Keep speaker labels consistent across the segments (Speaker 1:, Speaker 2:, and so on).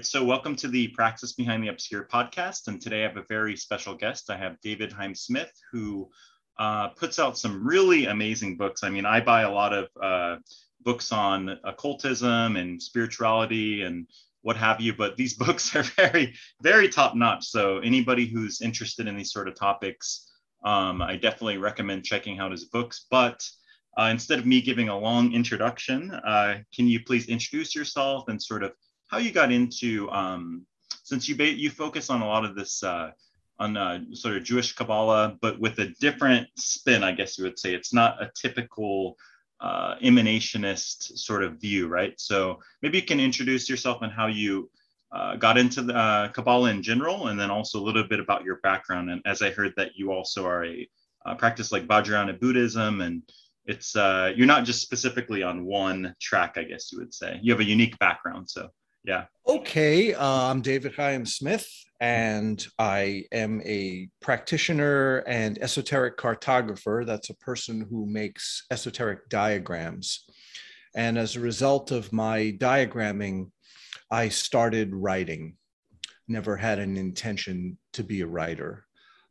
Speaker 1: So welcome to the Praxis Behind the Obscure podcast. And today I have a very special guest. I have David Chaim Smith, who uh, puts out some really amazing books. I mean, I buy a lot of uh, books on occultism and spirituality and what have you, but these books are very, very top notch. So, anybody who's interested in these sort of topics, um, I definitely recommend checking out his books. But uh, instead of me giving a long introduction, uh, can you please introduce yourself and sort of how you got into um, since you you focus on a lot of this uh, on uh, sort of Jewish Kabbalah, but with a different spin, I guess you would say. It's not a typical uh, emanationist sort of view, right? So maybe you can introduce yourself and how you uh, got into the uh, Kabbalah in general, and then also a little bit about your background. And as I heard that you also are a uh, practice like Vajrayana Buddhism, and it's uh, you're not just specifically on one track, I guess you would say. You have a unique background, so yeah.
Speaker 2: Okay, uh, I'm David Chaim Smith, and I am a practitioner and esoteric cartographer. That's a person who makes esoteric diagrams. And as a result of my diagramming, I started writing. Never had an intention to be a writer.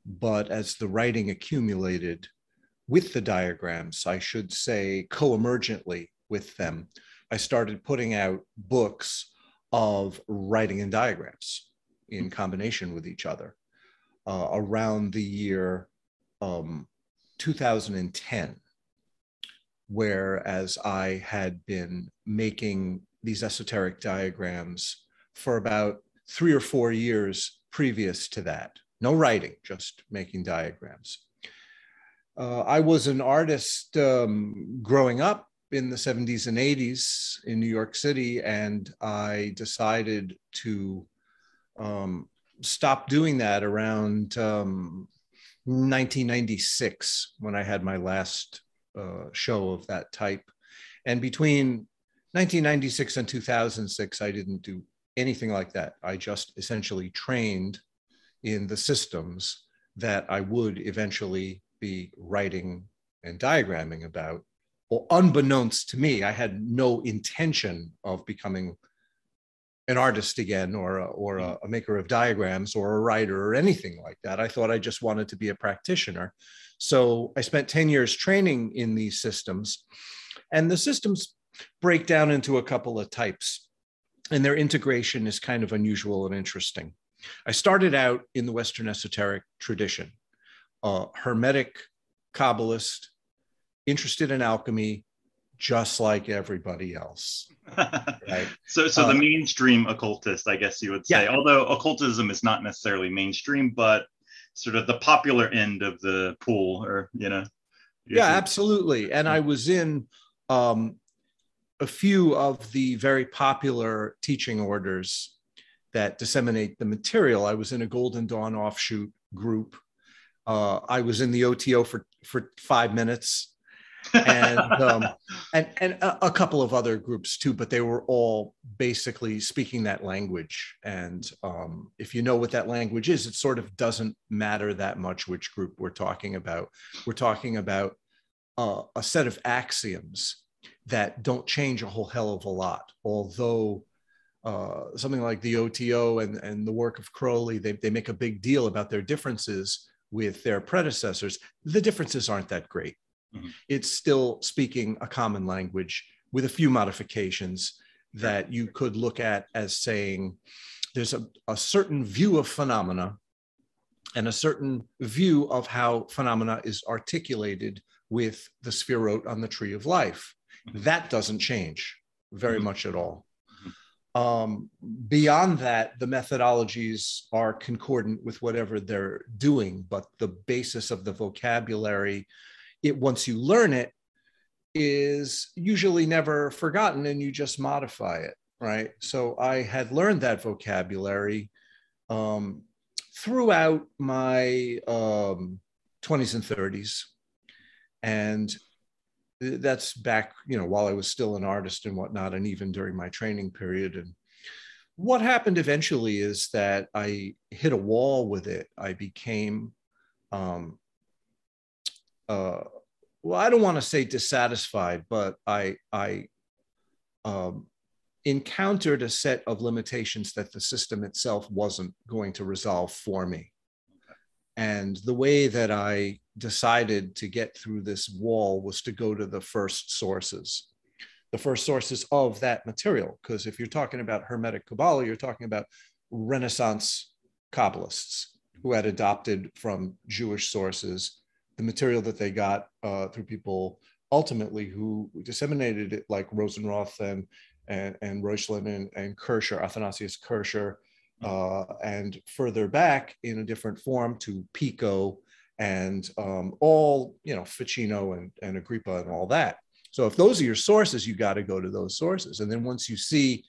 Speaker 2: But as the writing accumulated with the diagrams, I should say co emergently with them, I started putting out books of writing and diagrams in combination with each other uh, around the year um, 2010, whereas I had been making these esoteric diagrams for about three or four years previous to that. No writing, just making diagrams. Uh, I was an artist um, growing up in the 70s and 80s in New York City, and I decided to um, stop doing that around um, 1996 when I had my last uh, show of that type. And between 1996 and 2006, I didn't do anything like that. I just essentially trained in the systems that I would eventually be writing and diagramming about well, unbeknownst to me, I had no intention of becoming an artist again or a, or a, a, maker of diagrams or a writer or anything like that. I thought I just wanted to be a practitioner. So I spent 10 years training in these systems. And the systems break down into a couple of types, and their integration is kind of unusual and interesting. I started out in the Western esoteric tradition, Hermetic Kabbalist interested in alchemy just like everybody else.
Speaker 1: Right? so, so the uh, mainstream occultist, I guess you would say, yeah. although occultism is not necessarily mainstream, but sort of the popular end of the pool, or you know.
Speaker 2: Yeah, absolutely. And I was in um, a few of the very popular teaching orders that disseminate the material. I was in a Golden Dawn offshoot group. Uh, I was in the OTO for for five minutes and um, and and a, a, couple of other groups too, but they were all basically speaking that language. And um, if you know what that language is, it sort of doesn't matter that much which group we're talking about. We're talking about uh, a set of axioms that don't change a whole hell of a lot, although. Uh, something like the OTO and, and the work of Crowley, they, they make a big deal about their differences with their predecessors. The differences aren't that great Mm-hmm. It's still speaking a common language with a few modifications that you could look at as saying there's a, a certain view of phenomena and a certain view of how phenomena is articulated with the sphirot on the tree of life. Mm-hmm. That doesn't change very mm-hmm. much at all. Mm-hmm. Um, beyond that, the methodologies are concordant with whatever they're doing, but the basis of the vocabulary it once you learn it is usually never forgotten and you just modify it right? So i had learned that vocabulary um, throughout my um, 20s and 30s and that's back you know while i was still an artist and whatnot and even during my training period. And what happened eventually is that i hit a wall with it. I became um, uh, well, I don't want to say dissatisfied, but I I um, encountered a set of limitations that the system itself wasn't going to resolve for me. And the way that I decided to get through this wall was to go to the first sources, the first sources of that material. Because if you're talking about Hermetic Kabbalah, you're talking about Renaissance Kabbalists who had adopted from Jewish sources the material that they got uh, through people ultimately who disseminated it like Rosenroth and and, and Reuchlin and, and Kircher, Athanasius Kircher, uh, and further back in a different form to Pico and um, all, you know, Ficino and, and Agrippa and all that. So if those are your sources, you got to go to those sources. And then once you see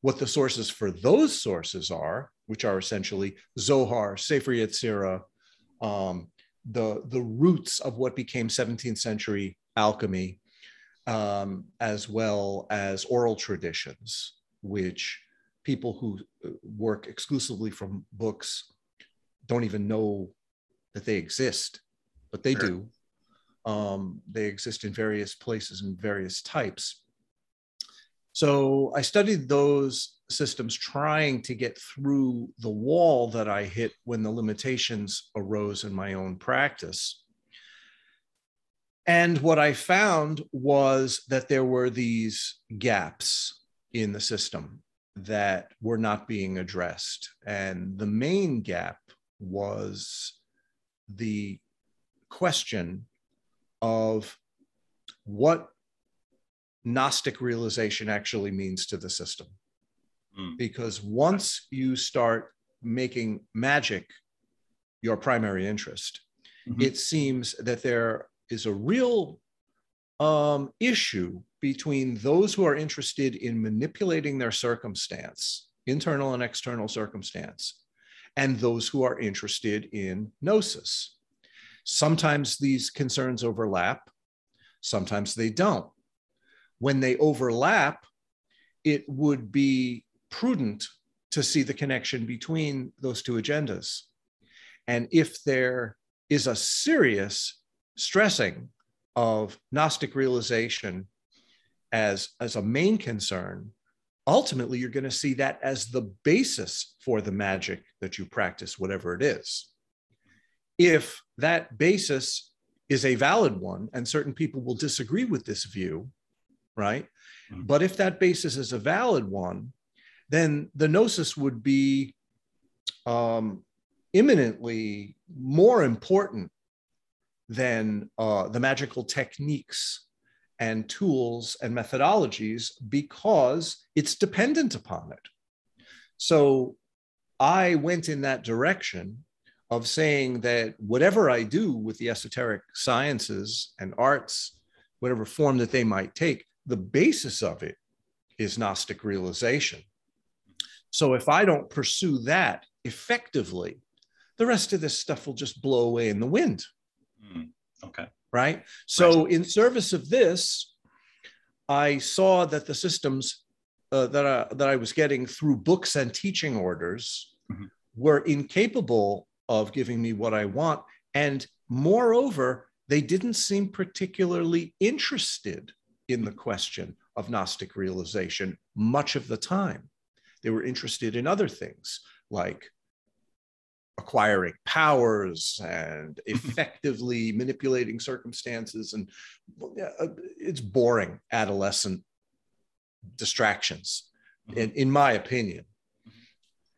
Speaker 2: what the sources for those sources are, which are essentially Zohar, Sefer Yetzirah, um, the, the roots of what became 17th century alchemy, um, as well as oral traditions, which people who uh, work exclusively from books don't even know that they exist, but they sure. do. Um, they exist in various places and various types. So I studied those systems trying to get through the wall that I hit when the limitations arose in my own practice. And what I found was that there were these gaps in the system that were not being addressed. And the main gap was the question of what Gnostic realization actually means to the system. Mm. Because once you start making magic your primary interest, mm-hmm. it seems that there is a real um, issue between those who are interested in manipulating their circumstance, internal and external circumstance, and those who are interested in gnosis. Sometimes these concerns overlap, sometimes they don't. When they overlap, it would be prudent to see the connection between those two agendas. And if there is a serious stressing of Gnostic realization as, as a main concern, ultimately you're going to see that as the basis for the magic that you practice, whatever it is. If that basis is a valid one, and certain people will disagree with this view, right? Mm-hmm. But if that basis is a valid one, then the gnosis would be um, imminently more important than uh, the magical techniques and tools and methodologies because it's dependent upon it. So I went in that direction of saying that whatever I do with the esoteric sciences and arts, whatever form that they might take, the basis of it is Gnostic realization. So if I don't pursue that effectively, the rest of this stuff will just blow away in the wind.
Speaker 1: Mm, okay.
Speaker 2: Right. So, right. in service of this, I saw that the systems uh, that, I, that I was getting through books and teaching orders mm-hmm. were incapable of giving me what I want. And moreover, they didn't seem particularly interested in the question of Gnostic realization much of the time. They were interested in other things like acquiring powers and effectively manipulating circumstances and uh, it's boring adolescent distractions mm-hmm. and in my opinion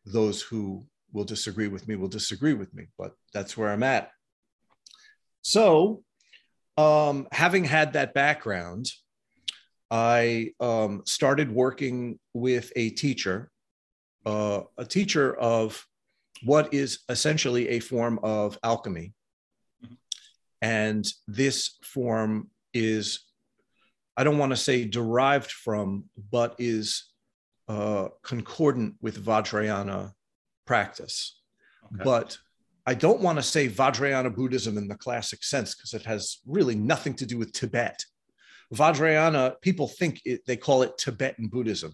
Speaker 2: those who will disagree with me will disagree with me but that's where i'm at so um, having had that background i um, started working with a teacher uh, a teacher of what is essentially a form of alchemy. Mm-hmm. And this form is, I don't want to say derived from, but is uh, concordant with Vajrayana practice. Okay. But I don't want to say Vajrayana Buddhism in the classic sense because it has really nothing to do with Tibet. Vajrayana, people think it, they call it Tibetan Buddhism.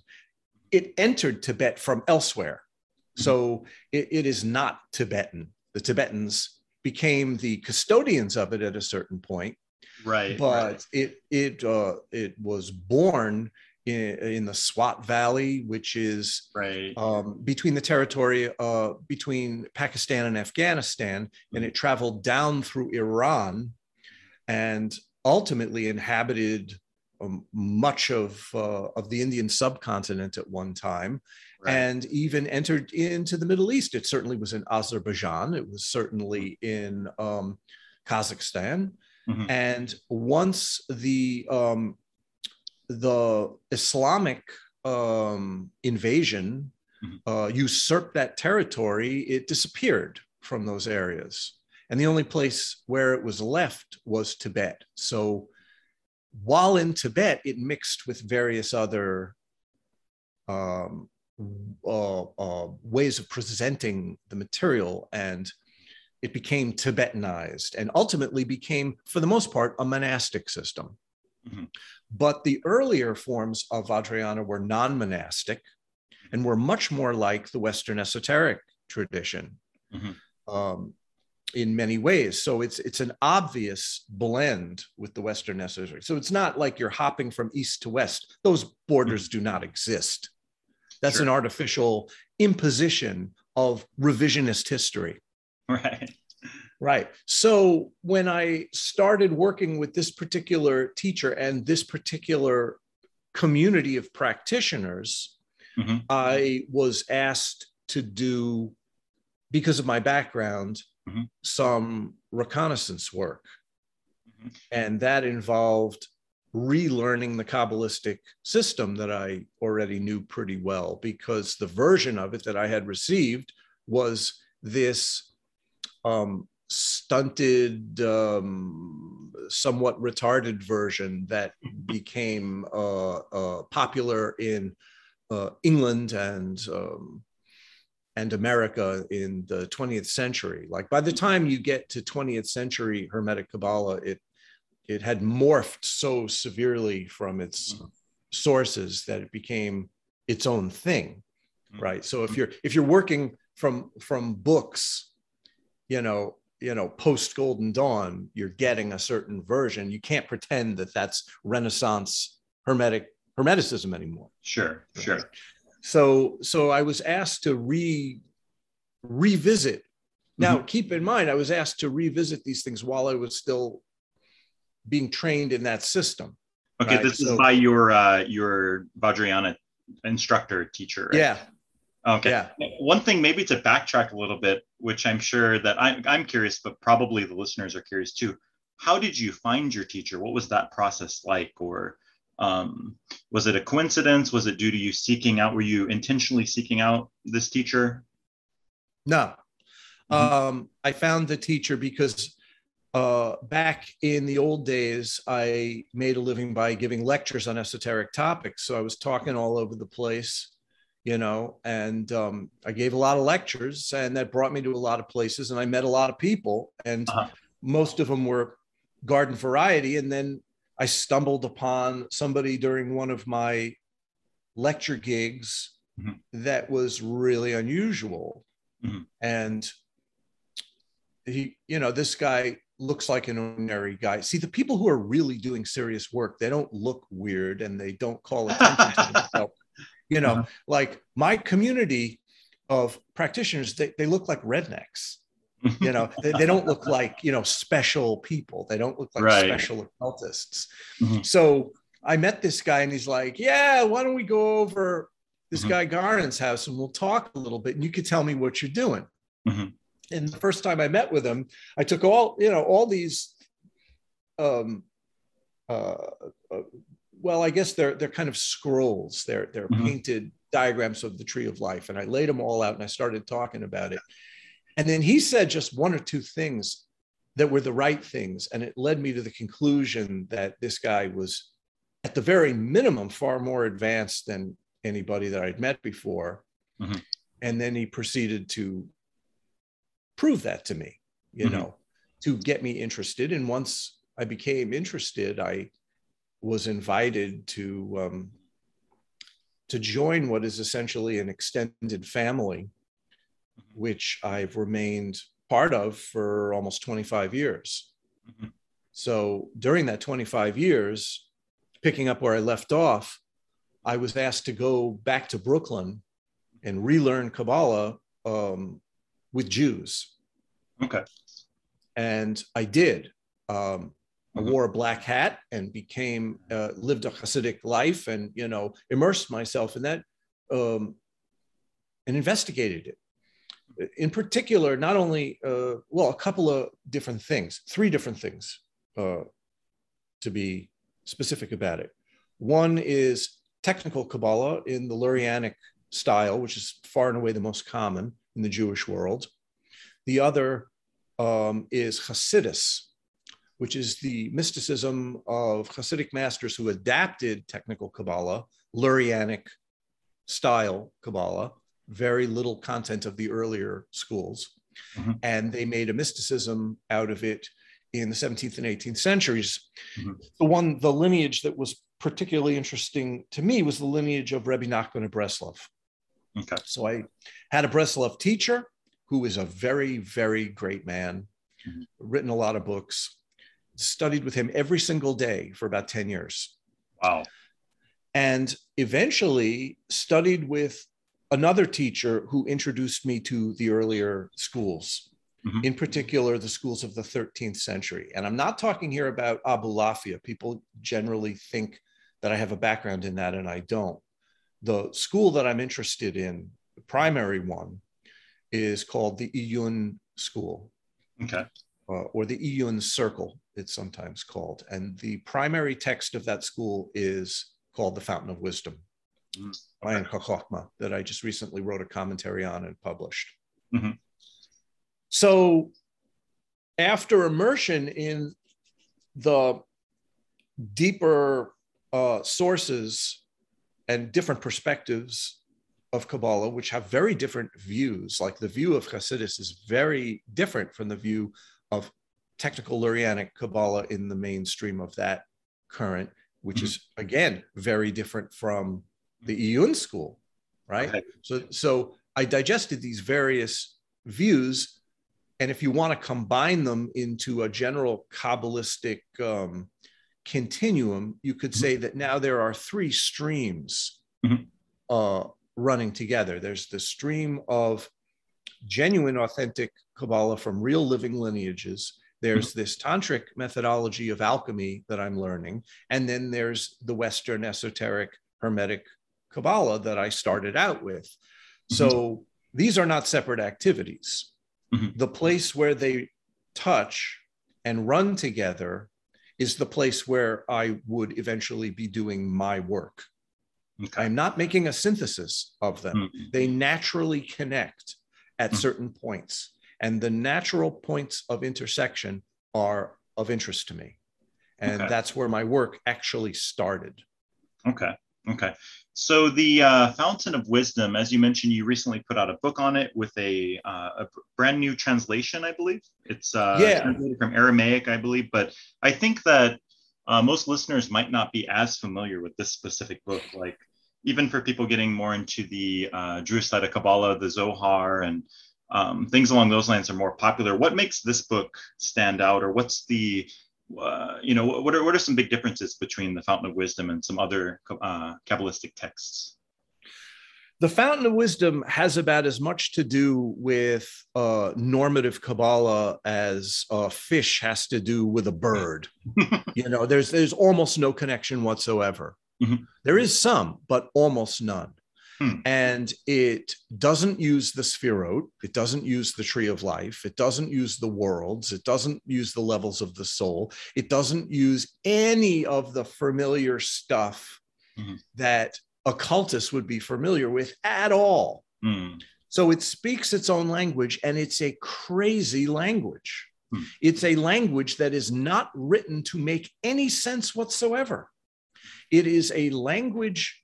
Speaker 2: It entered Tibet from elsewhere. So it, it is not Tibetan. The Tibetans became the custodians of it at a certain point.
Speaker 1: Right.
Speaker 2: But
Speaker 1: right.
Speaker 2: it it uh, it was born in, in the Swat Valley, which is
Speaker 1: right
Speaker 2: um, between the territory uh, between Pakistan and Afghanistan, and it traveled down through Iran, and ultimately inhabited um, much of uh, of the Indian subcontinent at one time, right. and even entered into the Middle East. It certainly was in Azerbaijan. It was certainly in um, Kazakhstan. Mm-hmm. And once the um, the Islamic um, invasion mm-hmm. uh, usurped that territory, it disappeared from those areas. And the only place where it was left was Tibet. So while in Tibet, it mixed with various other um, uh, uh, ways of presenting the material and it became Tibetanized and ultimately became, for the most part, a monastic system. Mm-hmm. But the earlier forms of Vajrayana were non monastic and were much more like the Western esoteric tradition mm-hmm. um, in many ways. So it's, it's an obvious blend with the Western esoteric. So it's not like you're hopping from east to west, those borders do not exist. That's sure. an artificial imposition of revisionist history.
Speaker 1: Right.
Speaker 2: Right. So when I started working with this particular teacher and this particular community of practitioners, mm-hmm. I was asked to do, because of my background, mm-hmm. some reconnaissance work. Mm-hmm. And that involved relearning the Kabbalistic system that I already knew pretty well, because the version of it that I had received was this um, stunted, um, somewhat retarded version that became uh, uh, popular in uh, England and um, and America in the 20th century. Like by the time you get to 20th century Hermetic Kabbalah, it it had morphed so severely from its mm-hmm. sources that it became its own thing, mm-hmm. right? So if you're if you're working from from books you know you know post golden dawn you're getting a certain version you can't pretend that that's renaissance hermetic hermeticism anymore
Speaker 1: sure right? sure
Speaker 2: so so i was asked to re revisit now mm-hmm. keep in mind i was asked to revisit these things while i was still being trained in that system
Speaker 1: okay right? this so, is by your uh your vajrayana instructor teacher
Speaker 2: right? yeah
Speaker 1: Okay. Yeah. One thing, maybe to backtrack a little bit, which I'm sure that I'm, I'm curious, but probably the listeners are curious too. How did you find your teacher? What was that process like? Or um, was it a coincidence? Was it due to you seeking out? Were you intentionally seeking out this teacher?
Speaker 2: No. Mm-hmm. Um, I found the teacher because uh, back in the old days, I made a living by giving lectures on esoteric topics. So I was talking all over the place you know, and um, I gave a lot of lectures, and that brought me to a lot of places, and I met a lot of people, and uh-huh. most of them were garden variety. And then I stumbled upon somebody during one of my lecture gigs mm-hmm. that was really unusual, mm-hmm. and he, you know, this guy looks like an ordinary guy. See, the people who are really doing serious work, they don't look weird and they don't call attention to themselves you know uh-huh. like my community of practitioners they, they look like rednecks you know they, they, don't look like you know special people they don't look like right. special occultists mm-hmm. so i met this guy and he's like yeah why don't we go over this mm-hmm. guy garnon's house and we'll talk a little bit and you could tell me what you're doing mm-hmm. and the first time i met with him i took all you know all these um uh, uh well, I guess they're they're kind of scrolls. They're they're mm-hmm. painted diagrams of the tree of life, and I laid them all out and I started talking about it. And then he said just one or two things that were the right things, and it led me to the conclusion that this guy was, at the very minimum, far more advanced than anybody that I'd met before. Mm-hmm. And then he proceeded to prove that to me, you mm-hmm. know, to get me interested. And once I became interested, I was invited to um, to join what is essentially an extended family, which I've remained part of for almost 25 years. Mm-hmm. So during that 25 years, picking up where I left off, I was asked to go back to Brooklyn and relearn Kabbalah um, with Jews.
Speaker 1: Okay.
Speaker 2: And I did. Um, I
Speaker 1: Mhm.
Speaker 2: wore a black hat and became uh, lived a Hasidic life, and you know immersed myself in that um, and investigated it. In particular, not only uh, well, a couple of different things, three different things, uh, to be specific about it. One is technical Kabbalah in the Lurianic style, which is far and away the most common in the Jewish world. The other um, is Hasidus, which is the mysticism of Hasidic masters who adapted technical Kabbalah, Lurianic style Kabbalah, very little content of the earlier schools.
Speaker 1: Mhm.
Speaker 2: And they made a mysticism out of it in the 17th and 18th centuries.
Speaker 1: Mhm.
Speaker 2: The one, the lineage that was particularly interesting to me was the lineage of Rebbe Nachman of Breslov.
Speaker 1: Okay.
Speaker 2: So I had a Breslov teacher who is a very, very great man,
Speaker 1: Mhm.
Speaker 2: written a lot of books, studied with him every single day for about 10 years,
Speaker 1: Wow.
Speaker 2: and eventually studied with another teacher who introduced me to the earlier schools,
Speaker 1: Mhm.
Speaker 2: in particular the schools of the 13th century. And I'm not talking here about Abulafia. People generally think that I have a background in that, and I don't. The school that I'm interested in, the primary one, is called the Iyun School
Speaker 1: Okay.
Speaker 2: uh, or the Iyun Circle, it's sometimes called. And the primary text of that school is called The Fountain of Wisdom
Speaker 1: Mm,
Speaker 2: Chochma that I just recently wrote a commentary on and published.
Speaker 1: Mhm.
Speaker 2: So after immersion in the deeper uh, sources and different perspectives of Kabbalah, which have very different views. Like the view of Hasidus is very different from the view of technical Lurianic Kabbalah in the mainstream of that current, which is again very different from the Iyun school, right?
Speaker 1: Okay.
Speaker 2: So, so I digested these various views, and if you want to combine them into a general Kabbalistic um, continuum, you could say that now there are three streams
Speaker 1: Mhm.
Speaker 2: uh, running together. There's the stream of genuine, authentic Kabbalah from real living lineages. There's this tantric methodology of alchemy that I'm learning. And then there's the Western esoteric Hermetic Kabbalah that I started out with. So these are not separate activities.
Speaker 1: Mhm.
Speaker 2: The place where they touch and run together is the place where I would eventually be doing my work.
Speaker 1: Okay.
Speaker 2: I'm not making a synthesis of them.
Speaker 1: Mm,
Speaker 2: They naturally connect at
Speaker 1: Mm.
Speaker 2: certain points, and the natural points of intersection are of interest to me. And
Speaker 1: Okay.
Speaker 2: that's where my work actually started.
Speaker 1: Okay. Okay. So the uh, Fountain of Wisdom, as you mentioned, you recently put out a book on it with a, uh, a brand new translation, I believe. It's uh,
Speaker 2: Yeah.
Speaker 1: translated from Aramaic, I believe. But I think that uh, most listeners might not be as familiar with this specific book. Like even for people getting more into the uh, Jewish side of Kabbalah, the Zohar, and um, things along those lines are more popular. What makes this book stand out, or what's the uh, you know, what are what are some big differences between the Fountain of Wisdom and some other uh, Kabbalistic texts?
Speaker 2: The Fountain of Wisdom has about as much to do with uh, normative Kabbalah as a fish has to do with a bird. you know, there's there's almost no connection whatsoever.
Speaker 1: Mhm.
Speaker 2: There is some, but almost none.
Speaker 1: Hmm.
Speaker 2: And it doesn't use the Sphirot. It doesn't use the tree of life. It doesn't use the worlds. It doesn't use the levels of the soul. It doesn't use any of the familiar stuff
Speaker 1: Mhm.
Speaker 2: that occultists would be familiar with at all.
Speaker 1: Hmm.
Speaker 2: So it speaks its own language and it's a crazy language.
Speaker 1: Hmm.
Speaker 2: It's a language that is not written to make any sense whatsoever. It is a language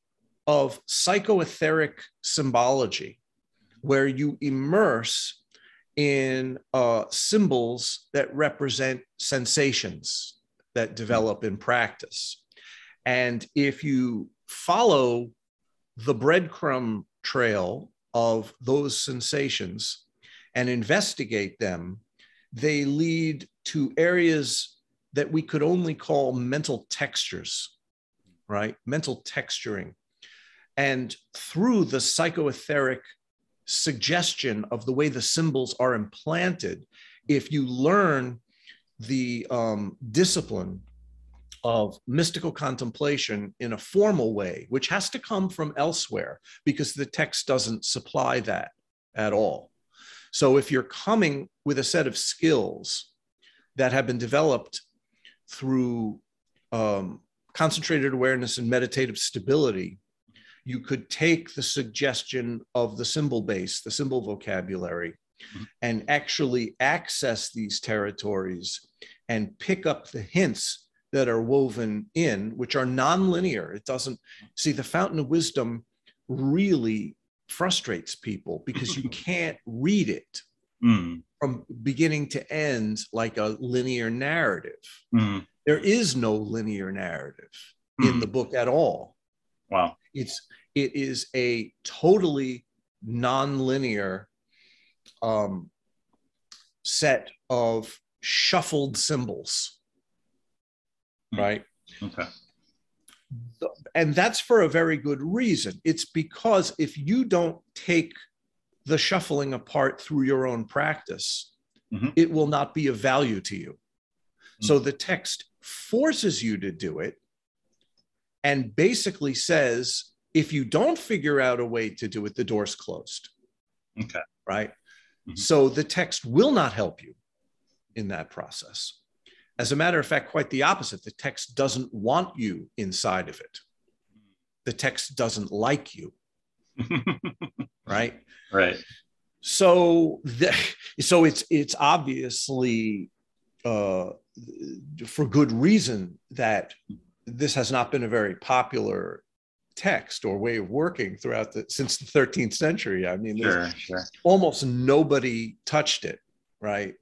Speaker 2: of psychoetheric symbology where you immerse in uh, symbols that represent sensations that develop in practice. And if you follow the breadcrumb trail of those sensations and investigate them, they lead to areas that we could only call mental textures, right? Mental texturing. And through the psychoetheric suggestion of the way the symbols are implanted, if you learn the um, discipline of mystical contemplation in a formal way, which has to come from elsewhere because the text doesn't supply that at all. So if you're coming with a set of skills that have been developed through um, concentrated awareness and meditative stability, you could take the suggestion of the symbol base, the symbol vocabulary, mm-hmm. and actually access these territories and pick up the hints that are woven in, which are nonlinear. It doesn't see the fountain of wisdom really frustrates people because you can't read it mm. from beginning to end like a linear narrative. Mm. There is no linear narrative mm. in the book at all.
Speaker 1: Wow.
Speaker 2: It's it is a totally nonlinear um, set of shuffled symbols. Hmm. Right.
Speaker 1: Okay
Speaker 2: and that's for a very good reason. It's because if you don't take the shuffling apart through your own practice, mm-hmm. it will not be of value to you. Mm-hmm. So the text forces you to do it and basically says if you don't figure out a way to do it, the door's closed.
Speaker 1: Okay.
Speaker 2: Right. Mm-hmm. So the text will not help you in that process. As a matter of fact, quite the opposite. The text doesn't want you inside of it. The text doesn't like you. right?
Speaker 1: Right.
Speaker 2: So, the, so it's it's obviously uh, for good reason that this has not been a very popular text or way of working throughout the since the 13th century. I mean,
Speaker 1: sure, sure.
Speaker 2: almost nobody touched it, right?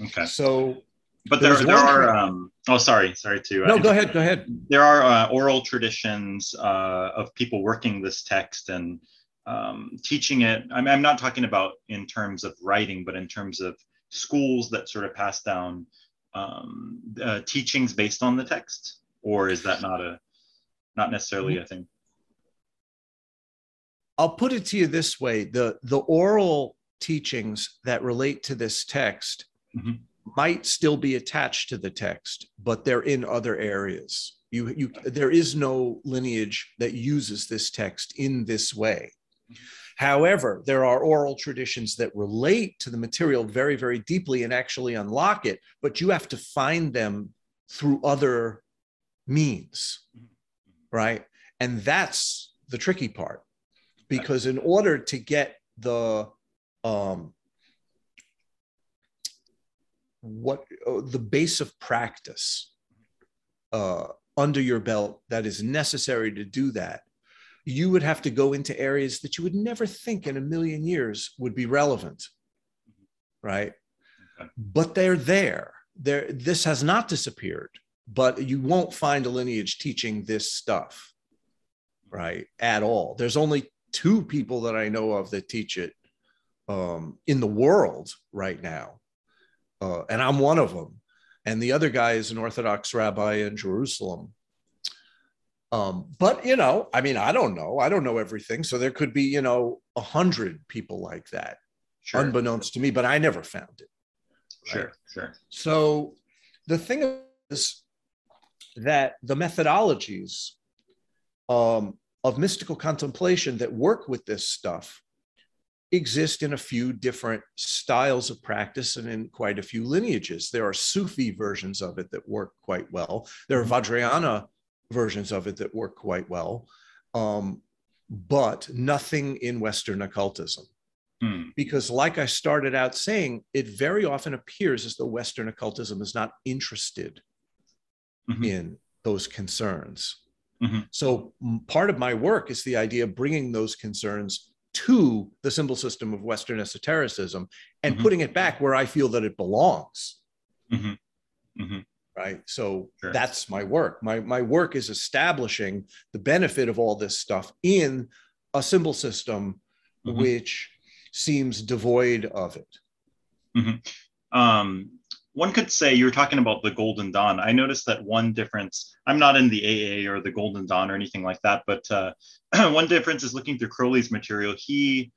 Speaker 1: Okay.
Speaker 2: So
Speaker 1: but there, there are um, oh sorry sorry to
Speaker 2: uh, no go ahead go ahead
Speaker 1: there are uh, oral traditions uh, of people working this text and um, teaching it I mean, i'm not talking about in terms of writing but in terms of schools that sort of pass down um, uh, teachings based on the text or is that not a not necessarily a thing
Speaker 2: i'll put it to you this way the the oral teachings that relate to this text mm-hmm might still be attached to the text, but they're in other areas. You, you, there is no lineage that uses this text in this way. However, there are oral traditions that relate to the material very, very deeply and actually unlock it, but you have to find them through other means, right? And that's the tricky part, because in order to get the um, what uh, the base of practice uh, under your belt that is necessary to do that, you would have to go into areas that you would never think in a million years would be relevant, right? Okay. But they're there. There, this has not disappeared, but you won't find a lineage teaching this stuff, right? At all. There's only two people that I know of that teach it um, in the world right now uh, and I'm one of them. And the other guy is an Orthodox rabbi in Jerusalem. Um, but you know, I mean, I don't know. I don't know everything. So there could be, you know, a hundred people like that, sure. unbeknownst to me. But I never found it.
Speaker 1: Sure, right? sure.
Speaker 2: So the thing is that the methodologies um, of mystical contemplation that work with this stuff exist in a few different styles of practice and in quite a few lineages. There are Sufi versions of it that work quite well. There are mm-hmm. Vajrayana versions of it that work quite well, um, but nothing in Western occultism. Hmm. Because, like I started out saying, it very often appears as though Western occultism is not interested mm-hmm. in those concerns. Mm-hmm. So, part of my work is the idea of bringing those concerns to the symbol system of Western esotericism and mm-hmm. putting it back where I feel that it belongs. Mm-hmm. Mm-hmm. Right. So sure. that's my work. My, my work is establishing the benefit of all this stuff in a symbol system mm-hmm. which seems devoid of it.
Speaker 1: Um, one could say you're talking about the Golden Dawn. I noticed that one difference. I'm not in the AA or the Golden Dawn or anything like that, but uh, one difference is looking through Crowley's material. He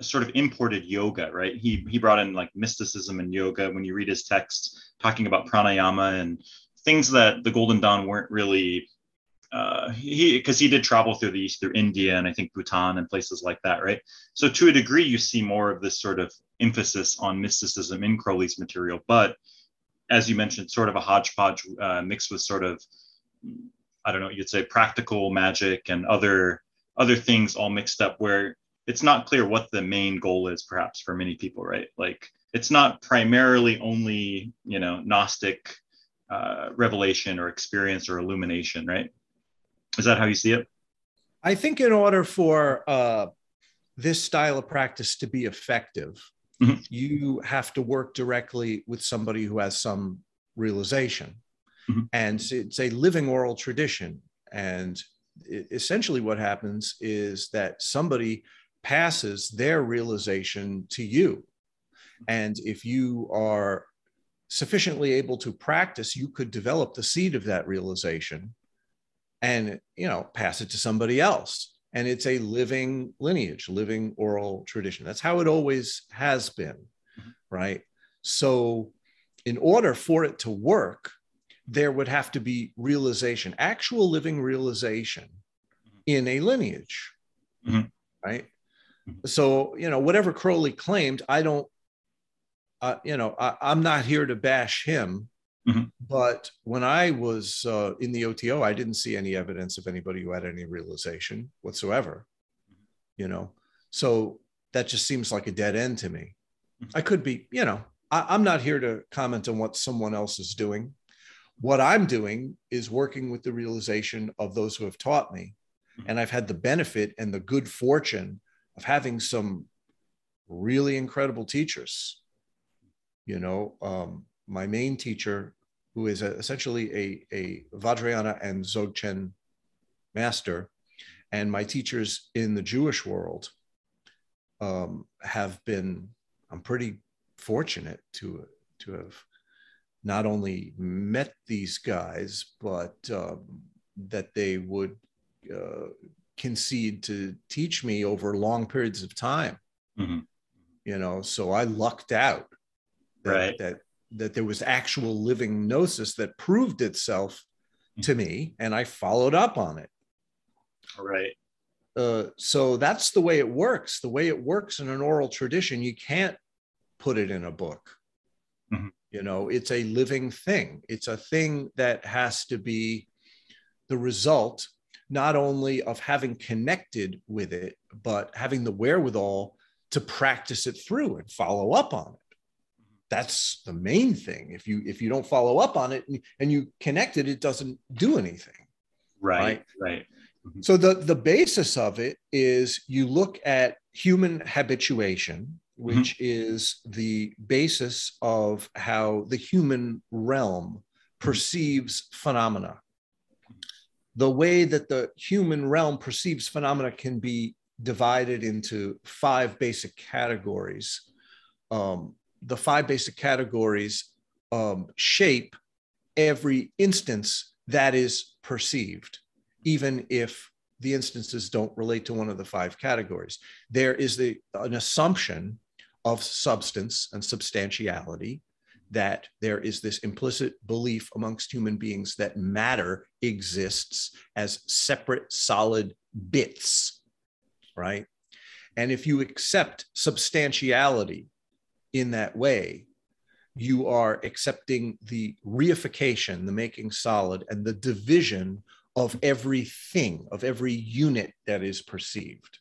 Speaker 1: sort of imported yoga, right? He he brought in like mysticism and yoga. When you read his text, talking about pranayama and things that the Golden Dawn weren't really. Uh, he because he did travel through the east through India and I think Bhutan and places like that, right? So to a degree, you see more of this sort of emphasis on mysticism in Crowley's material, but as you mentioned, sort of a hodgepodge uh, mixed with sort of, I don't know, you'd say practical magic and other other things all mixed up where it's not clear what the main goal is perhaps for many people right? Like it's not primarily only you know gnostic uh, revelation or experience or illumination right? Is that how you see it?
Speaker 2: I think in order for uh, this style of practice to be effective mm-hmm. you have to work directly with somebody who has some realization. Mm-hmm. And it's a living oral tradition. And essentially, what happens is that somebody passes their realization to you. And if you are sufficiently able to practice, you could develop the seed of that realization and you know pass it to somebody else and it's a living lineage, living oral tradition. That's how it always has been, mm-hmm. right? So, in order for it to work, there would have to be realization, actual living realization mm-hmm. in a lineage, mm-hmm. right? Mm-hmm. So, you know, whatever Crowley claimed, I don't, uh, you know, I, I'm not here to bash him Mm-hmm. But when I was uh, in the OTO, I didn't see any evidence of anybody who had any realization whatsoever. You know, so that just seems like a dead end to me. Mm-hmm. I could be, you know, I, I'm not here to comment on what someone else is doing. What I'm doing is working with the realization of those who have taught me. Mm-hmm. And I've had the benefit and the good fortune of having some really incredible teachers. You know, um, my main teacher, who is a, essentially a, a Vajrayana and Dzogchen master, and my teachers in the Jewish world um, have been, I'm pretty fortunate to, to have not only met these guys, but um, that they would uh, concede to teach me over long periods of time. Mm-hmm. You know, so I lucked out that,
Speaker 1: right.
Speaker 2: that that there was actual living gnosis that proved itself to mm-hmm. me and i followed up on it.
Speaker 1: Right.
Speaker 2: Uh, so that's the way it works. The way it works in an oral tradition you can't put it in a book. Mm-hmm. you know it's a living thing. It's a thing that has to be the result not only of having connected with it but having the wherewithal to practice it through and follow up on it that's the main thing if you if you don't follow up on it and, and you connect it it doesn't do anything
Speaker 1: right right, right.
Speaker 2: Mm-hmm. so the the basis of it is you look at human habituation which mm-hmm. is the basis of how the human realm perceives phenomena the way that the human realm perceives phenomena can be divided into five basic categories um, the five basic categories um, shape every instance that is perceived, even if the instances don't relate to one of the five categories. There is the, an assumption of substance and substantiality that there is this implicit belief amongst human beings that matter exists as separate solid bits, right? And if you accept substantiality in that way, you are accepting the reification, the making solid, and the division of everything, of every unit that is perceived.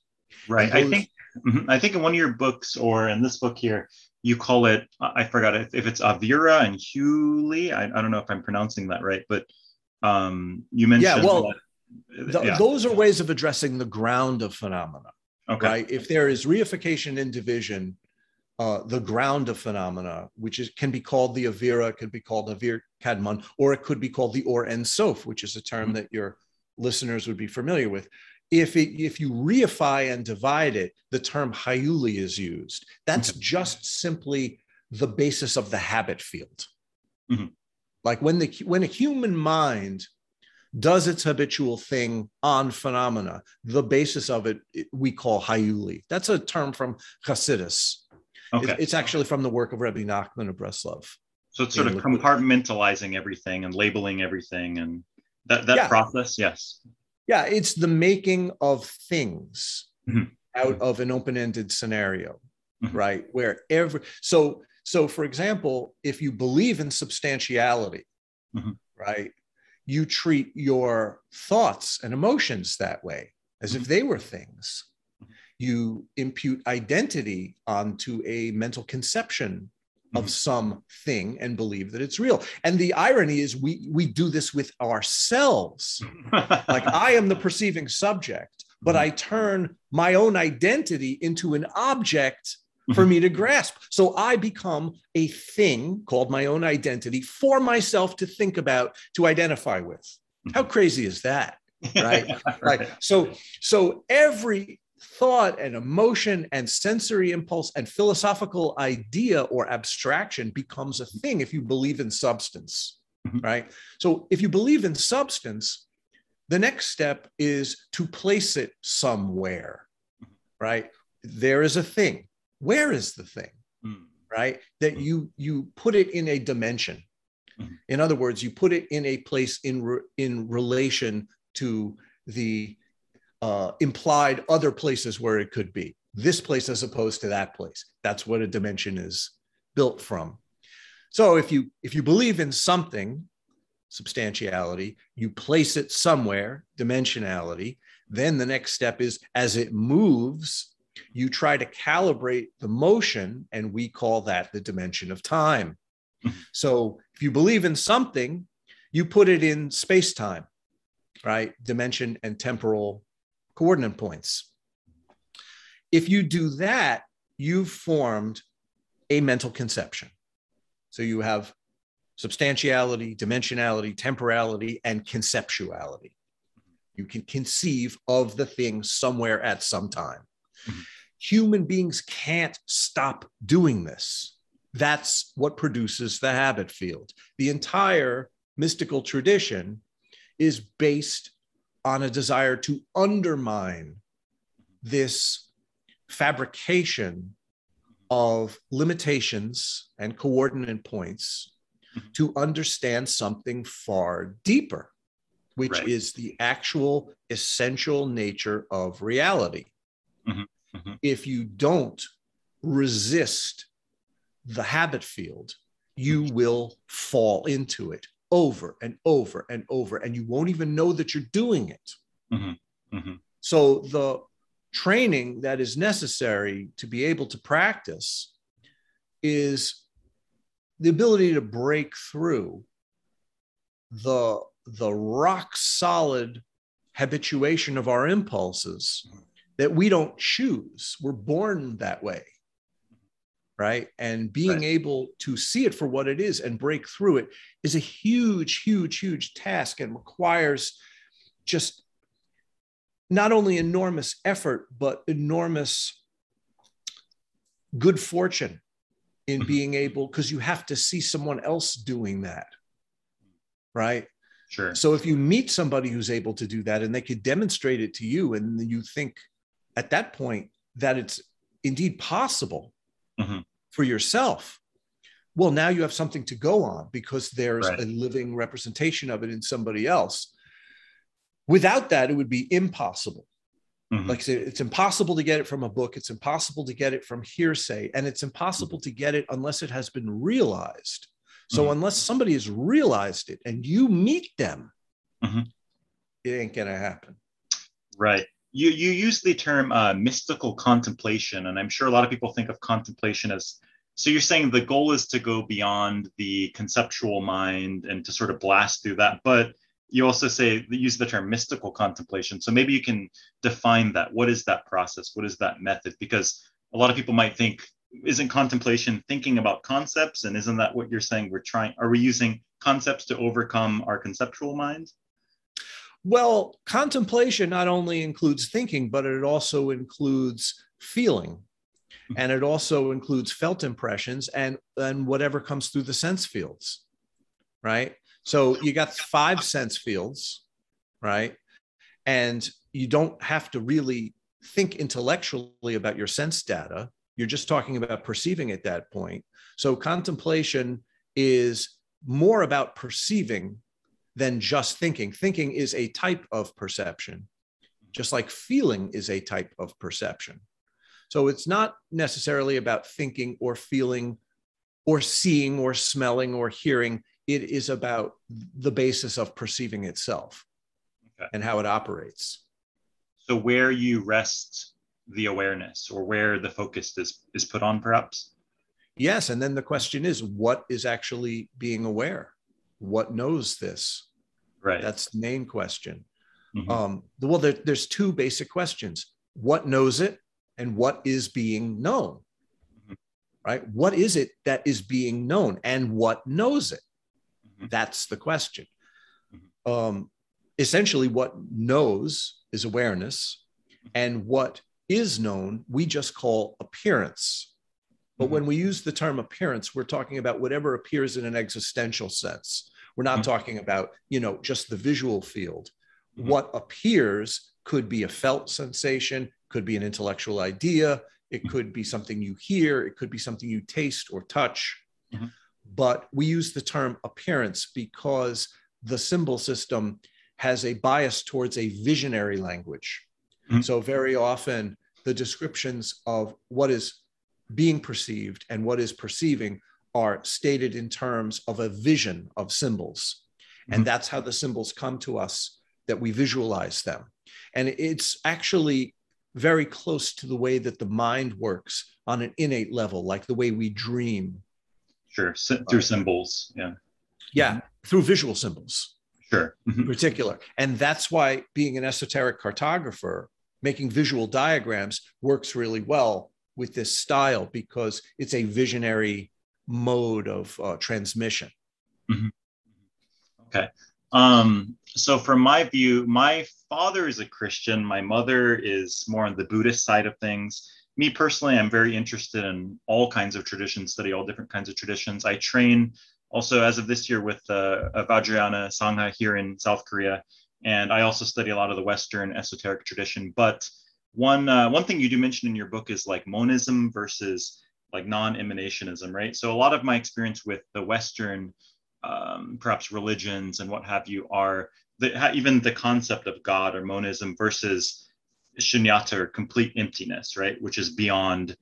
Speaker 1: Right. Those, I think mm-hmm, I think in one of your books or in this book here, you call it I forgot if, if it's Avira and Hewley. I, I don't know if I'm pronouncing that right, but um, you mentioned.
Speaker 2: Yeah. Well, that, yeah. those are ways of addressing the ground of phenomena. Okay. Right. If there is reification and division, uh, the ground of phenomena, which is, can be called the Avira, could be called Avir Kadmon, or it could be called the Or En Sof, which is a term mm-hmm. that your listeners would be familiar with. If, it, if you reify and divide it, the term Hayuli is used. That's just simply the basis of the habit field. Mm-hmm. Like when the when a human mind does its habitual thing on phenomena, the basis of it we call hayuli. That's a term from Hasidus. Okay. It's actually from the work of Rabbi Nachman of Breslov.
Speaker 1: So it's sort of compartmentalizing everything and labeling everything and that, that yeah. process, yes.
Speaker 2: Yeah, it's the making of things mm-hmm. out of an open-ended scenario, mm-hmm. right? Where every so so for example, if you believe in substantiality, mm-hmm. right, you treat your thoughts and emotions that way as if mm-hmm. they were things. You impute identity onto a mental conception of mm-hmm. some and believe that it's real. And the irony is we we do this with ourselves. like I am the perceiving subject, but I turn my own identity into an object for mm-hmm. me to grasp. So I become a thing called my own identity for myself to think about, to identify with. How mm-hmm. crazy is that? Right. right. So, so every thought and emotion and sensory impulse and philosophical idea or abstraction becomes a thing if you believe in substance. Mm-hmm. Right. So if you believe in substance, the next step is to place it somewhere. Right. There is a thing where is the thing mm. right that you you put it in a dimension mm. in other words you put it in a place in re, in relation to the uh, implied other places where it could be this place as opposed to that place that's what a dimension is built from so if you if you believe in something substantiality you place it somewhere dimensionality then the next step is as it moves you try to calibrate the motion, and we call that the dimension of time. So if you believe in something, you put it in space time, right? Dimension and temporal coordinate points. If you do that, you've formed a mental conception. So you have substantiality, dimensionality, temporality, and conceptuality. You can conceive of the thing somewhere at some time. Mm-hmm. Human beings can't stop doing this. That's what produces the habit field. The entire mystical tradition is based on a desire to undermine this fabrication of limitations and coordinate points to understand something far deeper, which right. is the actual essential nature of reality. Mm-hmm. Mm-hmm. If you don't resist the habit field, you will fall into it over and over and over, and you won't even know that you're doing it. Mm-hmm. Mm-hmm. So, the training that is necessary to be able to practice is the ability to break through the the rock solid habituation of our impulses that we don't choose. We're born that way. Right. And being right. able to see it for what it is and break through it is a huge, huge, huge task and requires just not only enormous effort, but enormous good fortune in mm-hmm. being able, because you have to see someone else doing that. Right.
Speaker 1: Sure.
Speaker 2: So if you meet somebody who's able to do that and they could demonstrate it to you, and you think, at that point that it's indeed possible mm-hmm. for yourself well now you have something to go on because there's right. a living representation of it in somebody else without that it would be impossible mm-hmm. like I said, it's impossible to get it from a book it's impossible to get it from hearsay and it's impossible mm-hmm. to get it unless it has been realized so mm-hmm. unless somebody has realized it and you meet them mm-hmm. it ain't gonna happen
Speaker 1: right you you use the term uh, mystical contemplation, and I'm sure a lot of people think of contemplation as. So you're saying the goal is to go beyond the conceptual mind and to sort of blast through that, but you also say use the term mystical contemplation. So maybe you can define that. What is that process? What is that method? Because a lot of people might think, isn't contemplation thinking about concepts? And isn't that what you're saying? We're trying, are we using concepts to overcome our conceptual mind?
Speaker 2: Well, contemplation not only includes thinking, but it also includes feeling. Hmm. And it also includes felt impressions and, and whatever comes through the sense fields. right? So you got five sense fields, right? And you don't have to really think intellectually about your sense data. You're just talking about perceiving at that point. So contemplation is more about perceiving than just thinking. Thinking is a type of perception, just like feeling is a type of perception. So it's not necessarily about thinking or feeling or seeing or smelling or hearing. It is about the basis of perceiving itself okay. and how it operates.
Speaker 1: So where you rest the awareness or where the focus is, is put on, perhaps?
Speaker 2: Yes. And then the question is what is actually being aware? What knows this?
Speaker 1: Right.
Speaker 2: That's the main question. Mm-hmm. Um, well, there, there's two basic questions what knows it and what is being known? Mm-hmm. Right? What is it that is being known and what knows it? Mm-hmm. That's the question. Mm-hmm. Um, essentially, what knows is awareness, mm-hmm. and what is known, we just call appearance. But when we use the term appearance, we're talking about whatever appears in an existential sense. We're not mm-hmm. talking about, you know, just the visual field. Mm-hmm. What appears could be a felt sensation, could be an intellectual idea, it mm-hmm. could be something you hear, it could be something you taste or touch. Mm-hmm. But we use the term appearance because the symbol system has a bias towards a visionary language. Mm-hmm. So, very often, the descriptions of what is being perceived and what is perceiving are stated in terms of a vision of symbols. Mm-hmm. And that's how the symbols come to us, that we visualize them. And it's actually very close to the way that the mind works on an innate level, like the way we dream.
Speaker 1: Sure, through symbols. Yeah.
Speaker 2: Yeah, through visual symbols.
Speaker 1: Sure.
Speaker 2: Mm-hmm. In particular. And that's why being an esoteric cartographer, making visual diagrams works really well with this style because it's a visionary mode of uh, transmission.
Speaker 1: Mm-hmm. Okay. Um, so, from my view, my father is a Christian. My mother is more on the Buddhist side of things. Me personally, I'm very interested in all kinds of traditions, study all different kinds of traditions. I train also as of this year with uh, Vajrayana Sangha here in South Korea. And I also study a lot of the Western esoteric tradition. But one, uh, one thing you do mention in your book is like monism versus like non-emanationism, right? So a lot of my experience with the Western, um, perhaps religions and what have you, are the, even the concept of God or monism versus shunyata or complete emptiness, right? Which is beyond.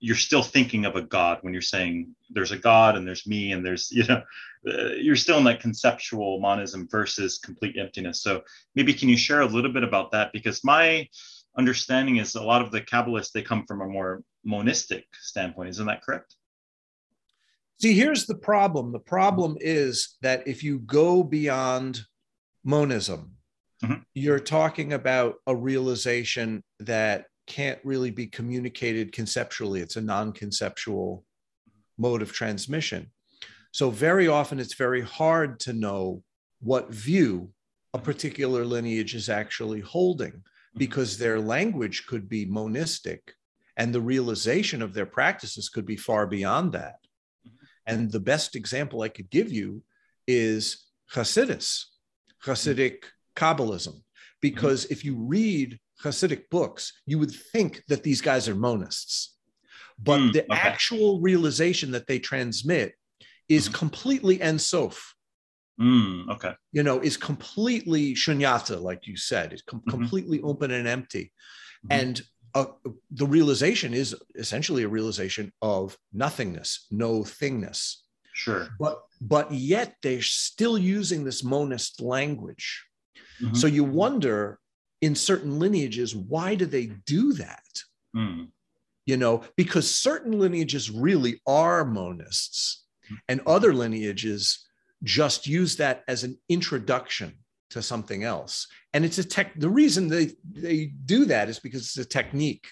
Speaker 1: You're still thinking of a God when you're saying there's a God and there's me and there's you know uh, you're still in that conceptual monism versus complete emptiness. So maybe can you share a little bit about that because my understanding is a lot of the Kabbalists, they come from a more monistic standpoint. Isn't that correct?
Speaker 2: See, here's the problem. The problem is that if you go beyond monism, mm-hmm. you're talking about a realization that can't really be communicated conceptually. It's a non conceptual mode of transmission. So, very often, it's very hard to know what view a particular lineage is actually holding because their language could be monistic and the realization of their practices could be far beyond that. And the best example I could give you is Hasidus, Hasidic Kabbalism, because if you read Hasidic books, you would think that these guys are monists. But mm, the okay. actual realization that they transmit is mm-hmm. completely Ein Sof.
Speaker 1: Mm, okay.
Speaker 2: You know, is completely shunyata, like you said, it's com- mm-hmm. completely open and empty. Mm-hmm. And uh, the realization is essentially a realization of nothingness, no thingness.
Speaker 1: Sure.
Speaker 2: But but yet they're still using this monist language. Mm-hmm. So you wonder in certain lineages, why do they do that? Mm. You know, because certain lineages really are monists, and other lineages just use that as an introduction to something else. And it's a tech, the reason they, they do that is because it's a technique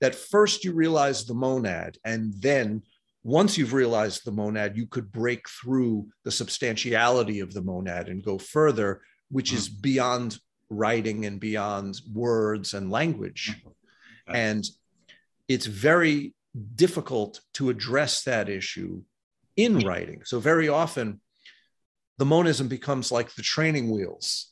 Speaker 2: that first you realize the monad, and then once you've realized the monad, you could break through the substantiality of the monad and go further, which is mm-hmm. beyond writing and beyond words and language. Mm-hmm. And it's very difficult to address that issue in writing. So, very often, the monism becomes like the training wheels.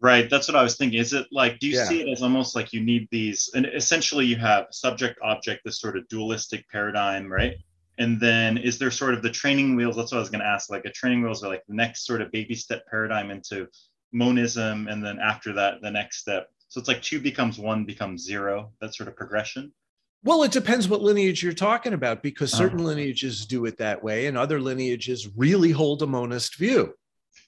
Speaker 1: Right. That's what I was thinking. Is it like, do you
Speaker 2: Yeah.
Speaker 1: see it as almost like you need these, and essentially you have subject object, this sort of dualistic paradigm, right? And then is there sort of the training wheels? That's what I was going to ask. Like a training wheels are like the next sort of baby step paradigm into monism. And then after that, the next step. So it's like two becomes one becomes zero, that sort of progression.
Speaker 2: Well, it depends what lineage you're talking about because
Speaker 1: Uh-huh.
Speaker 2: certain lineages do it that way and other lineages really hold a monist view.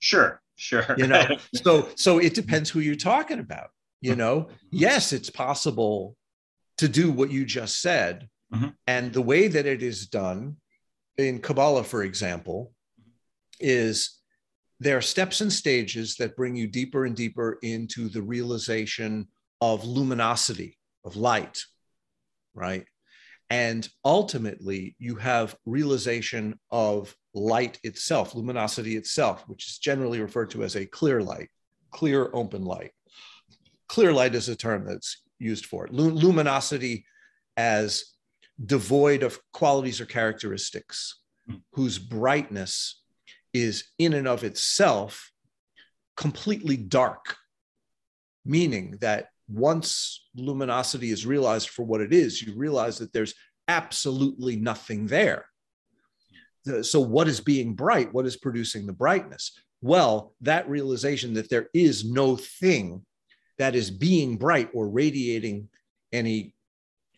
Speaker 1: Sure. Sure.
Speaker 2: You know, so so it depends who you're talking about. You know, yes, it's possible to do what you just said.
Speaker 1: Mhm.
Speaker 2: And the way that it is done in Kabbalah, for example, is there are steps and stages that bring you deeper and deeper into the realization of luminosity, of light, right? And ultimately, you have realization of light itself, luminosity itself, which is generally referred to as a clear light, clear open light. Clear light is a term that's used for it. Lu- luminosity as devoid of qualities or characteristics,
Speaker 1: Hmm.
Speaker 2: whose brightness is in and of itself completely dark, meaning that once luminosity is realized for what it is, you realize that there's absolutely nothing there. So, what is being bright? What is producing the brightness? Well, that realization that there is no thing that is being bright or radiating any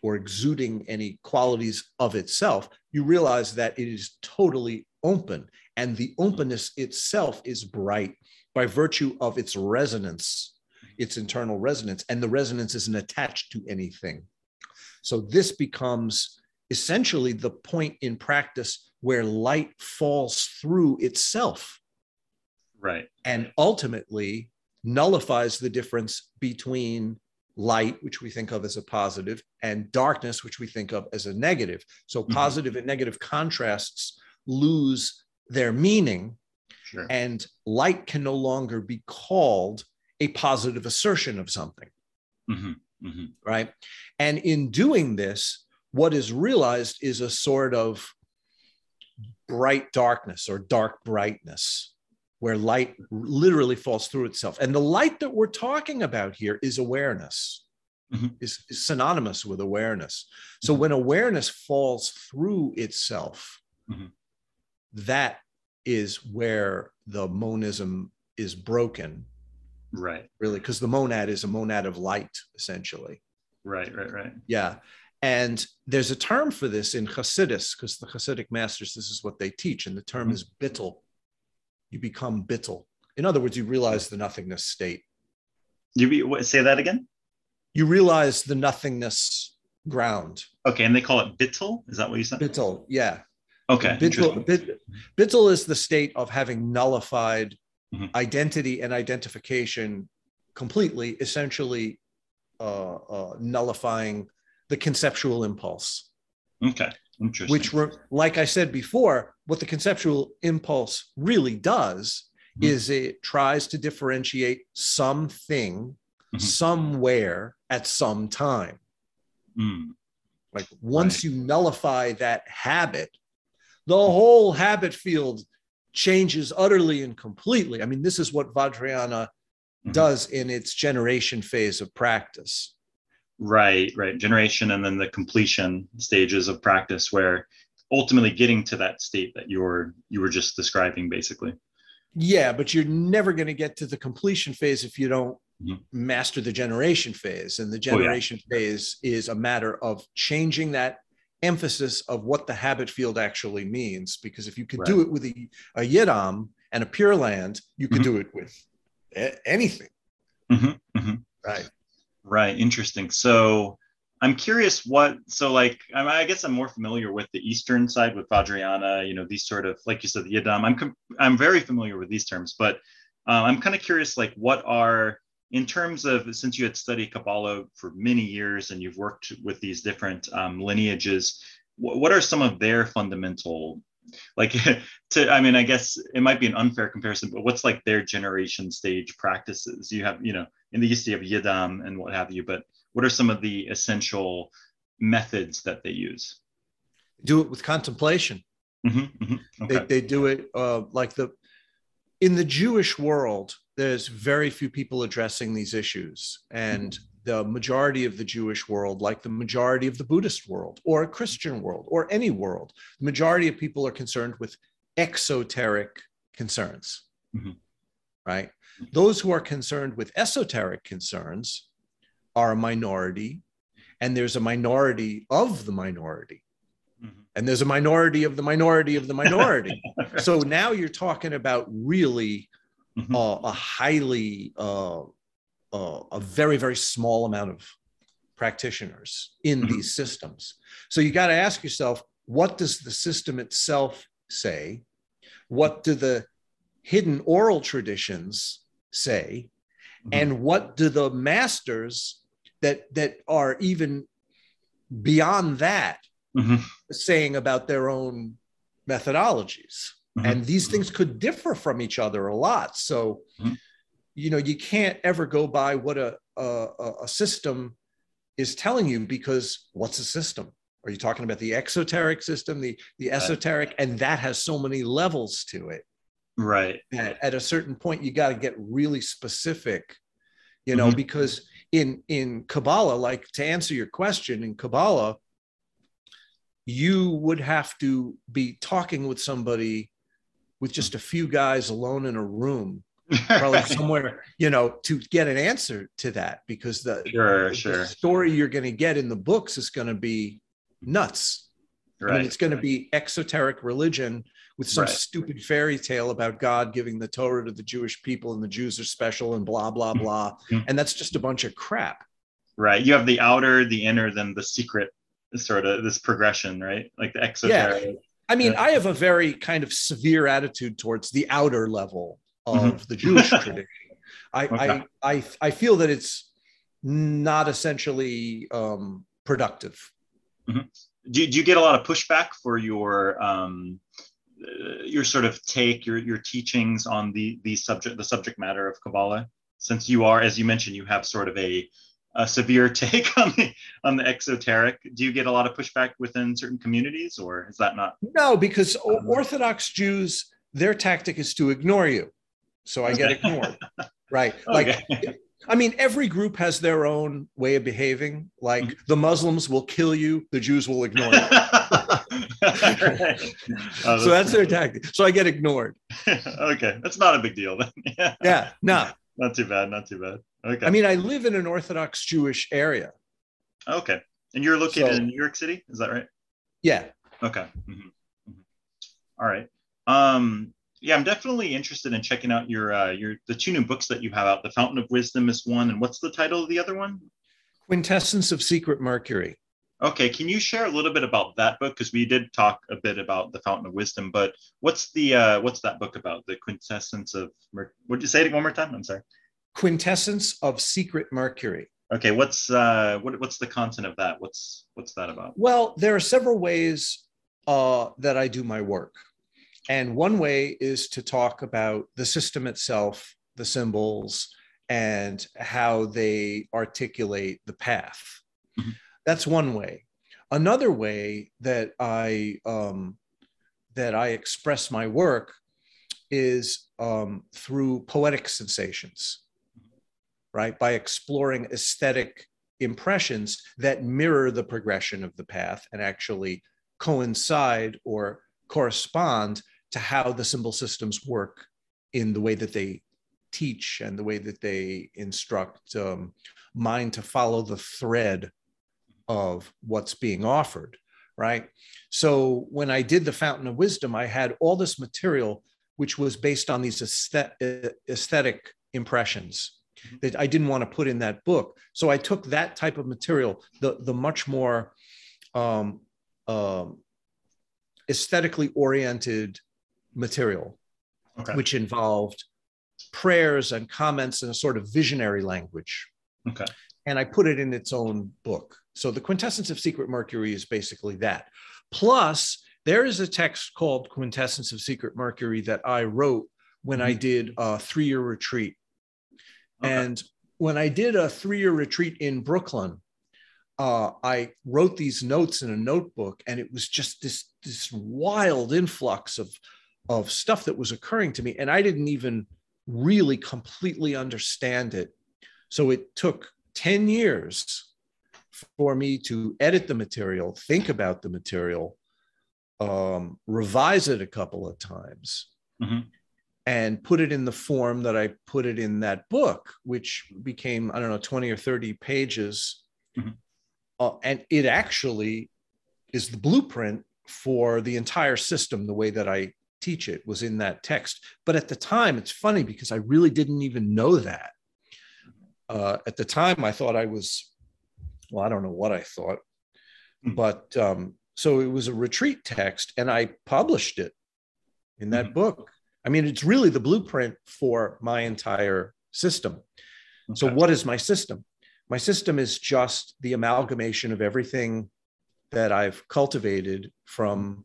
Speaker 2: or exuding any qualities of itself, you realize that it is totally open. And the openness itself is bright by virtue of its resonance, its internal resonance, and the resonance isn't attached to anything. So this becomes essentially the point in practice where light falls through itself
Speaker 1: right.
Speaker 2: and ultimately nullifies the difference between light, which we think of as a positive, and darkness, which we think of as a negative. So
Speaker 1: Mhm.
Speaker 2: positive and negative contrasts lose their meaning,
Speaker 1: Sure.
Speaker 2: and light can no longer be called a positive assertion of something,
Speaker 1: hmm hmm
Speaker 2: right? And in doing this, what is realized is a sort of bright darkness or dark brightness where light literally falls through itself. And the light that we're talking about here is awareness,
Speaker 1: Mhm.
Speaker 2: is, is synonymous with awareness. So
Speaker 1: Mhm.
Speaker 2: when awareness falls through itself,
Speaker 1: Mhm.
Speaker 2: that is where the monism is broken,
Speaker 1: Right.
Speaker 2: really, because the monad is a monad of light, essentially.
Speaker 1: Right. Right. Right.
Speaker 2: Yeah. And there's a term for this in Hasidus, because the Hasidic masters, this is what they teach. And the term
Speaker 1: Mhm.
Speaker 2: is bittel. You become bittel. In other words, you realize the nothingness state.
Speaker 1: You be, what, say that again?
Speaker 2: You realize the nothingness ground.
Speaker 1: Okay, and they call it bittel. Is that what you said?
Speaker 2: Bittel, yeah.
Speaker 1: Okay.
Speaker 2: Bittel, bit, bittel is the state of having nullified
Speaker 1: Mhm.
Speaker 2: identity and identification completely, essentially uh, uh, nullifying the conceptual impulse.
Speaker 1: Okay. Interesting.
Speaker 2: which re- like i said before what the conceptual impulse really does
Speaker 1: Mhm.
Speaker 2: is it tries to differentiate something
Speaker 1: Mhm.
Speaker 2: somewhere at some time
Speaker 1: Mm,
Speaker 2: like once
Speaker 1: Right.
Speaker 2: you nullify that habit the whole habit field changes utterly and completely i mean this is what vajrayana
Speaker 1: Mhm.
Speaker 2: does in its generation phase of practice
Speaker 1: right. Right. Generation and then the completion stages of practice, where ultimately getting to that state that you're you were just describing, basically.
Speaker 2: Yeah, but you're never going to get to the completion phase if you don't
Speaker 1: Mhm.
Speaker 2: master the generation phase. And the
Speaker 1: Oh, yeah.
Speaker 2: generation phase is a matter of changing that emphasis of what the habit field actually means. Because if you could do it with a, a yidam and a pure land, you could
Speaker 1: Mhm.
Speaker 2: do it with a- anything.
Speaker 1: Mhm, mhm.
Speaker 2: Right.
Speaker 1: Right. Interesting. So I'm curious what, so like, I, I guess I'm more familiar with the Eastern side with Vajrayana, you know, these sort of, like you said, the Yidam. I'm, com- I'm very familiar with these terms, but uh, I'm kind of curious, like, what are, in terms of, since you had studied Kabbalah for many years and you've worked with these different um, lineages, wh- what are some of their fundamental, like, to, I mean, I guess it might be an unfair comparison, but what's like their generation stage practices? You have, you know, in the East you have Yidam and what have you, but what are some of the essential methods that they use?
Speaker 2: Do it with contemplation.
Speaker 1: Mhm, mhm.
Speaker 2: They, they do it uh, like the in the Jewish world, there's very few people addressing these issues. And the majority of the Jewish world, like the majority of the Buddhist world or a Christian world or any world, the majority of people are concerned with exoteric concerns, mm-hmm. right? Those who are concerned with esoteric concerns are a minority, and there's a minority of the minority. Mm-hmm. And there's a minority of the minority of the minority. so now you're talking about really mm-hmm. uh, a highly, uh, uh, a very, very small amount of practitioners in mm-hmm. these systems. So you got to ask yourself, what does the system itself say? What do the hidden oral traditions say? Mm-hmm. And what do the masters that that are even beyond that mm-hmm. saying about their own methodologies? Mm-hmm. And these things could differ from each other a lot. So, mm-hmm. you know, you can't ever go by what a, a, a system is telling you because what's a system? Are you talking about the exoteric system, the, the esoteric? And that has so many levels to it.
Speaker 1: Right.
Speaker 2: At, at a certain point, you got to get really specific, you know, mm-hmm. because in in Kabbalah, like to answer your question, in Kabbalah, you would have to be talking with somebody with just a few guys alone in a room probably somewhere you know to get an answer to that because the,
Speaker 1: sure,
Speaker 2: the
Speaker 1: sure.
Speaker 2: story you're going to get in the books is going to be nuts right I mean, it's going to be exoteric religion with some right. stupid fairy tale about god giving the torah to the jewish people and the jews are special and blah blah mm-hmm. blah and that's just a bunch of crap
Speaker 1: right you have the outer the inner then the secret sort of this progression right like the exoteric yeah.
Speaker 2: I mean, I have a very kind of severe attitude towards the outer level of mm-hmm. the Jewish tradition. I, okay. I, I, I feel that it's not essentially um, productive.
Speaker 1: Mm-hmm. Do, do you get a lot of pushback for your um, uh, your sort of take your your teachings on the the subject the subject matter of Kabbalah? Since you are, as you mentioned, you have sort of a a severe take on the on the exoteric. Do you get a lot of pushback within certain communities, or is that not?
Speaker 2: No, because um, Orthodox Jews, their tactic is to ignore you, so I get ignored. right, like. I mean, every group has their own way of behaving. Like mm-hmm. the Muslims will kill you, the Jews will ignore you. oh, so that's their tactic. So I get ignored.
Speaker 1: okay, that's not a big deal then.
Speaker 2: yeah. yeah, no,
Speaker 1: not too bad. Not too bad. Okay.
Speaker 2: I mean, I live in an Orthodox Jewish area.
Speaker 1: Okay. And you're located so, in New York City, is that right?
Speaker 2: Yeah.
Speaker 1: Okay. Mm-hmm. Mm-hmm. All right. Um, yeah, I'm definitely interested in checking out your uh, your the two new books that you have out. The Fountain of Wisdom is one, and what's the title of the other one?
Speaker 2: Quintessence of Secret Mercury.
Speaker 1: Okay, can you share a little bit about that book? Because we did talk a bit about the Fountain of Wisdom, but what's the uh, what's that book about? The quintessence of Mer- would you say it one more time? I'm sorry.
Speaker 2: Quintessence of Secret Mercury.
Speaker 1: Okay, what's uh, what, what's the content of that? What's what's that about?
Speaker 2: Well, there are several ways uh, that I do my work, and one way is to talk about the system itself, the symbols, and how they articulate the path. Mm-hmm that's one way. Another way that I um, that I express my work is um, through poetic sensations, right? By exploring aesthetic impressions that mirror the progression of the path and actually coincide or correspond to how the symbol systems work in the way that they teach and the way that they instruct um, mind to follow the thread of what's being offered, right? So when I did the Fountain of Wisdom, I had all this material which was based on these aesthetic impressions mm-hmm. that I didn't want to put in that book. So I took that type of material, the, the much more um, um, aesthetically oriented material, okay. which involved prayers and comments and a sort of visionary language.
Speaker 1: Okay.
Speaker 2: And I put it in its own book. So the quintessence of Secret Mercury is basically that. Plus, there is a text called Quintessence of Secret Mercury that I wrote when I mm-hmm. did a three year retreat. Okay. And when I did a three year retreat in Brooklyn, uh, I wrote these notes in a notebook, and it was just this this wild influx of of stuff that was occurring to me. And I didn't even really completely understand it. So it took 10 years for me to edit the material, think about the material, um, revise it a couple of times, mm-hmm. and put it in the form that I put it in that book, which became, I don't know, 20 or 30 pages. Mm-hmm. Uh, and it actually is the blueprint for the entire system, the way that I teach it was in that text. But at the time, it's funny because I really didn't even know that. Uh, at the time, I thought I was, well, I don't know what I thought, hmm. but um, so it was a retreat text, and I published it in that mm-hmm. book. I mean, it's really the blueprint for my entire system. Okay. So, what is my system? My system is just the amalgamation of everything that I've cultivated from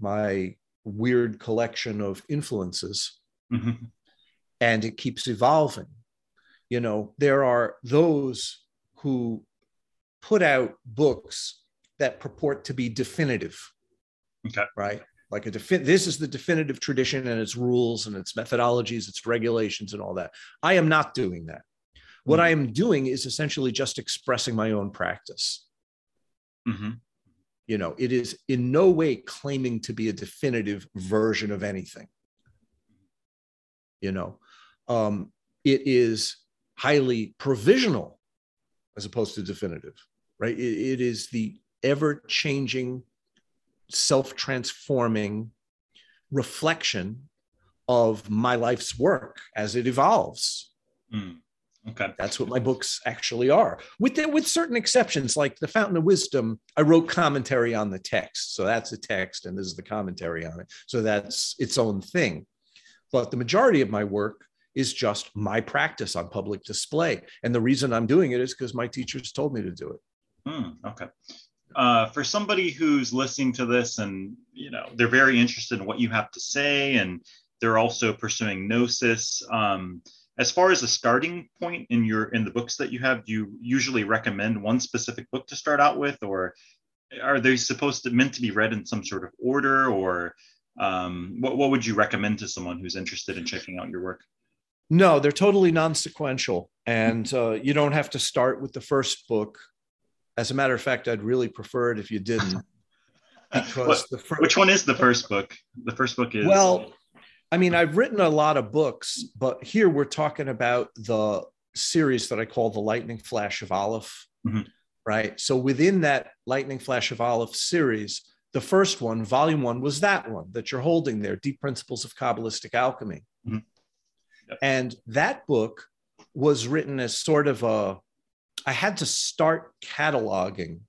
Speaker 2: my weird collection of influences. Mm-hmm. And it keeps evolving. You know, there are those who put out books that purport to be definitive.
Speaker 1: Okay.
Speaker 2: Right. Like a defi- this is the definitive tradition and its rules and its methodologies, its regulations, and all that. I am not doing that. What mm-hmm. I am doing is essentially just expressing my own practice. Mm-hmm. You know, it is in no way claiming to be a definitive version of anything. You know, um, it is highly provisional as opposed to definitive, right? it, it is the ever changing, self transforming reflection of my life's work as it evolves. Mm.
Speaker 1: Okay.
Speaker 2: That's what my books actually are. With the, with certain exceptions, like The Fountain of Wisdom, I wrote commentary on the text. So that's a text, and this is the commentary on it. So that's its own thing. But the majority of my work is just my practice on public display. And the reason I'm doing it is because my teachers told me to do it.
Speaker 1: Hmm, okay. Uh, for somebody who's listening to this and you know they're very interested in what you have to say and they're also pursuing gnosis um, as far as a starting point in your in the books that you have do you usually recommend one specific book to start out with or are they supposed to meant to be read in some sort of order or um, what, what would you recommend to someone who's interested in checking out your work
Speaker 2: no they're totally non-sequential and uh, you don't have to start with the first book as a matter of fact i'd really prefer it if you didn't
Speaker 1: because what, the first, which one is the first book the first book is
Speaker 2: well I mean, I've written a lot of books, but here we're talking about the series that I call the Lightning Flash of Aleph, mm-hmm. right? So within that Lightning Flash of Aleph series, the first one, volume one, was that one that you're holding there, Deep Principles of Kabbalistic Alchemy. Mm-hmm. Yep. And that book was written as sort of a, I had to start cataloging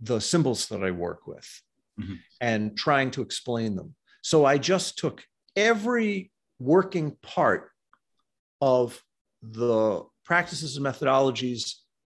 Speaker 2: the symbols that I work with mm-hmm. and trying to explain them. So I just took every working part of the practices and methodologies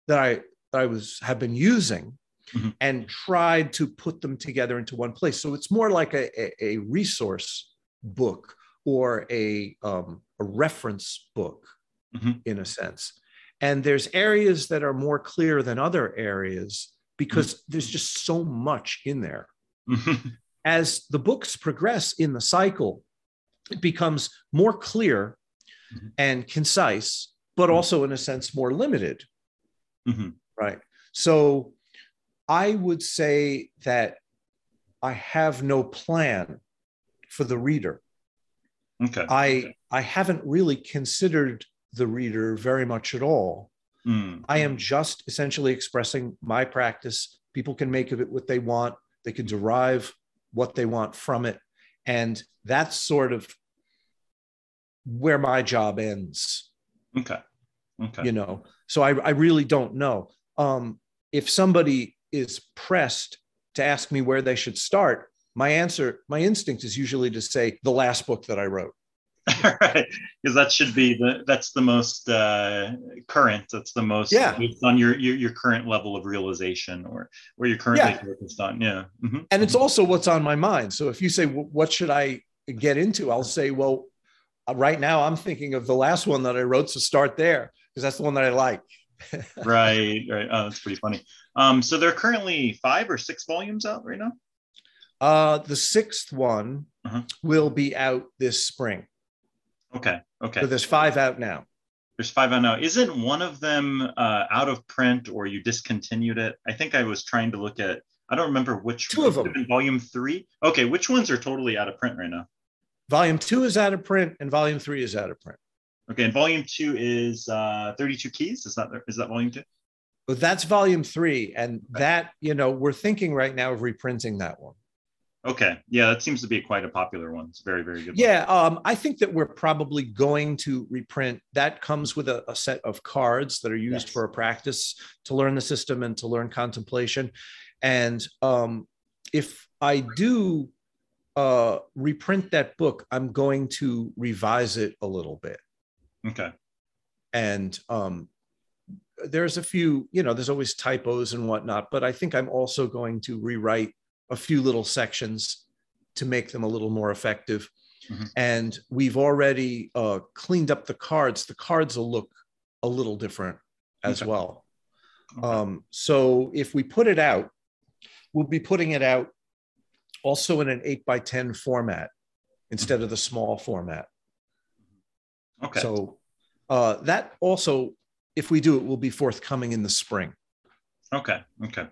Speaker 2: that I that I was have been using mm-hmm. and tried to put them together into one place. So it's more like a, a, a resource book or a, um, a reference book mm-hmm. in a sense. And there's areas that are more clear than other areas because mm-hmm. there's just so much in there. Mm-hmm. As the books progress in the cycle, it becomes more clear mm-hmm. and concise, but mm-hmm. also in a sense more limited. Mm-hmm. Right. So I would say that I have no plan for the reader.
Speaker 1: Okay.
Speaker 2: I I haven't really considered the reader very much at all. Mm. I am just essentially expressing my practice. People can make of it what they want. They can derive what they want from it. And that's sort of where my job ends.
Speaker 1: Okay. Okay.
Speaker 2: You know, so I, I really don't know. Um, if somebody is pressed to ask me where they should start, my answer, my instinct is usually to say the last book that I wrote.
Speaker 1: right, because that should be the that's the most uh, current. That's the most
Speaker 2: yeah.
Speaker 1: on your, your, your current level of realization or where you're currently yeah. focused on. Yeah,
Speaker 2: mm-hmm. and it's also what's on my mind. So if you say what should I get into, I'll say, well, uh, right now I'm thinking of the last one that I wrote. So start there because that's the one that I like.
Speaker 1: right, right. Oh, that's pretty funny. Um, so there are currently five or six volumes out right now.
Speaker 2: Uh, the sixth one
Speaker 1: Uh-huh.
Speaker 2: will be out this spring.
Speaker 1: Okay. Okay.
Speaker 2: So there's five out now.
Speaker 1: There's five out now. Isn't one of them uh, out of print or you discontinued it? I think I was trying to look at. I don't remember which.
Speaker 2: Two of them.
Speaker 1: Volume three. Okay, which ones are totally out of print right now?
Speaker 2: Volume two is out of print, and volume three is out of print.
Speaker 1: Okay, and volume two is uh, 32 keys. Is that is that volume two?
Speaker 2: But that's volume three, and that you know we're thinking right now of reprinting that one.
Speaker 1: Okay, yeah, that seems to be quite a popular one. It's very very good.
Speaker 2: Yeah, um, I think that we're probably going to reprint. That comes with a, a set of cards that are used
Speaker 1: Yes.
Speaker 2: for a practice to learn the system and to learn contemplation. And um, if I do uh, reprint that book, I'm going to revise it a little bit.
Speaker 1: Okay.
Speaker 2: And um, there's a few, you know, there's always typos and whatnot, but I think I'm also going to rewrite a few little sections to make them a little more effective.
Speaker 1: Mhm.
Speaker 2: And we've already uh, cleaned up the cards. The cards will look a little different as
Speaker 1: Okay.
Speaker 2: well.
Speaker 1: Okay.
Speaker 2: Um, so if we put it out, we'll be putting it out also in an eight by 10 format instead of the small format.
Speaker 1: okay.
Speaker 2: So uh, that also, if we do it, will be forthcoming in the spring.
Speaker 1: Okay. Okay.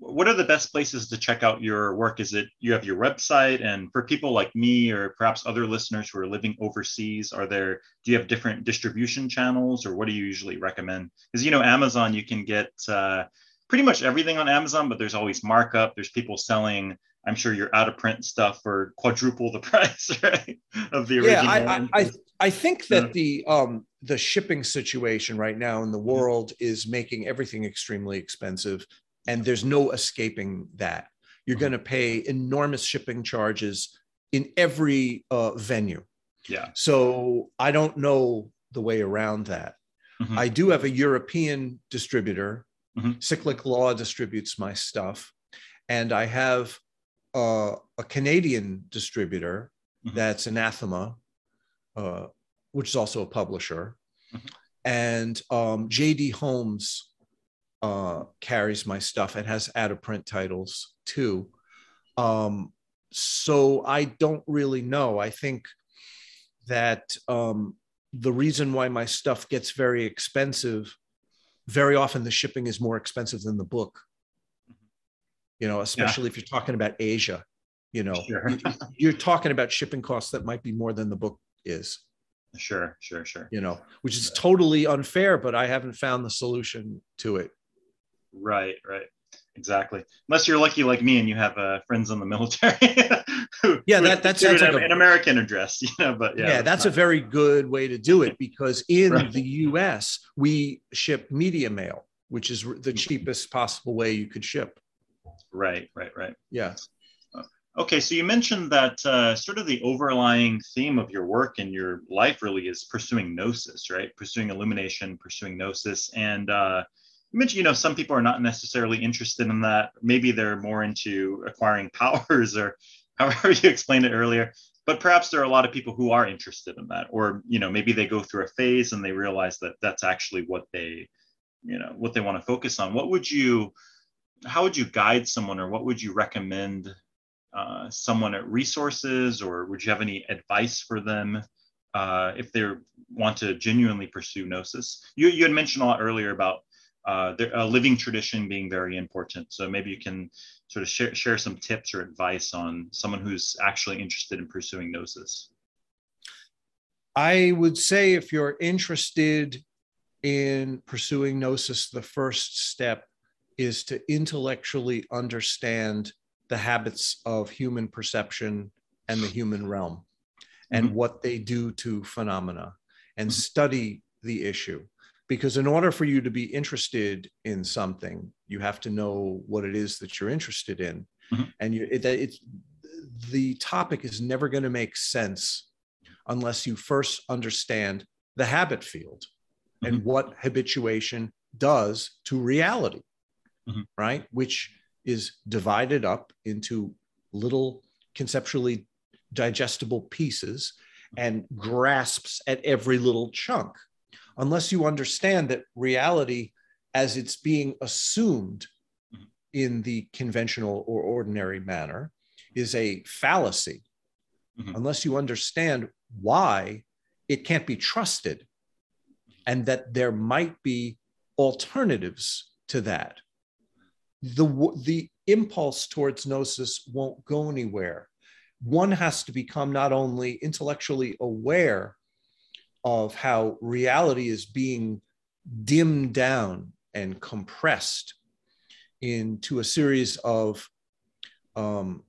Speaker 1: What are the best places to check out your work? Is it you have your website, and for people like me or perhaps other listeners who are living overseas, are there do you have different distribution channels, or what do you usually recommend? Because you know Amazon, you can get uh, pretty much everything on Amazon, but there's always markup. There's people selling. I'm sure your out of print stuff for quadruple the price, right, of the
Speaker 2: Yeah. I, I, I, I think that
Speaker 1: Yeah.
Speaker 2: the um, the shipping situation right now in the world is making everything extremely expensive, and there's no escaping that. You're going to pay enormous shipping charges in every uh, venue.
Speaker 1: yeah.
Speaker 2: So I don't know the way around that.
Speaker 1: Mhm.
Speaker 2: I do have a European distributor.
Speaker 1: Mhm.
Speaker 2: Cyclic Law distributes my stuff, and I have uh, a Canadian distributor
Speaker 1: Mhm.
Speaker 2: that's Anathema, uh, which is also a publisher,
Speaker 1: Mhm.
Speaker 2: and um, JD Holmes uh, carries my stuff and has out of print titles too. Um, so I don't really know. I think that um, the reason why my stuff gets very expensive, very often the shipping is more expensive than the book. You know, especially if you're talking about Asia. You know,
Speaker 1: Sure.
Speaker 2: you're talking about shipping costs that might be more than the book is.
Speaker 1: Sure. Sure. Sure.
Speaker 2: You know, which is totally unfair, but I haven't found the solution to it.
Speaker 1: Right, right. Exactly. Unless you're lucky like me and you have uh, friends in the military. who-
Speaker 2: Yeah, that- that
Speaker 1: consider
Speaker 2: sounds like a-
Speaker 1: an American address, you know, but yeah.
Speaker 2: Yeah, that's a very good way to do it because in
Speaker 1: Right.
Speaker 2: the US, we ship media mail, which is the cheapest possible way you could ship.
Speaker 1: right, right, right.
Speaker 2: Yeah.
Speaker 1: Okay, so you mentioned that uh, sort of the overlying theme of your work and your life really is pursuing gnosis, right? Pursuing illumination, pursuing gnosis. And uh, mentioned, you know, some people are not necessarily interested in that. Maybe they're more into acquiring powers or however you explained it earlier. But perhaps there are a lot of people who are interested in that. Or, you know, maybe they go through a phase and they realize that that's actually what they, you know, what they want to focus on. What would you, how would you guide someone or what would you recommend uh, someone at resources or would you have any advice for them uh, if they want to genuinely pursue gnosis you, you had mentioned a lot earlier about uh, the, a living tradition being very important so maybe you can sort of share, share some tips or advice on someone who's actually interested in pursuing gnosis
Speaker 2: I would say if you're interested in pursuing gnosis, the first step is to intellectually understand the habits of human perception and the human realm and
Speaker 1: Mhm.
Speaker 2: what they do to phenomena and
Speaker 1: Mhm.
Speaker 2: study the issue. Because in order for you to be interested in something, you have to know what it is that you're interested in.
Speaker 1: Mhm.
Speaker 2: And you, it, it's, the topic is never going to make sense unless you first understand the habit field and what habituation does to reality,
Speaker 1: Mhm.
Speaker 2: right? Which is divided up into little conceptually digestible pieces and grasps at every little chunk. Unless you understand that reality, as it's being assumed
Speaker 1: Mhm.
Speaker 2: in the conventional or ordinary manner, is a fallacy
Speaker 1: Mhm.
Speaker 2: unless you understand why it can't be trusted and that there might be alternatives to that. The, the impulse towards gnosis won't go anywhere. One has to become not only intellectually aware of how reality is being dimmed down and compressed into a series of um,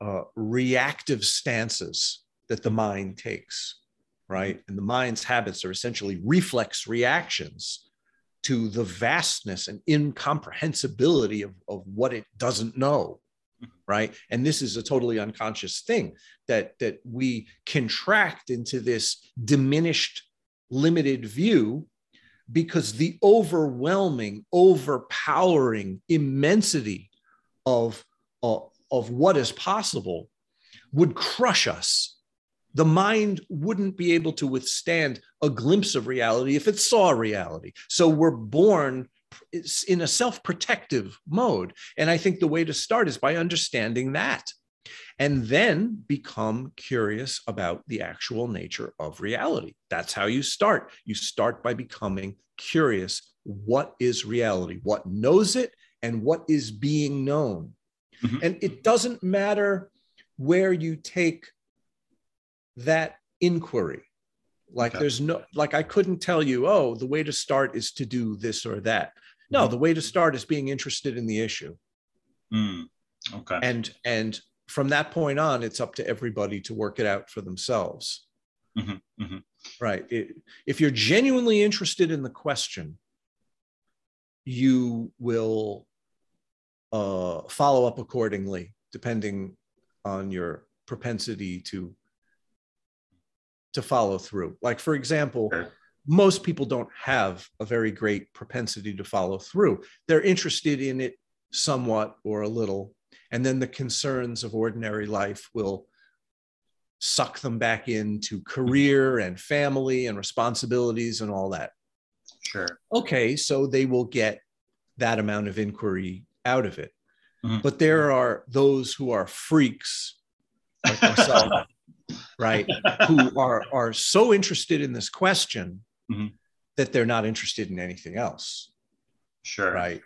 Speaker 2: uh, reactive stances that the mind takes, right? And the mind's habits are essentially reflex reactions to the vastness and incomprehensibility of, of what it doesn't know, right? And this is a totally unconscious thing that, that we contract into this diminished, limited view because the overwhelming, overpowering immensity of, uh, of what is possible would crush us. The mind wouldn't be able to withstand a glimpse of reality if it saw reality. So we're born in a self protective mode. And I think the way to start is by understanding that and then become curious about the actual nature of reality. That's how you start. You start by becoming curious what is reality, what knows it, and what is being known.
Speaker 1: Mhm.
Speaker 2: And it doesn't matter where you take that inquiry. Like
Speaker 1: Okay.
Speaker 2: there's no, like I couldn't tell you, oh, the way to start is to do this or that. No,
Speaker 1: Mhm.
Speaker 2: the way to start is being interested in the issue
Speaker 1: Mm. Okay.
Speaker 2: and and from that point on it's up to everybody to work it out for themselves
Speaker 1: Mhm, mhm.
Speaker 2: right It- if you're genuinely interested in the question you will uh, follow up accordingly depending on your propensity to to follow through like for example
Speaker 1: Sure.
Speaker 2: most people don't have a very great propensity to follow through they're interested in it somewhat or a little and then the concerns of ordinary life will suck them back into career and family and responsibilities and all that
Speaker 1: Sure.
Speaker 2: okay so they will get that amount of inquiry out of it
Speaker 1: Mhm.
Speaker 2: but there are those who are freaks like myself right who are are so interested in this question
Speaker 1: Mhm.
Speaker 2: that they're not interested in anything else
Speaker 1: Sure.
Speaker 2: right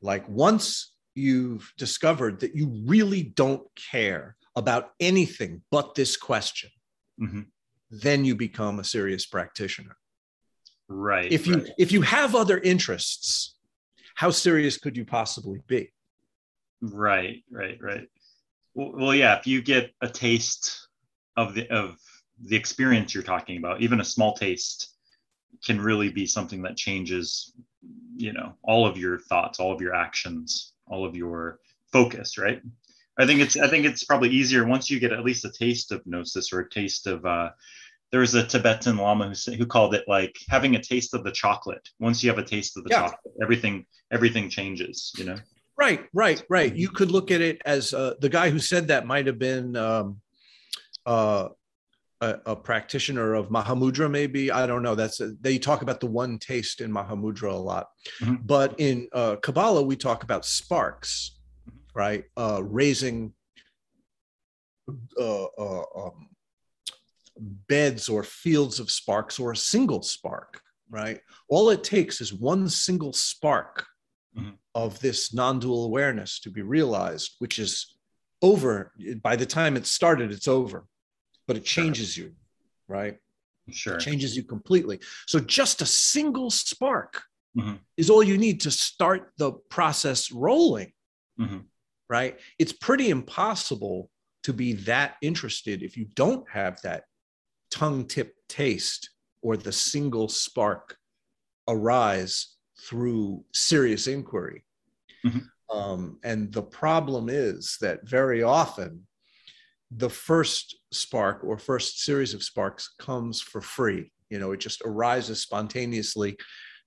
Speaker 2: like once you've discovered that you really don't care about anything but this question
Speaker 1: Mhm.
Speaker 2: then you become a serious practitioner
Speaker 1: Right.
Speaker 2: if you
Speaker 1: right.
Speaker 2: if you have other interests how serious could you possibly be
Speaker 1: Right, right, right. Well, well, yeah. If you get a taste of the of the experience you're talking about, even a small taste can really be something that changes, you know, all of your thoughts, all of your actions, all of your focus. Right. I think it's I think it's probably easier once you get at least a taste of gnosis or a taste of. uh there was a Tibetan Lama who, said, who called it like having a taste of the chocolate. Once you have a taste of the
Speaker 2: Yeah.
Speaker 1: chocolate, everything everything changes. You know.
Speaker 2: right right right you could look at it as uh, the guy who said that might have been um, uh, a, a practitioner of mahamudra maybe? I don't know. That's a, they talk about the one taste in mahamudra a lot.
Speaker 1: Mhm.
Speaker 2: but in uh, kabbalah we talk about sparks right? Uh, raising uh, uh, um, beds or fields of sparks or a single spark right? All it takes is one single spark
Speaker 1: Mhm.
Speaker 2: of this non-dual awareness to be realized which is over. By the time it started it's over but it
Speaker 1: Sure.
Speaker 2: changes you right
Speaker 1: Sure.
Speaker 2: changes you completely so just a single spark
Speaker 1: Mhm.
Speaker 2: is all you need to start the process rolling
Speaker 1: Mhm.
Speaker 2: right it's pretty impossible to be that interested if you don't have that tongue tip taste or the single spark arise through serious inquiry
Speaker 1: Mhm.
Speaker 2: um, and the problem is that very often the first spark or first series of sparks comes for free you know it just arises spontaneously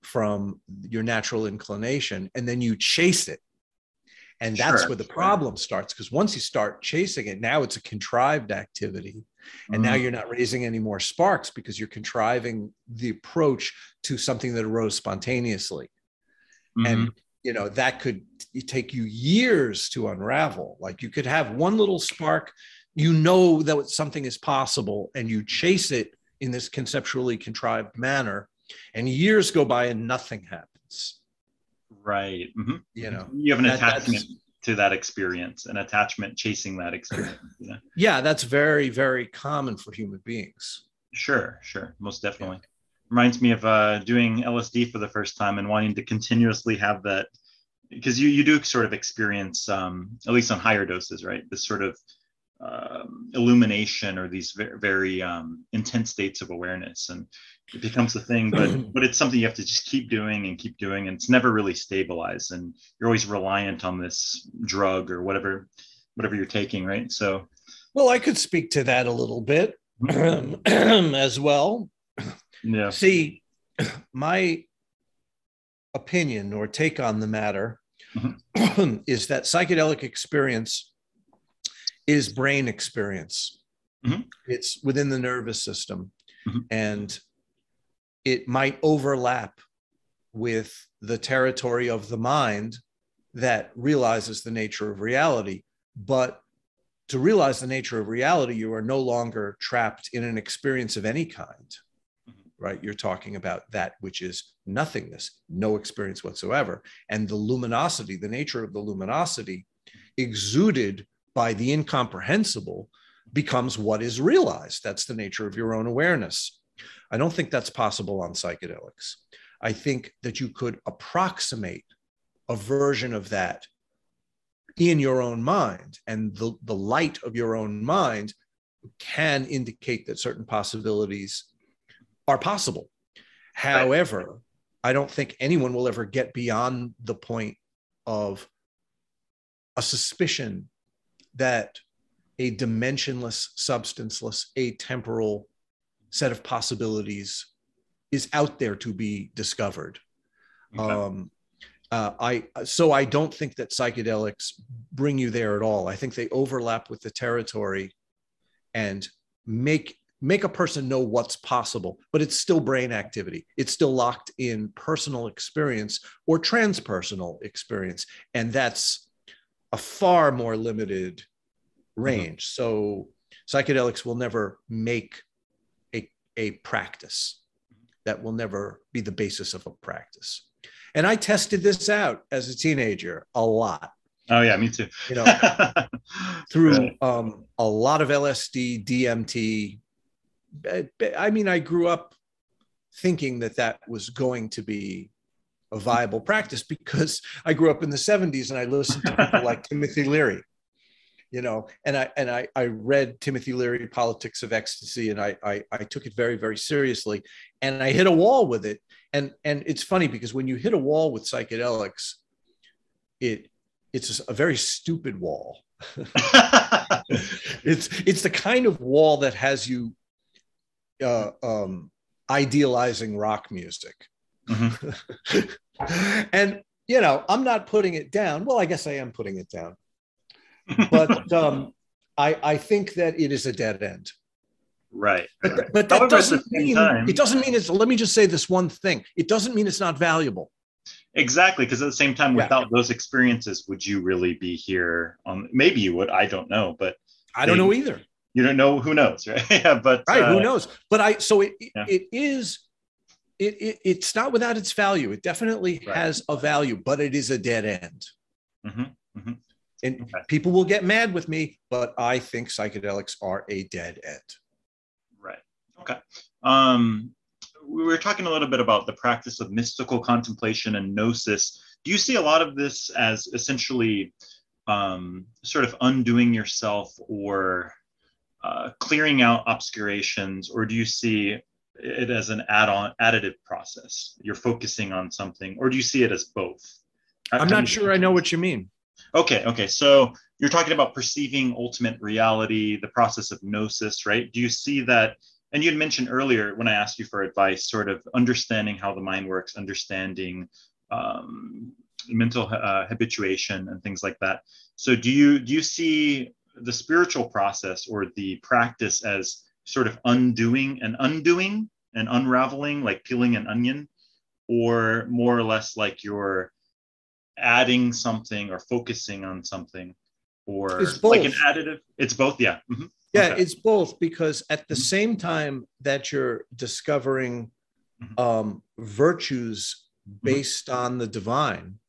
Speaker 2: from your natural inclination and then you chase it and that's
Speaker 1: Sure,
Speaker 2: where the
Speaker 1: sure.
Speaker 2: problem starts because once you start chasing it now it's a contrived activity and now
Speaker 1: Mhm.
Speaker 2: you're not raising any more sparks because you're contriving the approach to something that arose spontaneously and
Speaker 1: Mhm.
Speaker 2: you know that could take you years to unravel like you could have one little spark you know that something is possible and you chase it in this conceptually contrived manner and years go by and nothing happens.
Speaker 1: Right. Mm-hmm.
Speaker 2: you know
Speaker 1: you have an that, attachment to that experience an attachment chasing that experience you know?
Speaker 2: yeah that's very very common for human beings.
Speaker 1: Sure sure. Most definitely. Yeah. Reminds me of uh, doing LSD for the first time and wanting to continuously have that because you you do sort of experience um, at least on higher doses, right? This sort of um, illumination or these very, very um, intense states of awareness, and it becomes a thing. But but it's something you have to just keep doing and keep doing, and it's never really stabilized, and you're always reliant on this drug or whatever whatever you're taking, right? So,
Speaker 2: well, I could speak to that a little bit as well.
Speaker 1: Yeah.
Speaker 2: See, my opinion or take on the matter mm-hmm. is that psychedelic experience is brain experience. Mm-hmm. It's within the nervous system. Mm-hmm. And it might overlap with the territory of the mind that realizes the nature of reality. But to realize the nature of reality, you are no longer trapped in an experience of any kind right? You're talking about that which is nothingness, no experience whatsoever. And the luminosity, the nature of the luminosity exuded by the incomprehensible becomes what is realized. That's the nature of your own awareness. I don't think that's possible on psychedelics. I think that you could approximate a version of that in your own mind, and the, the light of your own mind can indicate that certain possibilities are possible. However, I don't think anyone will ever get beyond the point of a suspicion that a dimensionless, substanceless, atemporal set of possibilities is out there to be discovered. Okay. Um, uh, I so I don't think that psychedelics bring you there at all. I think they overlap with the territory and make make a person know what's possible, but it's still brain activity. It's still locked in personal experience or transpersonal experience. And that's a far more limited range. Mm-hmm. So psychedelics will never make a, a practice. That will never be the basis of a practice. And I tested this out as a teenager a lot.
Speaker 1: Oh yeah, me too.
Speaker 2: you know, through um, a lot of LSD, DMT, I mean, I grew up thinking that that was going to be a viable practice because I grew up in the 70s and I listened to people like Timothy Leary, you know, and I and I, I read Timothy Leary, Politics of Ecstasy, and I, I I took it very, very seriously. And I hit a wall with it. And and it's funny because when you hit a wall with psychedelics, it it's a very stupid wall. it's it's the kind of wall that has you uh, um, idealizing rock music. Mm-hmm. and, you know, I'm not putting it down. Well, I guess I am putting it down. But um, I, I think that it is a dead end.
Speaker 1: Right.
Speaker 2: But, but that However, doesn't mean time, it doesn't mean it's let me just say this one thing. It doesn't mean it's not valuable.
Speaker 1: Exactly, because at the same time, without those experiences, would you really be here? On maybe you would. I don't know, but
Speaker 2: I don't know either
Speaker 1: you don't know who knows right yeah but
Speaker 2: right uh, who knows but i so it yeah. it is it, it, it's not without its value it definitely right. has a value but it is a dead end mm-hmm. Mm-hmm. and okay. people will get mad with me but i think psychedelics are a dead end
Speaker 1: right okay um we were talking a little bit about the practice of mystical contemplation and gnosis do you see a lot of this as essentially um, sort of undoing yourself or uh, clearing out obscurations, or do you see it as an add-on additive process? You're focusing on something, or do you see it as both?
Speaker 2: I'm not sure I know what you mean.
Speaker 1: Okay, okay. So you're talking about perceiving ultimate reality, the process of gnosis, right? Do you see that? And you had mentioned earlier when I asked you for advice, sort of understanding how the mind works, understanding um, mental uh, habituation and things like that. So do you do you see the spiritual process or the practice as sort of undoing and undoing and unraveling, like peeling an onion, or more or less like you're adding something or focusing on something or like an additive it's both yeah Mhm.
Speaker 2: Yeah,
Speaker 1: Okay.
Speaker 2: it's both because at the same time that you're discovering
Speaker 1: Mhm.
Speaker 2: um, virtues based on the divine,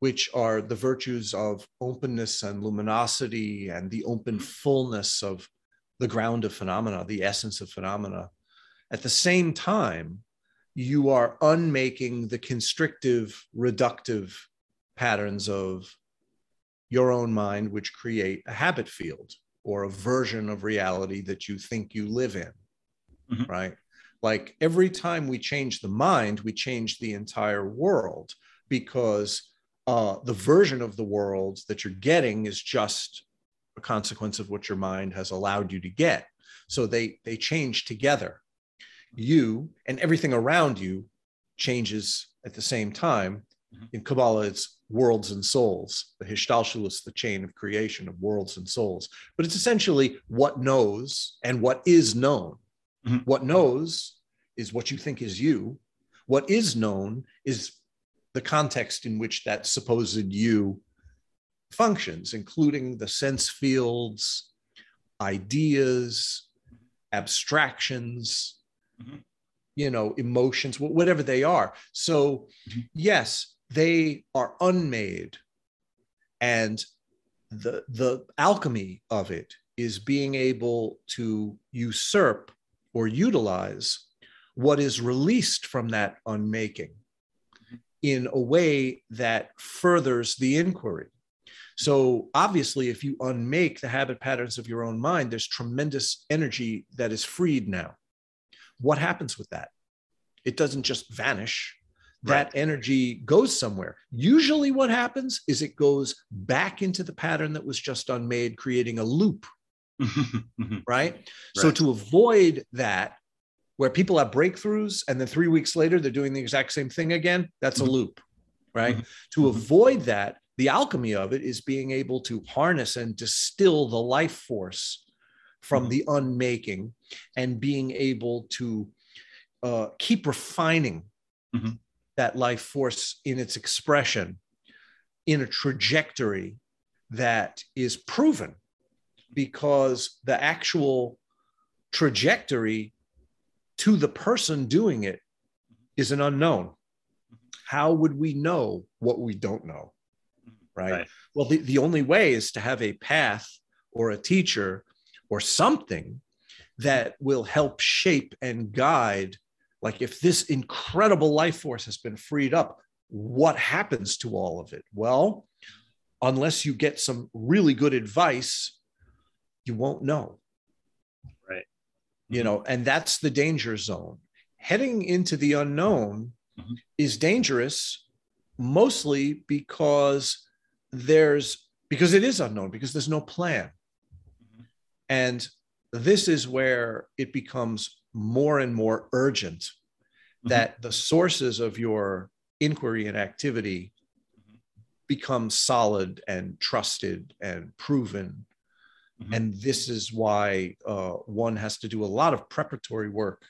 Speaker 2: which are the virtues of openness and luminosity and the open fullness of the ground of phenomena, the essence of phenomena, at the same time, you are unmaking the constrictive, reductive patterns of your own mind, which create a habit field or a version of reality that you think you live in,
Speaker 1: Mhm.
Speaker 2: right? Like every time we change the mind, we change the entire world because uh, the version of the world that you're getting is just a consequence of what your mind has allowed you to get. So they they change together. You and everything around you changes at the same time.
Speaker 1: Mhm.
Speaker 2: In Kabbalah, it's worlds and souls. The Hishtalshelus, the chain of creation of worlds and souls. But it's essentially what knows and what is known.
Speaker 1: Mhm.
Speaker 2: What knows is what you think is you. What is known is the context in which that supposed you functions, including the sense fields, ideas, abstractions,
Speaker 1: Mhm.
Speaker 2: you know, emotions, whatever they are. So,
Speaker 1: Mhm.
Speaker 2: yes, they are unmade. And the, the alchemy of it is being able to usurp or utilize what is released from that unmaking in a way that furthers the inquiry. So, obviously, if you unmake the habit patterns of your own mind, there's tremendous energy that is freed now. What happens with that? It doesn't just vanish. That energy goes somewhere. Usually, what happens is it goes back into the pattern that was just unmade, creating a loop,
Speaker 1: Mhm.
Speaker 2: right? So, to avoid that, where people have breakthroughs and then three weeks later they're doing the exact same thing again, that's a
Speaker 1: Mhm.
Speaker 2: loop, right?
Speaker 1: Mhm.
Speaker 2: To
Speaker 1: Mhm.
Speaker 2: avoid that, the alchemy of it is being able to harness and distill the life force from
Speaker 1: Mhm.
Speaker 2: the unmaking and being able to uh, keep refining
Speaker 1: Mhm.
Speaker 2: that life force in its expression in a trajectory that is proven because the actual trajectory to the person doing it is an unknown. How would we know what we don't know? Right.
Speaker 1: Right.
Speaker 2: Well, the, the only way is to have a path or a teacher or something that will help shape and guide. Like, if this incredible life force has been freed up, what happens to all of it? Well, unless you get some really good advice, you won't know
Speaker 1: Right.
Speaker 2: you know and that's the danger zone heading into the unknown
Speaker 1: Mhm.
Speaker 2: is dangerous mostly because there's because it is unknown because there's no plan
Speaker 1: Mhm.
Speaker 2: and this is where it becomes more and more urgent
Speaker 1: Mhm.
Speaker 2: that the sources of your inquiry and activity
Speaker 1: Mhm.
Speaker 2: become solid and trusted and proven
Speaker 1: Mhm.
Speaker 2: and this is why uh, one has to do a lot of preparatory work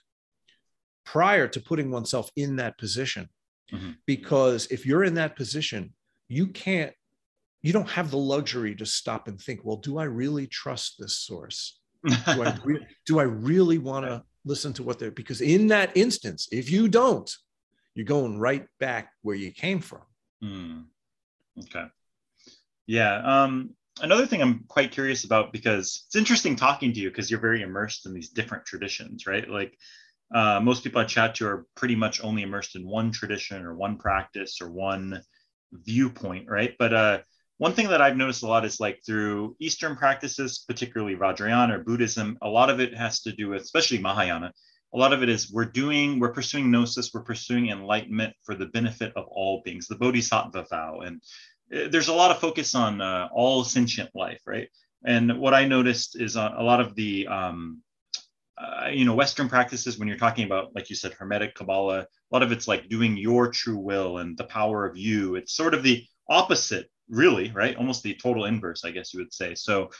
Speaker 2: prior to putting oneself in that position.
Speaker 1: Mhm.
Speaker 2: Because if you're in that position, you can't, you don't have the luxury to stop and think, well, do I really trust this source? Do I, re- do I really want to listen to what they're, because in that instance, if you don't, you're going right back where you came from.
Speaker 1: Hmm. Okay. Yeah. Um, another thing I'm quite curious about because it's interesting talking to you because you're very immersed in these different traditions, right? Like uh, most people I chat to are pretty much only immersed in one tradition or one practice or one viewpoint, right? But uh, one thing that I've noticed a lot is like through Eastern practices, particularly Vajrayana or Buddhism, a lot of it has to do with, especially Mahayana, a lot of it is we're doing, we're pursuing gnosis, we're pursuing enlightenment for the benefit of all beings, the Bodhisattva vow. And uh, there's a lot of focus on uh, all sentient life, right? And what I noticed is uh, a lot of the, um, uh, you know, Western practices, when you're talking about, like you said, Hermetic Kabbalah, a lot of it's like doing your true will and the power of you. It's sort of the opposite, really, right? Almost the total inverse, I guess you would say. So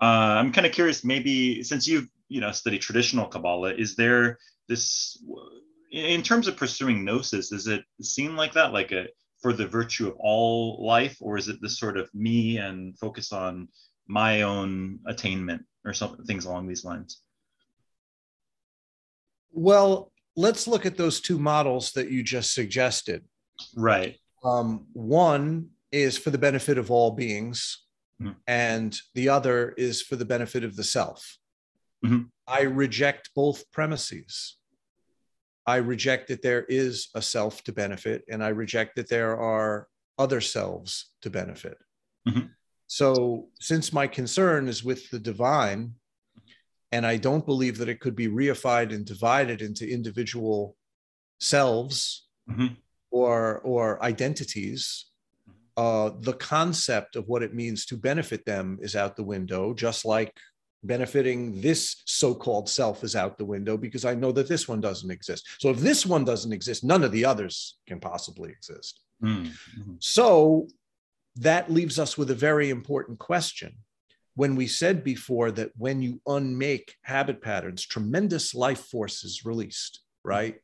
Speaker 1: uh, I'm kind of curious, maybe since you've, you know, studied traditional Kabbalah, is there this, in terms of pursuing gnosis, does it seem like that, like a for the virtue of all life, or is it this sort of me and focus on my own attainment or something things along these lines?
Speaker 2: Well, let's look at those two models that you just suggested.
Speaker 1: Right.
Speaker 2: Um, one is for the benefit of all beings, mm-hmm. and the other is for the benefit of the self. Mm-hmm. I reject both premises. I reject that there is a self to benefit, and I reject that there are other selves to benefit. Mm-hmm. So, since my concern is with the divine, and I don't believe that it could be reified and divided into individual selves mm-hmm. or, or identities, uh, the concept of what it means to benefit them is out the window, just like benefiting this so-called self is out the window because I know that this one doesn't exist. So if this one doesn't exist, none of the others can possibly exist. Mm-hmm. So that leaves us with a very important question. When we said before that when you unmake habit patterns, tremendous life force is released, right?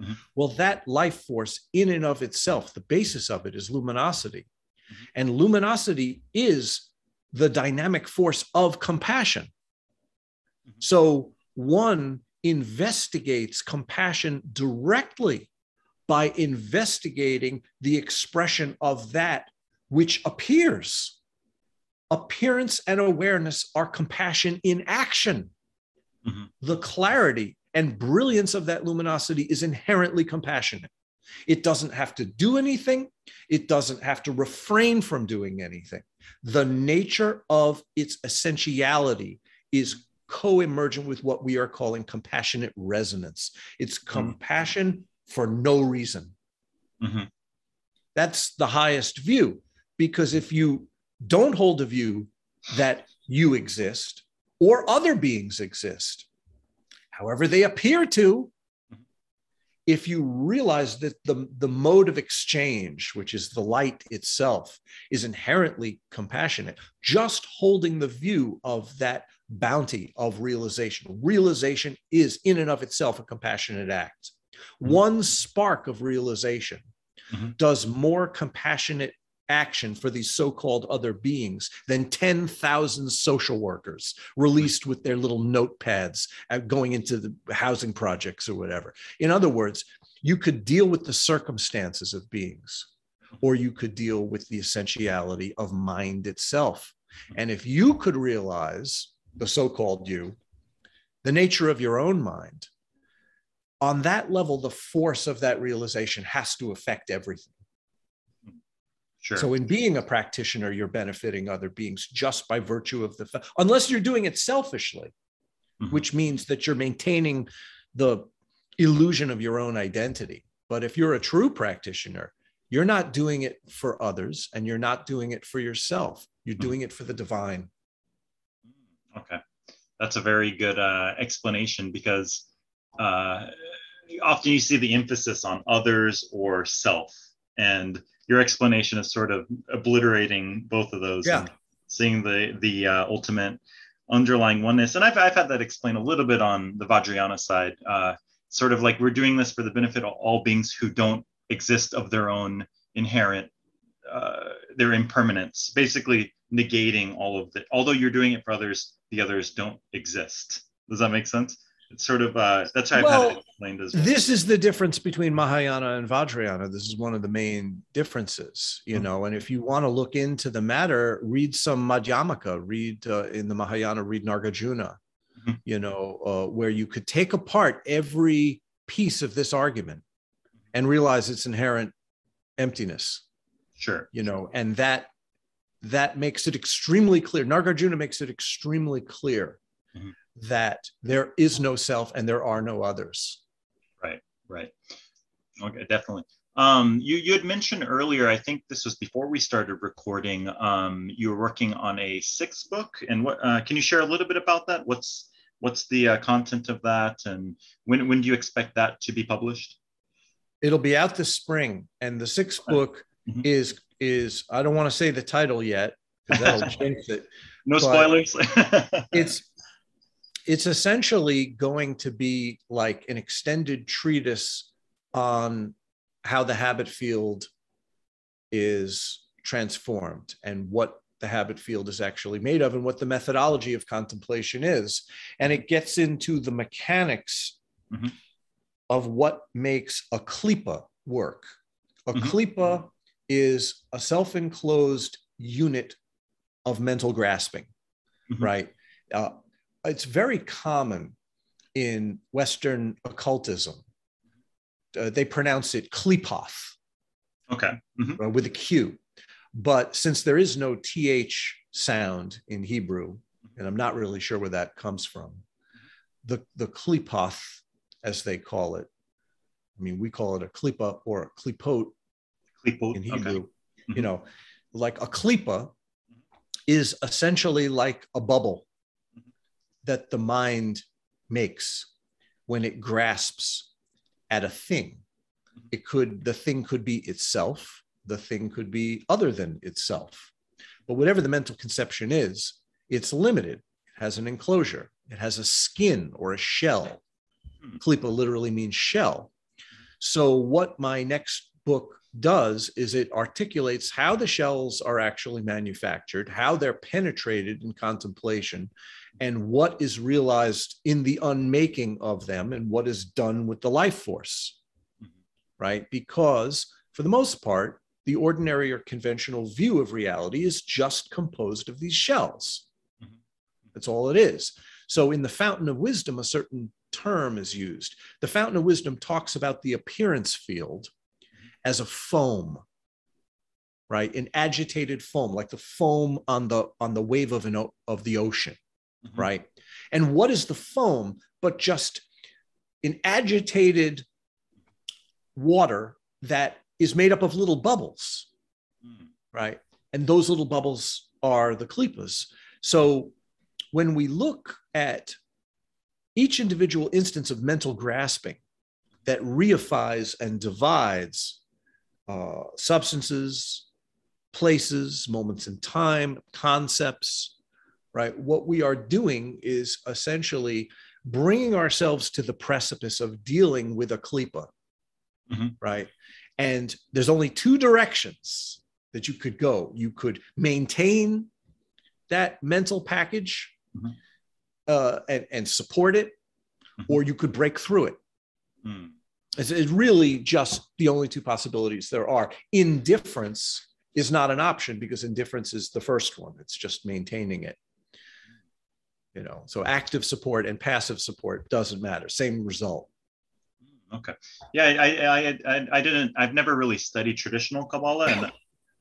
Speaker 2: Mm-hmm. Well, that life force, in and of itself, the basis of it is luminosity. Mm-hmm. And luminosity is the dynamic force of compassion. Mm-hmm. So one investigates compassion directly by investigating the expression of that which appears. Appearance and awareness are compassion in action. Mm-hmm. The clarity and brilliance of that luminosity is inherently compassionate. It doesn't have to do anything, it doesn't have to refrain from doing anything. The nature of its essentiality is co-emergent with what we are calling compassionate resonance. It's mm-hmm. compassion for no reason. Mm-hmm. That's the highest view, because if you don't hold a view that you exist or other beings exist, however they appear to, if you realize that the, the mode of exchange, which is the light itself, is inherently compassionate, just holding the view of that bounty of realization. Realization is in and of itself a compassionate act. Mm-hmm. One spark of realization mm-hmm. does more compassionate action for these so-called other beings than 10,000 social workers released with their little notepads going into the housing projects or whatever. In other words, you could deal with the circumstances of beings or you could deal with the essentiality of mind itself. And if you could realize the so-called you, the nature of your own mind, on that level, the force of that realization has to affect everything. Sure. So, in being a practitioner, you're benefiting other beings just by virtue of the, unless you're doing it selfishly, mm-hmm. which means that you're maintaining the illusion of your own identity. But if you're a true practitioner, you're not doing it for others and you're not doing it for yourself. You're mm-hmm. doing it for the divine.
Speaker 1: Okay. That's a very good uh, explanation because uh, often you see the emphasis on others or self. And your explanation is sort of obliterating both of those
Speaker 2: yeah.
Speaker 1: seeing the the uh, ultimate underlying oneness. And I've, I've had that explained a little bit on the vajrayana side uh, sort of like we're doing this for the benefit of all beings who don't exist of their own inherent uh, their impermanence basically negating all of the although you're doing it for others the others don't exist. Does that make sense it's sort of uh, that's how well, I've had it explained as
Speaker 2: well. This is the difference between Mahayana and Vajrayana. This is one of the main differences, you mm-hmm. know. And if you want to look into the matter, read some Madhyamaka, read uh, in the Mahayana, read Nagarjuna, mm-hmm. you know, uh, where you could take apart every piece of this argument and realize its inherent emptiness.
Speaker 1: Sure.
Speaker 2: You know, and that that makes it extremely clear. Nagarjuna makes it extremely clear. Mm-hmm that there is no self and there are no others.
Speaker 1: Right, right. Okay, definitely. Um, you, you had mentioned earlier, I think this was before we started recording, um, you were working on a sixth book. And what uh, can you share a little bit about that? What's what's the uh, content of that and when, when do you expect that to be published?
Speaker 2: It'll be out this spring. And the sixth book mm-hmm. is is I don't want to say the title yet because that'll jinx it.
Speaker 1: No spoilers.
Speaker 2: it's it's essentially going to be like an extended treatise on how the habit field is transformed and what the habit field is actually made of and what the methodology of contemplation is. And it gets into the mechanics mm-hmm. of what makes a klipa work. A mm-hmm. klipa is a self enclosed unit of mental grasping, mm-hmm. right? Uh, it's very common in Western occultism. Uh, they pronounce it klipoth.
Speaker 1: Okay.
Speaker 2: Mm-hmm. Uh, with a Q. But since there is no TH sound in Hebrew, and I'm not really sure where that comes from, the, the klipoth, as they call it, I mean, we call it a klipa or a klipot in Hebrew. Okay. Mm-hmm. You know, like a klipa is essentially like a bubble that the mind makes when it grasps at a thing. It could, the thing could be itself, the thing could be other than itself. But whatever the mental conception is, it's limited. It has an enclosure, it has a skin or a shell. Hmm. Klipa literally means shell. So, what my next book does is it articulates how the shells are actually manufactured, how they're penetrated in contemplation, and what is realized in the unmaking of them, and what is done with the life force, mm-hmm. right? Because for the most part, the ordinary or conventional view of reality is just composed of these shells. Mm-hmm. That's all it is. So, in the Fountain of Wisdom, a certain term is used. The Fountain of Wisdom talks about the appearance field as a foam right an agitated foam like the foam on the on the wave of an of the ocean mm-hmm. right and what is the foam but just an agitated water that is made up of little bubbles mm. right and those little bubbles are the klipas so when we look at each individual instance of mental grasping that reifies and divides uh, substances, places, moments in time, concepts, right? What we are doing is essentially bringing ourselves to the precipice of dealing with a klipa, mm-hmm. right? And there's only two directions that you could go. You could maintain that mental package mm-hmm. uh, and, and support it, mm-hmm. or you could break through it. Mm. It's, it's really just the only two possibilities there are. Indifference is not an option because indifference is the first one. It's just maintaining it. You know, so active support and passive support doesn't matter. Same result.
Speaker 1: Okay. Yeah, I, I, I, I didn't. I've never really studied traditional Kabbalah, and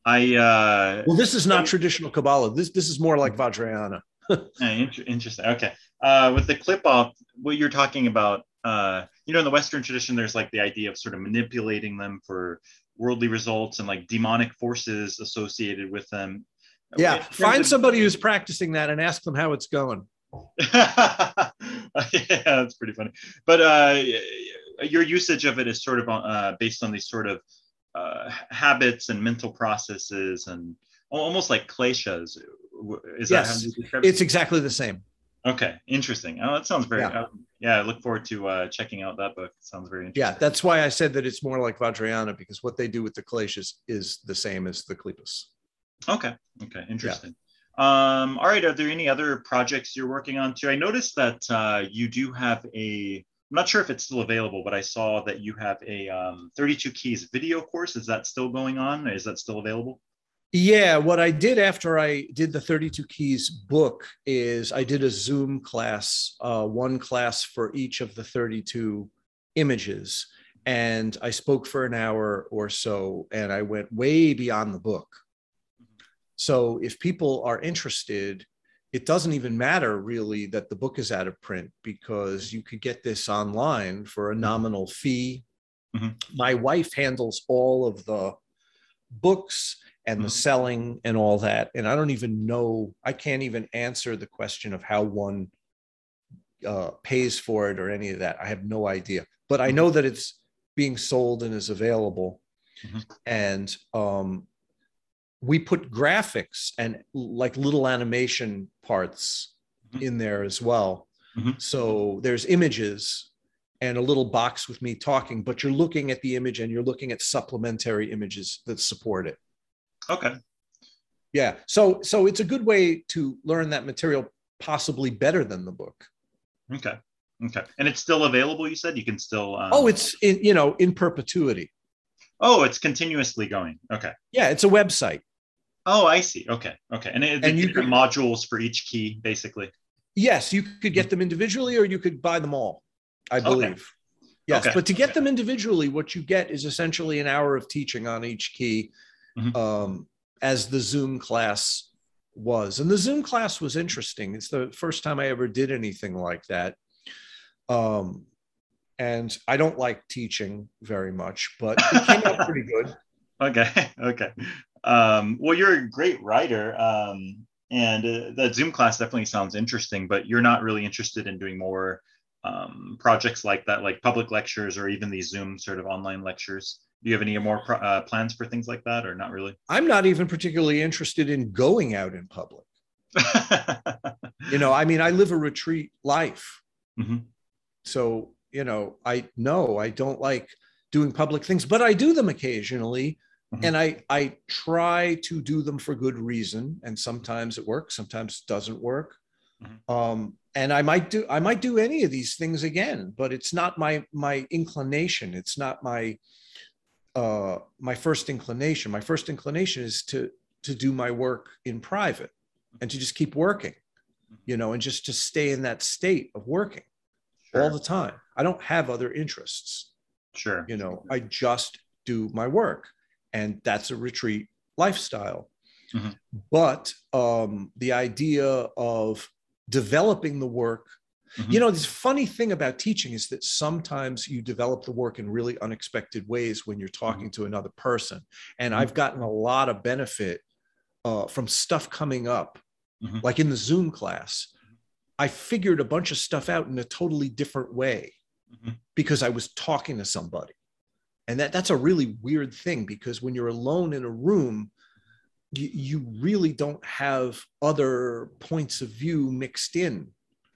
Speaker 1: I. Uh,
Speaker 2: well, this is not traditional Kabbalah. This this is more like Vajrayana.
Speaker 1: interesting. Okay. Uh, with the klipoth what you're talking about uh, you know, in the Western tradition, there's like the idea of sort of manipulating them for worldly results and like demonic forces associated with them.
Speaker 2: Yeah, find somebody who's practicing that and ask them how it's going.
Speaker 1: yeah, that's pretty funny. But uh, your usage of it is sort of uh, based on these sort of uh, habits and mental processes and almost like kleshas.
Speaker 2: Is yes, it's exactly the same.
Speaker 1: Okay, interesting. Oh, that sounds very. Yeah, um, yeah I look forward to uh, checking out that book. It sounds very interesting.
Speaker 2: Yeah, that's why I said that it's more like Vajrayana because what they do with the Kleshas is the same as the Klipas.
Speaker 1: Okay. Okay. Interesting. Um, all right. Are there any other projects you're working on too? I noticed that uh, you do have a. I'm not sure if it's still available, but I saw that you have a um, 32 keys video course. Is that still going on? Is that still available?
Speaker 2: Yeah, what I did after I did the 32 Keys book is I did a Zoom class, uh, one class for each of the 32 images. And I spoke for an hour or so, and I went way beyond the book. So if people are interested, it doesn't even matter really that the book is out of print because you could get this online for a nominal fee. Mm-hmm. My wife handles all of the books and the mm-hmm. selling and all that. And I don't even know, I can't even answer the question of how one uh, pays for it or any of that. I have no idea. But I know that it's being sold and is available. Mm-hmm. And um, we put graphics and like little animation parts mm-hmm. in there as well. Mm-hmm. So there's images and a little box with me talking, but you're looking at the image and you're looking at supplementary images that support it.
Speaker 1: Okay.
Speaker 2: Yeah. So so it's a good way to learn that material possibly better than the book.
Speaker 1: Okay. Okay. And it's still available. You said you can still. Um...
Speaker 2: Oh, it's in you know in perpetuity.
Speaker 1: Oh, it's continuously going. Okay.
Speaker 2: Yeah, it's a website.
Speaker 1: Oh, I see. Okay. Okay. And, it, and you could, modules for each key, basically.
Speaker 2: Yes, you could get them individually, or you could buy them all. I believe. Okay. Yes, okay. but to get okay. them individually, what you get is essentially an hour of teaching on each key, mm-hmm. um, as the Zoom class was. And the Zoom class was interesting. It's the first time I ever did anything like that. Um, and I don't like teaching very much, but it came out pretty good.
Speaker 1: Okay. Okay. Um, well, you're a great writer. Um, and uh, that Zoom class definitely sounds interesting, but you're not really interested in doing more um, projects like that, like public lectures or even these Zoom sort of online lectures. Do you have any more uh, plans for things like that, or not really?
Speaker 2: I'm not even particularly interested in going out in public. you know, I mean, I live a retreat life. Mm-hmm. So, you know, I know I don't like doing public things, but I do them occasionally. Mm-hmm. And I, I try to do them for good reason. And sometimes it works, sometimes it doesn't work. Mm-hmm. Um, and I might do I might do any of these things again, but it's not my my inclination. It's not my uh, my first inclination. My first inclination is to to do my work in private and to just keep working, you know, and just to stay in that state of working sure. all the time. I don't have other interests.
Speaker 1: Sure.
Speaker 2: You know, I just do my work, and that's a retreat lifestyle. Mm-hmm. But um, the idea of developing the work Mm-hmm. You know, this funny thing about teaching is that sometimes you develop the work in really unexpected ways when you're talking mm-hmm. to another person. And mm-hmm. I've gotten a lot of benefit uh, from stuff coming up, mm-hmm. like in the Zoom class. I figured a bunch of stuff out in a totally different way mm-hmm. because I was talking to somebody. And that, that's a really weird thing because when you're alone in a room, you, you really don't have other points of view mixed in.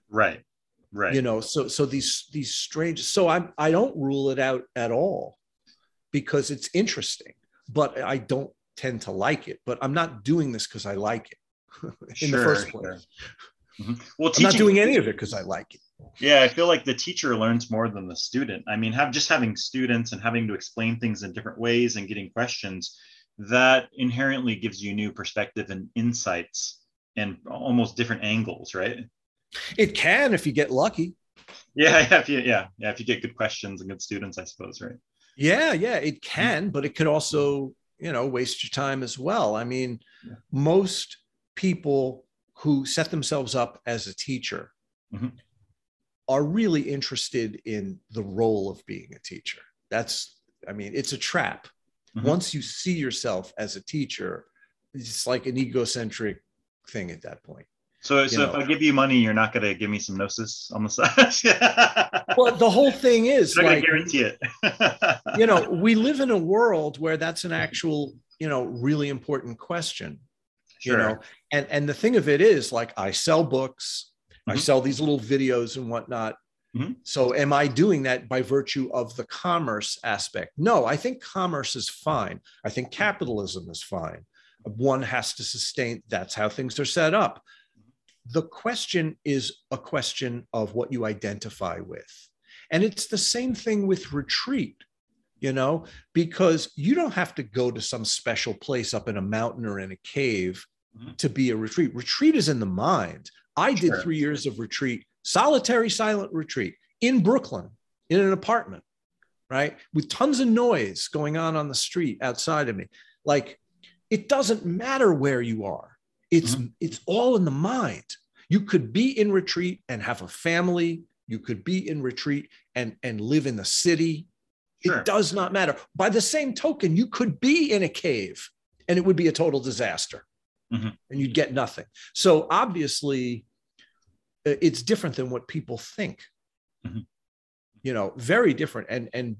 Speaker 1: Right right
Speaker 2: you know so so these these strange so i'm i don't rule it out at all because it's interesting but i don't tend to like it but i'm not doing this because i like it in sure, the first place sure. mm-hmm. well teaching, i'm not doing any of it because i like it
Speaker 1: yeah i feel like the teacher learns more than the student i mean have just having students and having to explain things in different ways and getting questions that inherently gives you new perspective and insights and almost different angles right
Speaker 2: it can if you get lucky.
Speaker 1: Yeah, yeah, if you, yeah, yeah. If you get good questions and good students, I suppose, right?
Speaker 2: Yeah, yeah, it can, but it could also, you know, waste your time as well. I mean, yeah. most people who set themselves up as a teacher mm-hmm. Are really interested in the role of being a teacher. That's, I mean, it's a trap. Mm-hmm. Once you see yourself as a teacher, it's like an egocentric thing at that point.
Speaker 1: So, so know. if I give you money, you're not going to give me some gnosis on the side.
Speaker 2: well, the whole thing is
Speaker 1: I'm like, guarantee it.
Speaker 2: you know, we live in a world where that's an actual, you know, really important question. Sure. You know, and and the thing of it is, like, I sell books. I sell these little videos and whatnot. Mm-hmm. So, am I doing that by virtue of the commerce aspect? No, I think commerce is fine. I think capitalism is fine. One has to sustain. That's how things are set up the question is a question of what you identify with. And it's the same thing with retreat, you know, because you don't have to go to some special place up in a mountain or in a cave mm-hmm. to be a retreat. Retreat is in the mind. I did sure. three years of retreat, solitary silent retreat in Brooklyn in an apartment, right? With tons of noise going on on the street outside of me. Like, it doesn't matter where you are it's mm-hmm. it's all in the mind. You could be in retreat and have a family. You could be in retreat and and live in the city. Sure. It does not matter. By the same token, you could be in a cave and it would be a total disaster. Mm-hmm. And you'd get nothing. So obviously, it's different than what people think. Mm-hmm. You know, very different. And and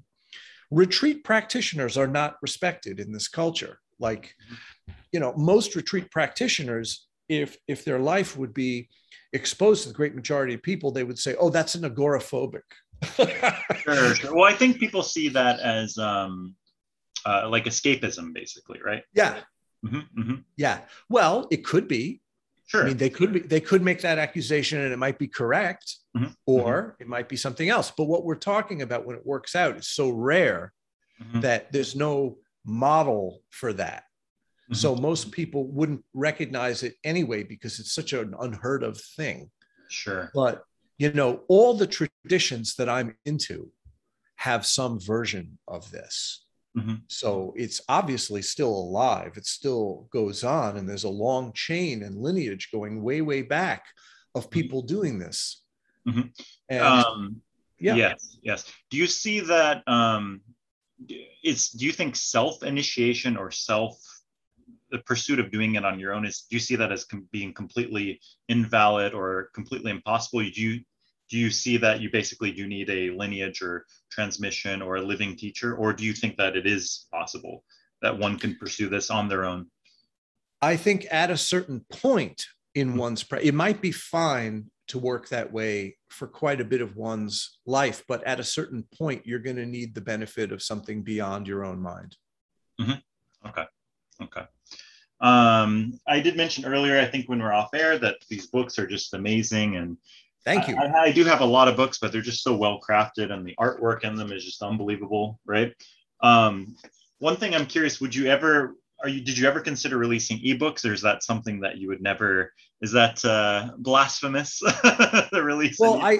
Speaker 2: retreat practitioners are not respected in this culture. Like, mm-hmm you know, most retreat practitioners, if if their life would be exposed to the great majority of people, they would say, "Oh, that's an agoraphobic."
Speaker 1: sure, sure. Well, I think people see that as um, uh, like escapism, basically, right?
Speaker 2: Yeah,
Speaker 1: Mm-hmm, mm-hmm.
Speaker 2: Yeah. Well, it could be.
Speaker 1: Sure.
Speaker 2: I mean, they could be, they could make that accusation and it might be correct,
Speaker 1: Mhm,
Speaker 2: or it might be something else. But what we're talking about when it works out is so rare
Speaker 1: Mhm,
Speaker 2: that there's no model for that. So most people wouldn't recognize it anyway because it's such an unheard of thing.
Speaker 1: Sure.
Speaker 2: But you know, all the traditions that I'm into have some version of this.
Speaker 1: Mhm.
Speaker 2: So it's obviously still alive. It still goes on, and there's a long chain and lineage going way, way back of people doing this.
Speaker 1: Mhm.
Speaker 2: And
Speaker 1: Um,
Speaker 2: yeah,
Speaker 1: Yes. Yes. Do you see that? Um, it's. Do you think self initiation or self the pursuit of doing it on your own is? Do you see that as com- being completely invalid or completely impossible? Do you do you see that you basically do need a lineage or transmission or a living teacher, or do you think that it is possible that one can pursue this on their own?
Speaker 2: I think at a certain point in one's, pra- it might be fine to work that way for quite a bit of one's life, but at a certain point, you're going to need the benefit of something beyond your own mind.
Speaker 1: Okay. Okay. Um, I did mention earlier, I think when we're off air, that these books are just amazing. And
Speaker 2: Thank you.
Speaker 1: I, I, do have a lot of books, but they're just so well crafted and the artwork in them is just unbelievable, right? Um, one thing I'm curious, would you ever are you did you ever consider releasing ebooks or is that something that you would never is that uh blasphemous the release
Speaker 2: Well, I-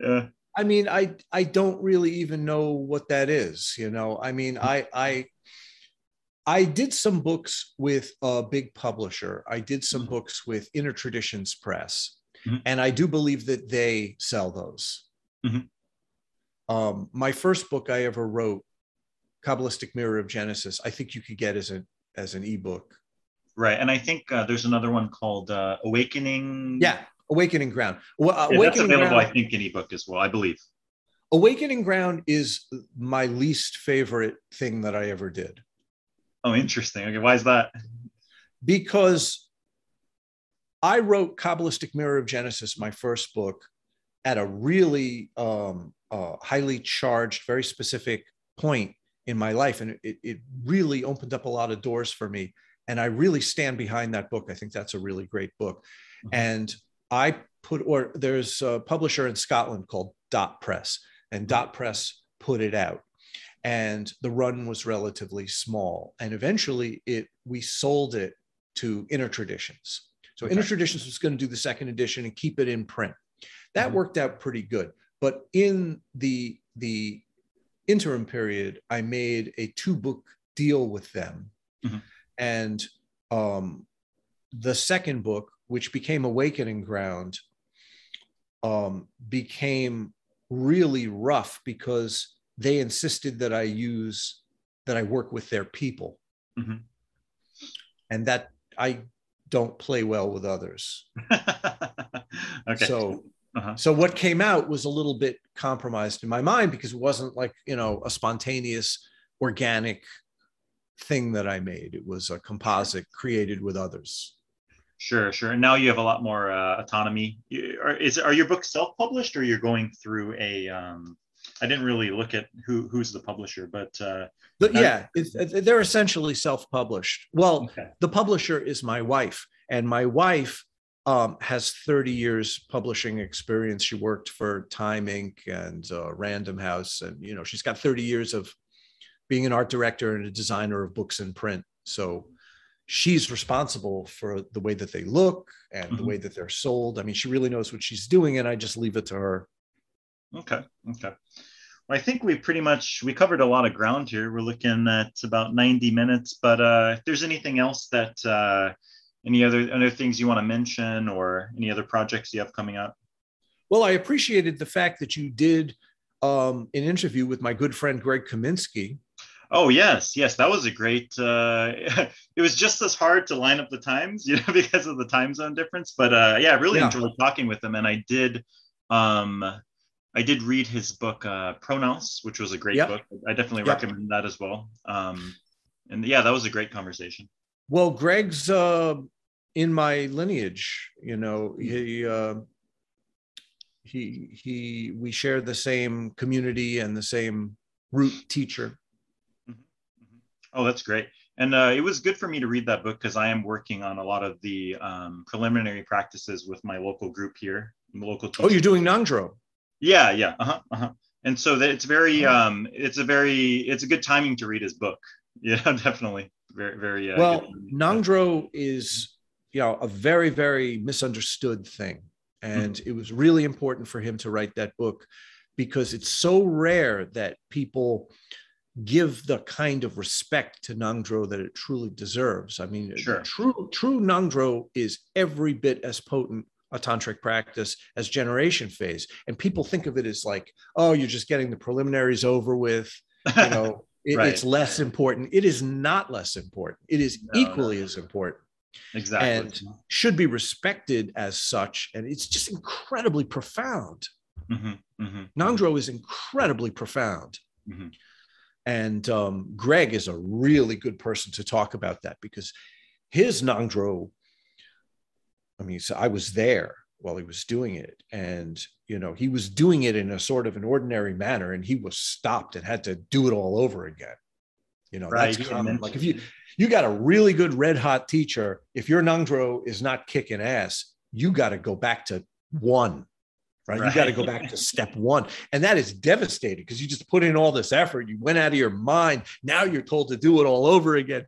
Speaker 1: yeah.
Speaker 2: I mean, I I don't really even know what that is. You know, I mean, I I I did some books with a big publisher. I did some books with Inner Traditions Press,
Speaker 1: Mhm.
Speaker 2: and I do believe that they sell those.
Speaker 1: Mhm.
Speaker 2: Um, my first book I ever wrote, Kabbalistic Mirror of Genesis, I think you could get as an as an ebook.
Speaker 1: right and i think uh, there's another one called uh, awakening
Speaker 2: Yeah, Awakening Ground. Well, uh,
Speaker 1: Yeah, that's available
Speaker 2: Ground.
Speaker 1: i think in ebook as well i believe
Speaker 2: Awakening Ground is my least favorite thing that I ever did
Speaker 1: oh interesting okay why is that
Speaker 2: because I wrote Kabbalistic Mirror of Genesis, my first book, at a really um, uh, highly charged, very specific point in my life. And it, it really opened up a lot of doors for me. And I really stand behind that book. I think that's a really great book.
Speaker 1: Mhm.
Speaker 2: And I put, or there's a publisher in Scotland called Dot Press, and Dot Press put it out. And the run was relatively small. And eventually it we sold it to Inner Traditions. So
Speaker 1: Okay.
Speaker 2: Inner Traditions was going to do the second edition and keep it in print. That
Speaker 1: Mhm.
Speaker 2: worked out pretty good. But in the the interim period, I made a two book deal with them,
Speaker 1: Mhm.
Speaker 2: and um, the second book, which became Awakening Ground, um, became really rough because they insisted that I use that I work with their people,
Speaker 1: Mhm.
Speaker 2: and that I don't play well with others.
Speaker 1: okay
Speaker 2: So,
Speaker 1: Uh-huh.
Speaker 2: so what came out was a little bit compromised in my mind because it wasn't like you know a spontaneous, organic thing that I made. It was a composite created with others.
Speaker 1: Sure, sure. And now you have a lot more uh, autonomy. You, are, is are your books self-published, or you're going through a? Um, I didn't really look at who who's the publisher, but uh,
Speaker 2: But yeah, it's, they're essentially self-published. Well,
Speaker 1: okay.
Speaker 2: the publisher is my wife, and my wife um, has 30 years publishing experience. She worked for Time Inc. and uh, Random House, and you know she's got 30 years of being an art director and a designer of books in print. So she's responsible for the way that they look and the
Speaker 1: Mhm.
Speaker 2: way that they're sold. I mean, she really knows what she's doing, and I just leave it to her.
Speaker 1: Okay. Okay. Well, I think we pretty much we covered a lot of ground here. We're looking at about 90 minutes, but uh, if there's anything else that uh, any other other things you want to mention or any other projects you have coming up?
Speaker 2: Well, I appreciated the fact that you did um, an interview with my good friend Greg Kaminsky.
Speaker 1: Oh yes, yes, that was a great. Uh, it was just as hard to line up the times, you know, because of the time zone difference. But uh, yeah, I really
Speaker 2: Yeah.
Speaker 1: enjoyed talking with him, and I did. Um, I did read his book uh, Pronounce, which was a great
Speaker 2: Yep.
Speaker 1: book. I definitely
Speaker 2: Yep.
Speaker 1: recommend that as well. Um, and yeah, that was a great conversation.
Speaker 2: Well, Greg's uh, in my lineage. You know, he uh, he he. We share the same community and the same root teacher.
Speaker 1: Oh, that's great. And uh, it was good for me to read that book because I am working on a lot of the um, preliminary practices with my local group here, local.
Speaker 2: Oh, you're doing Ngondro.
Speaker 1: Yeah, yeah, uh-huh, uh-huh. And so that it's very, um, it's a very, it's a good timing to read his book. Yeah, definitely, very, very.
Speaker 2: Uh, well, Ngondro is, you know, a very, very misunderstood thing, and mm-hmm. it was really important for him to write that book because it's so rare that people give the kind of respect to Ngondro that it truly deserves. I mean,
Speaker 1: sure.
Speaker 2: true true Ngondro is every bit as potent a tantric practice as generation phase, and people think of it as like, oh, you're just getting the preliminaries over with. You know, it, right. it's less important. It is not less important. It is no, equally no. as important.
Speaker 1: Exactly.
Speaker 2: And should be respected as such. And it's just incredibly profound. Mm-hmm, mm-hmm. Ngondro is incredibly profound. Mm-hmm. And um, Greg is a really good person to talk about that because his Ngondro, I mean, so I was there while he was doing it. And, you know, he was doing it in a sort of an ordinary manner and he was stopped and had to do it all over again. You know, right. that's common. Like if you, you got a really good red hot teacher, if your Ngondro is not kicking ass, you got to go back to one right? right. You got to go back to step one. And that is devastating because you just put in all this effort. You went out of your mind. Now you're told to do it all over again.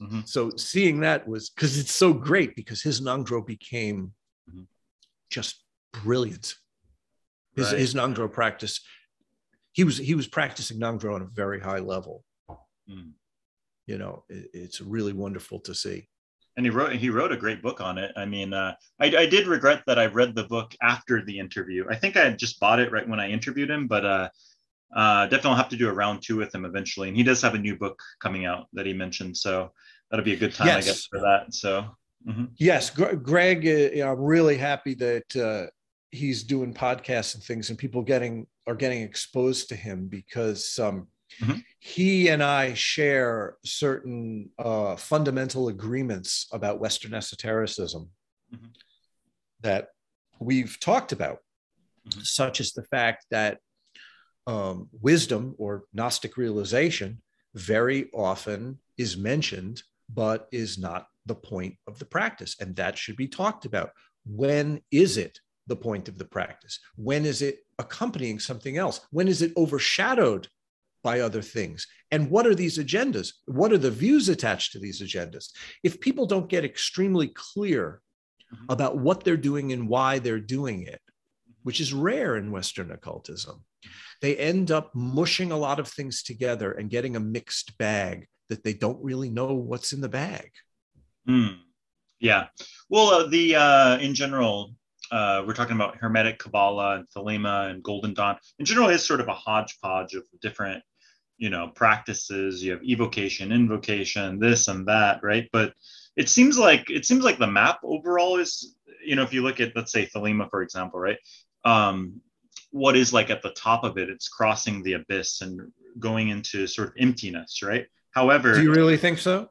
Speaker 2: Mm-hmm. So seeing that was because it's so great because his Ngondro became mm-hmm. just brilliant. His, right. his Ngondro practice, he was he was practicing Ngondro on a very high level. Mm. You know, it, it's really wonderful to see
Speaker 1: and he wrote he wrote a great book on it. I mean, uh, I, I did regret that I read the book after the interview. I think I had just bought it right when I interviewed him, but uh, uh, definitely have to do a round two with him eventually. And he does have a new book coming out that he mentioned, so that'll be a good time, yes. I guess, for that. So.
Speaker 2: Mm-hmm. Yes, Greg, uh, I'm really happy that uh, he's doing podcasts and things, and people getting are getting exposed to him because um, Mm-hmm. He and I share certain uh, fundamental agreements about Western esotericism mm-hmm. that we've talked about, mm-hmm. such as the fact that um, wisdom or Gnostic realization very often is mentioned, but is not the point of the practice. And that should be talked about. When is it the point of the practice? When is it accompanying something else? When is it overshadowed by other things. And what are these agendas? What are the views attached to these agendas? If people don't get extremely clear mm-hmm. about what they're doing and why they're doing it, which is rare in Western occultism, they end up mushing a lot of things together and getting a mixed bag that they don't really know what's in the bag.
Speaker 1: Mm. Yeah. Well, uh, the uh, in general, uh, we're talking about Hermetic Kabbalah and Thelema and Golden Dawn. In general, it's sort of a hodgepodge of different, you know, practices. You have evocation, invocation, this and that, right? But it seems like it seems like the map overall is, you know, if you look at let's say Thelema, for example, right? Um, what is like at the top of it? It's crossing the abyss and going into sort of emptiness, right? However,
Speaker 2: do you really think so?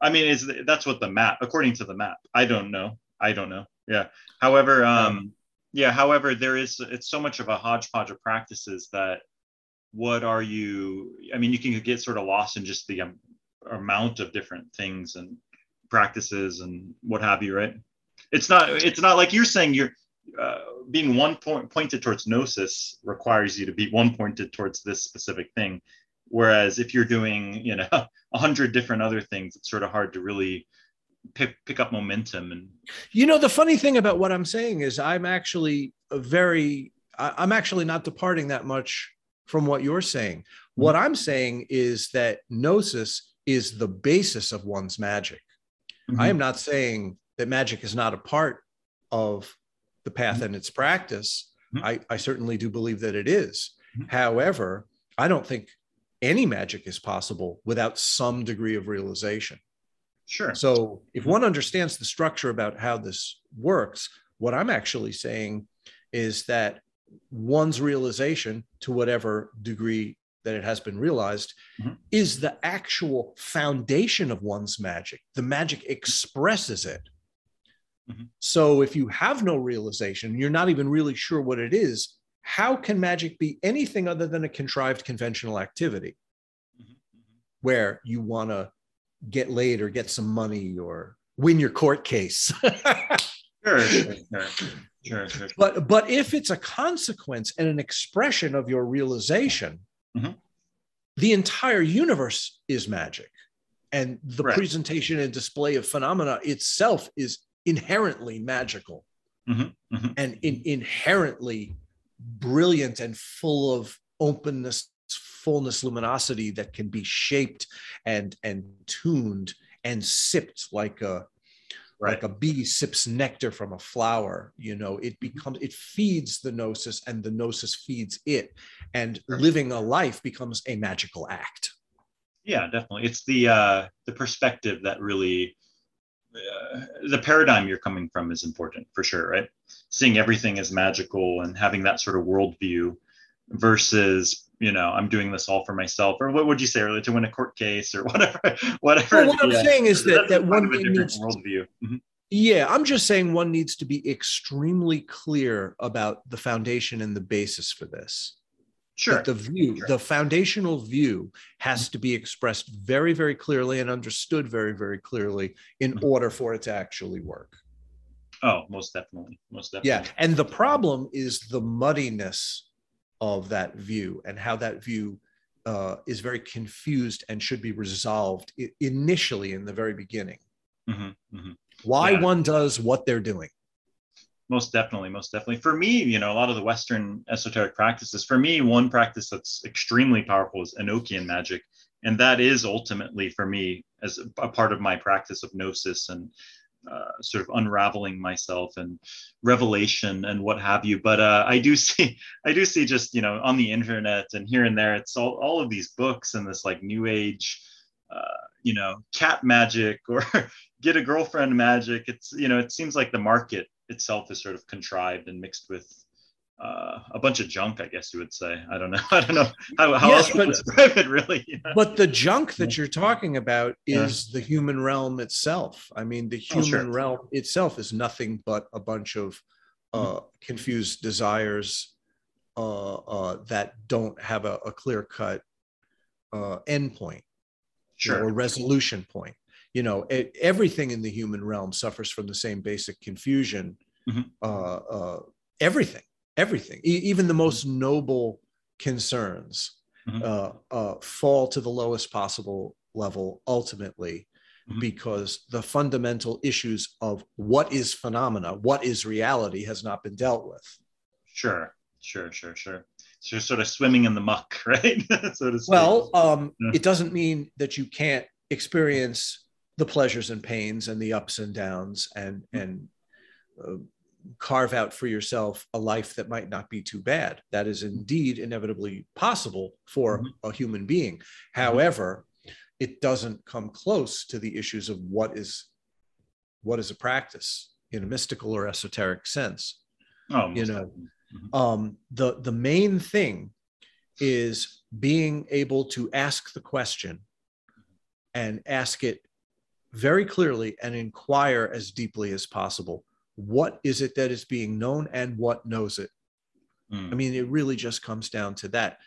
Speaker 1: I mean, is that's what the map, according to the map. I don't know. I don't know yeah however um yeah however there is it's so much of a hodgepodge of practices that what are you i mean you can get sort of lost in just the um, amount of different things and practices and what have you right it's not it's not like you're saying you're uh, being one point pointed towards gnosis requires you to be one pointed towards this specific thing whereas if you're doing you know a hundred different other things it's sort of hard to really pick pick up momentum and
Speaker 2: you know the funny thing about what i'm saying is i'm actually very i'm actually not departing that much from what you're saying mm-hmm. what i'm saying is that gnosis is the basis of one's magic mm-hmm. i am not saying that magic is not a part of the path mm-hmm. and its practice mm-hmm. I, I certainly do believe that it is. Mm-hmm. however i don't think any magic is possible without some degree of realization
Speaker 1: Sure.
Speaker 2: So if one understands the structure about how this works, what I'm actually saying is that one's realization to whatever degree that it has been realized mm-hmm. is the actual foundation of one's magic. The magic expresses it. Mm-hmm. So if you have no realization, you're not even really sure what it is, how can magic be anything other than a contrived conventional activity mm-hmm. mm-hmm. where you want to get laid or get some money or win your court case.
Speaker 1: sure, sure, sure, sure,
Speaker 2: But but if it's a consequence and an expression of your realization,
Speaker 1: mm-hmm.
Speaker 2: the entire universe is magic. And the
Speaker 1: right.
Speaker 2: presentation and display of phenomena itself is inherently magical
Speaker 1: mm-hmm. Mm-hmm.
Speaker 2: and in, inherently brilliant and full of openness fullness luminosity that can be shaped and and tuned and sipped like a right. like a bee sips nectar from a flower you know it mm-hmm. becomes it feeds the gnosis and the gnosis feeds it and living a life becomes a magical act
Speaker 1: yeah definitely it's the uh the perspective that really uh, the paradigm you're coming from is important for sure right? Seeing everything as magical and having that sort of worldview versus you know i'm doing this all for myself or what would you say earlier to win a court case or whatever whatever
Speaker 2: well, what i'm saying is that that one
Speaker 1: a different needs, worldview. Mm-hmm.
Speaker 2: yeah i'm just saying one needs to be extremely clear about the foundation and the basis for this
Speaker 1: sure
Speaker 2: that the view
Speaker 1: sure.
Speaker 2: the foundational view has mm-hmm. to be expressed very very clearly and understood very very clearly in mm-hmm. order for it to actually work
Speaker 1: oh most definitely most definitely
Speaker 2: yeah and the problem is the muddiness of that view and how that view uh, is very confused and should be resolved initially in the very beginning.
Speaker 1: Mm-hmm, mm-hmm.
Speaker 2: Why yeah. one does what they're doing.
Speaker 1: Most definitely, most definitely. For me, you know, a lot of the Western esoteric practices, for me, one practice that's extremely powerful is Enochian magic. And that is ultimately for me as a part of my practice of gnosis and uh, sort of unraveling myself and revelation and what have you. But uh, I do see, I do see just you know on the internet and here and there, it's all all of these books and this like new age, uh, you know, cat magic or get a girlfriend magic. It's you know, it seems like the market itself is sort of contrived and mixed with uh, a bunch of junk, I guess you would say. I don't know. I don't know how, how yes, else but, to describe it really.
Speaker 2: But the junk that you're talking about is yeah. the human realm itself. I mean, the human oh, sure. realm itself is nothing but a bunch of uh, mm-hmm. confused desires uh, uh that don't have a, a clear cut uh, endpoint
Speaker 1: sure.
Speaker 2: or resolution point. You know, it, everything in the human realm suffers from the same basic confusion.
Speaker 1: Mm-hmm.
Speaker 2: Uh, everything everything, e- even the most noble concerns, mm-hmm. uh, uh, fall to the lowest possible level ultimately mm-hmm. because the fundamental issues of what is phenomena, what is reality, has not been dealt with.
Speaker 1: Sure, sure, sure, sure. So you're sort of swimming in the muck, right?
Speaker 2: so well, um, yeah. it doesn't mean that you can't experience the pleasures and pains and the ups and downs and mm-hmm. and uh, carve out for yourself a life that might not be too bad. That is indeed inevitably possible for mm-hmm. a human being. Mm-hmm. However, it doesn't come close to the issues of what is what is a practice in a mystical or esoteric sense.
Speaker 1: Oh,
Speaker 2: you know, mm-hmm. um, the the main thing is being able to ask the question and ask it very clearly and inquire as deeply as possible what is it that is being known and what knows it mm. i mean it really just comes down to that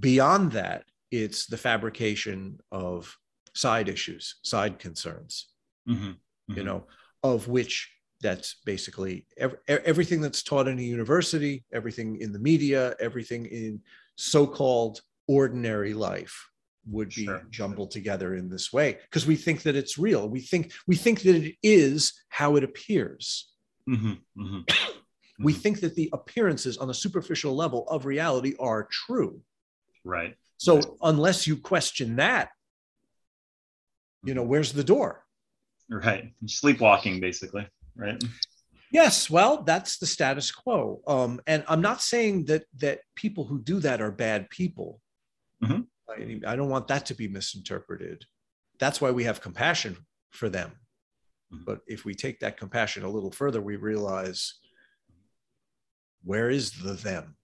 Speaker 2: beyond that it's the fabrication of side issues side concerns
Speaker 1: mm-hmm. Mm-hmm.
Speaker 2: you know of which that's basically every, everything that's taught in a university everything in the media everything in so-called ordinary life would be sure. jumbled together in this way because we think that it's real we think we think that it is how it appears
Speaker 1: Mm-hmm, mm-hmm.
Speaker 2: we mm-hmm. think that the appearances on a superficial level of reality are true.
Speaker 1: Right.
Speaker 2: So
Speaker 1: right.
Speaker 2: unless you question that, you know, where's the door?
Speaker 1: Right. Sleepwalking, basically. Right.
Speaker 2: Yes, well, that's the status quo. Um, and I'm not saying that that people who do that are bad people.
Speaker 1: Mm-hmm.
Speaker 2: I, I don't want that to be misinterpreted. That's why we have compassion for them. Mm-hmm. But if we take that compassion a little further, we realize where is the them?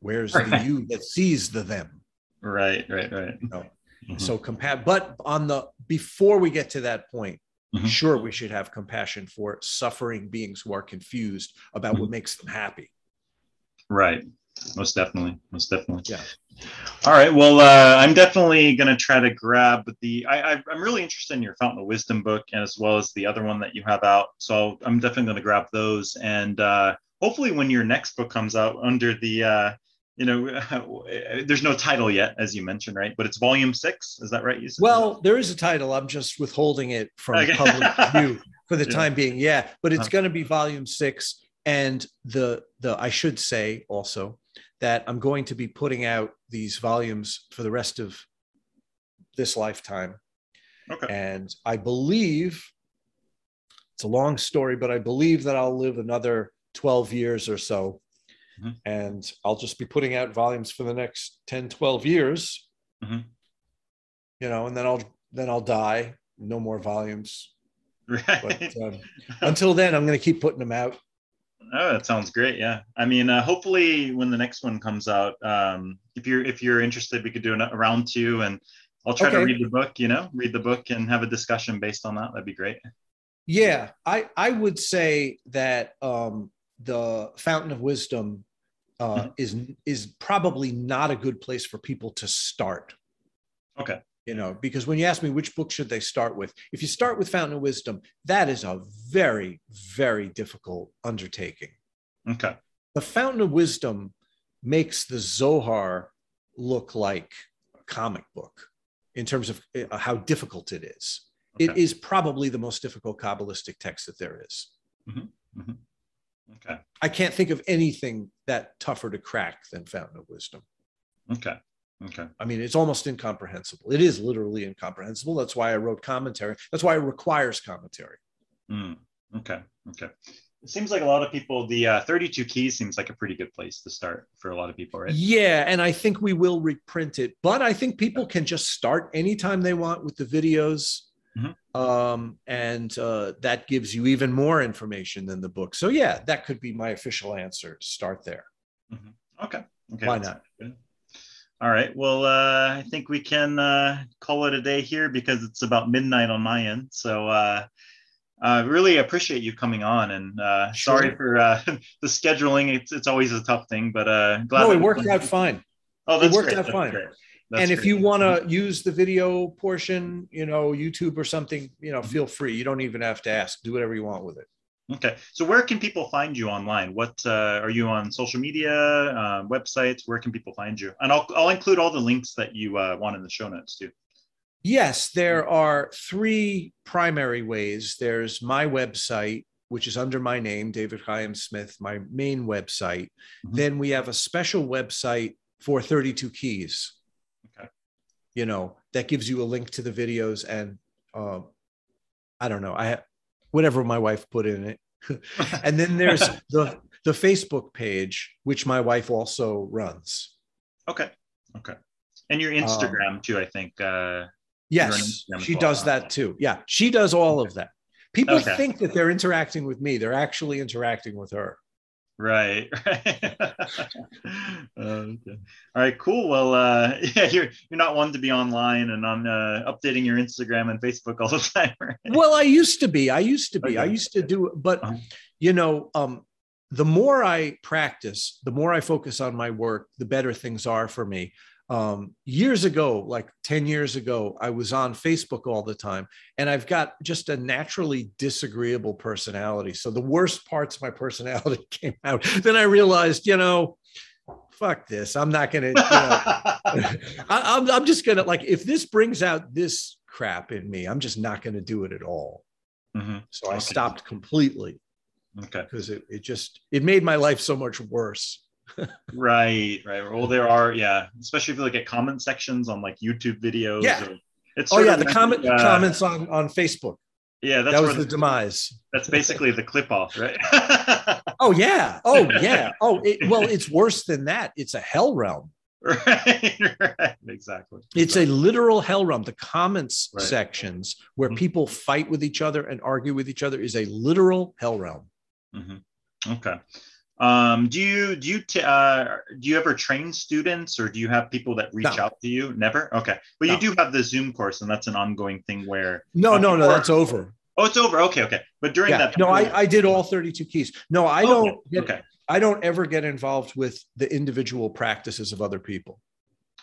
Speaker 2: Where's right. the you that sees the them?
Speaker 1: Right, right, right.
Speaker 2: You know? mm-hmm. So compa- but on the before we get to that point, mm-hmm. sure we should have compassion for suffering beings who are confused about what mm-hmm. makes them happy.
Speaker 1: Right. Most definitely, most definitely.
Speaker 2: Yeah.
Speaker 1: All right. Well, uh, I'm definitely going to try to grab the. I, I, am really interested in your Fountain of Wisdom book, and as well as the other one that you have out. So I'm definitely going to grab those, and uh, hopefully, when your next book comes out under the, uh, you know, there's no title yet, as you mentioned, right? But it's Volume Six. Is that right? You
Speaker 2: said well, there is a title. I'm just withholding it from okay. public view for the yeah. time being. Yeah, but it's uh-huh. going to be Volume Six, and the the I should say also that I'm going to be putting out these volumes for the rest of this lifetime. Okay. And I believe it's a long story, but I believe that I'll live another 12 years or so. Mm-hmm. And I'll just be putting out volumes for the next 10, 12 years. Mm-hmm. You know, and then I'll then I'll die. No more volumes. Right. But, um, until then, I'm going to keep putting them out.
Speaker 1: Oh, that sounds great. Yeah. I mean, uh, hopefully when the next one comes out, um, if you're, if you're interested, we could do a round two and I'll try okay. to read the book, you know, read the book and have a discussion based on that. That'd be great.
Speaker 2: Yeah. I, I would say that, um, the fountain of wisdom, uh, mm-hmm. is, is probably not a good place for people to start.
Speaker 1: Okay
Speaker 2: you know because when you ask me which book should they start with if you start with fountain of wisdom that is a very very difficult undertaking
Speaker 1: okay
Speaker 2: the fountain of wisdom makes the zohar look like a comic book in terms of uh, how difficult it is okay. it is probably the most difficult kabbalistic text that there is. Mm-hmm.
Speaker 1: Mm-hmm. okay
Speaker 2: i can't think of anything that tougher to crack than fountain of wisdom
Speaker 1: okay Okay.
Speaker 2: I mean, it's almost incomprehensible. It is literally incomprehensible. That's why I wrote commentary. That's why it requires commentary.
Speaker 1: Mm, okay. Okay. It seems like a lot of people, the uh, 32 keys seems like a pretty good place to start for a lot of people, right?
Speaker 2: Yeah. And I think we will reprint it, but I think people can just start anytime they want with the videos. Mm-hmm. Um, and uh, that gives you even more information than the book. So, yeah, that could be my official answer. Start there.
Speaker 1: Mm-hmm. Okay. Okay.
Speaker 2: Why not?
Speaker 1: Good. All right. Well, uh, I think we can uh, call it a day here because it's about midnight on my end. So uh, I really appreciate you coming on, and uh, sure. sorry for uh, the scheduling. It's it's always a tough thing, but uh,
Speaker 2: glad. No, it worked out fine.
Speaker 1: Oh, that's
Speaker 2: it worked
Speaker 1: great.
Speaker 2: out
Speaker 1: that's
Speaker 2: fine. and if great. you want to use the video portion, you know, YouTube or something, you know, mm-hmm. feel free. You don't even have to ask. Do whatever you want with it.
Speaker 1: Okay. So where can people find you online? What uh, are you on social media, uh, websites? Where can people find you? And I'll, I'll include all the links that you uh, want in the show notes too.
Speaker 2: Yes, there are three primary ways. There's my website, which is under my name, David Chaim Smith, my main website. Mm-hmm. Then we have a special website for 32 keys.
Speaker 1: Okay.
Speaker 2: You know, that gives you a link to the videos and uh, I don't know. I have whatever my wife put in it. and then there's the the Facebook page, which my wife also runs.
Speaker 1: Okay. Okay. And your Instagram um, too, I think. Uh,
Speaker 2: yes, she does that too. Yeah, she does all okay. of that. People okay. think that they're interacting with me. They're actually interacting with her.
Speaker 1: Right. okay. All right. Cool. Well, uh, yeah, you're you're not one to be online and on uh, updating your Instagram and Facebook all the time. Right?
Speaker 2: Well, I used to be. I used to be. Okay. I used to do, but uh-huh. you know, um, the more I practice, the more I focus on my work, the better things are for me um, years ago, like 10 years ago, I was on Facebook all the time, and I've got just a naturally disagreeable personality. So the worst parts of my personality came out. Then I realized, you know, fuck this. I'm not gonna. You know, I, I'm, I'm just gonna like if this brings out this crap in me, I'm just not gonna do it at all. Mm-hmm. So I stopped completely.
Speaker 1: Okay.
Speaker 2: Because it, it just it made my life so much worse
Speaker 1: right, right. Well, there are, yeah, especially if you look at comment sections on like YouTube videos.
Speaker 2: Yeah. Or, it's oh yeah, the comment uh, comments on on Facebook.
Speaker 1: Yeah,
Speaker 2: that was the, the, demise.
Speaker 1: That's basically the klipoth, right?
Speaker 2: oh yeah, oh yeah, oh it, well, it's worse than that. It's a hell realm.
Speaker 1: Right, right, exactly.
Speaker 2: It's a literal hell realm. The comments right. sections where mm-hmm. people fight with each other and argue with each other is a literal hell realm.
Speaker 1: Mm-hmm. Okay. Um, do you do you t- uh, do you ever train students or do you have people that reach no. out to you? Never. Okay, but no. you do have the Zoom course, and that's an ongoing thing where.
Speaker 2: No, uh, no, no, that's over.
Speaker 1: Oh, it's over. Okay, okay. But during yeah. that,
Speaker 2: no, I, I did all 32 keys. No, I don't. Get,
Speaker 1: okay.
Speaker 2: I don't ever get involved with the individual practices of other people.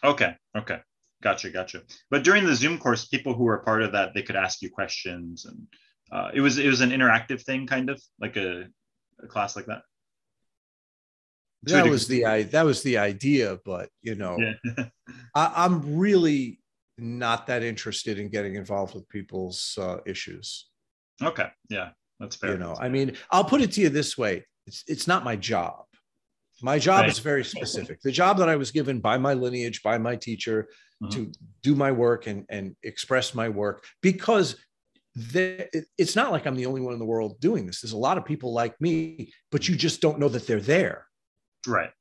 Speaker 1: Okay. Okay. Gotcha. Gotcha. But during the Zoom course, people who were part of that, they could ask you questions and uh, it was, it was an interactive thing, kind of like a, a class like that.
Speaker 2: That was the, I, that was the idea, but you know, yeah. I, I'm really not that interested in getting involved with people's uh, issues.
Speaker 1: Okay. Yeah. That's fair.
Speaker 2: You know, I mean, I'll put it to you this way: it's it's not my job. My job right. is very specific. The job that I was given by my lineage, by my teacher, mm-hmm. to do my work and and express my work, because it's not like I'm the only one in the world doing this. There's a lot of people like me, but you just don't know that they're there.
Speaker 1: Right.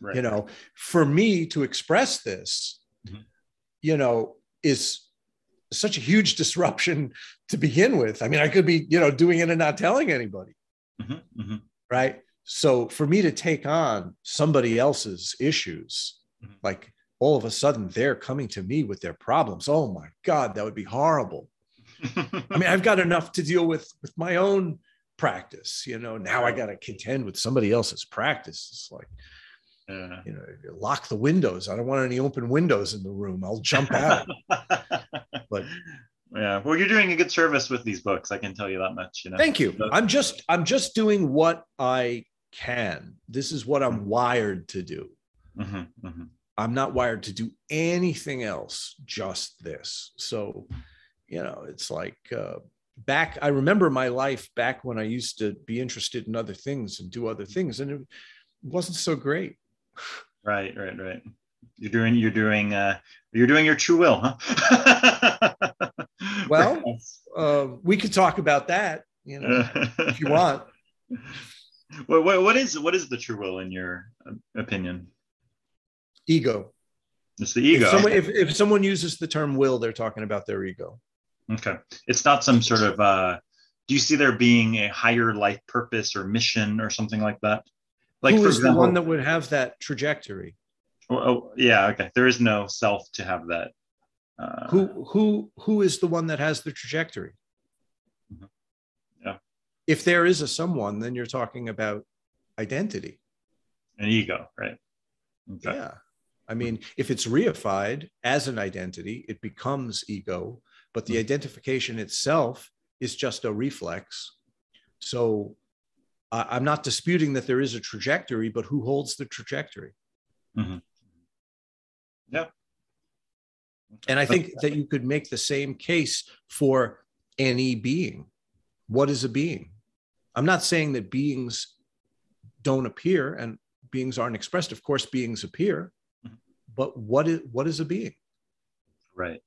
Speaker 1: Right.
Speaker 2: You know, for me to express this, mm-hmm. you know, is such a huge disruption to begin with. I mean, I could be, you know, doing it and not telling anybody. Mm-hmm, mm-hmm. Right. So for me to take on somebody else's issues, mm-hmm. like all of a sudden they're coming to me with their problems. Oh my God, that would be horrible. I mean, I've got enough to deal with with my own practice. You know, now I got to contend with somebody else's practice. It's like, yeah. you know, lock the windows. I don't want any open windows in the room. I'll jump out. but
Speaker 1: yeah, well, you're doing a good service with these books. I can tell you that much. You know.
Speaker 2: Thank you. I'm just I'm just doing what I can. This is what I'm mm-hmm. wired to do. Mm-hmm, mm-hmm. I'm not wired to do anything else. Just this. So, you know, it's like. Uh, back i remember my life back when i used to be interested in other things and do other things and it wasn't so great
Speaker 1: Right, right, right. You're doing you're doing uh you're doing your true will, huh?
Speaker 2: well, uh, we could talk about that, you know, if you want.
Speaker 1: What, what, what is what is the true will in your opinion?
Speaker 2: Ego.
Speaker 1: It's the ego.
Speaker 2: If someone, if, if someone uses the term will, they're talking about their ego.
Speaker 1: Okay. It's not some sort of uh do you see there being a higher life purpose or mission or something like that?
Speaker 2: Like who is example, the one that would have that trajectory?
Speaker 1: Oh, oh, yeah, okay. There is no self to have that.
Speaker 2: Uh, who who who is the one that has the trajectory?
Speaker 1: Mm-hmm. Yeah.
Speaker 2: If there is a someone, then you're talking about identity.
Speaker 1: An ego, right?
Speaker 2: Okay. Yeah. I mean, if it's reified as an identity, it becomes ego, but the mm-hmm. identification itself is just a reflex. So I'm not disputing that there is a trajectory, but who holds the trajectory?
Speaker 1: Mm-hmm. Yeah.
Speaker 2: And I think that you could make the same case for any being. What is a being? I'm not saying that beings don't appear and beings aren't expressed. Of course, beings appear, mm-hmm. but what is what is a being?
Speaker 1: Right.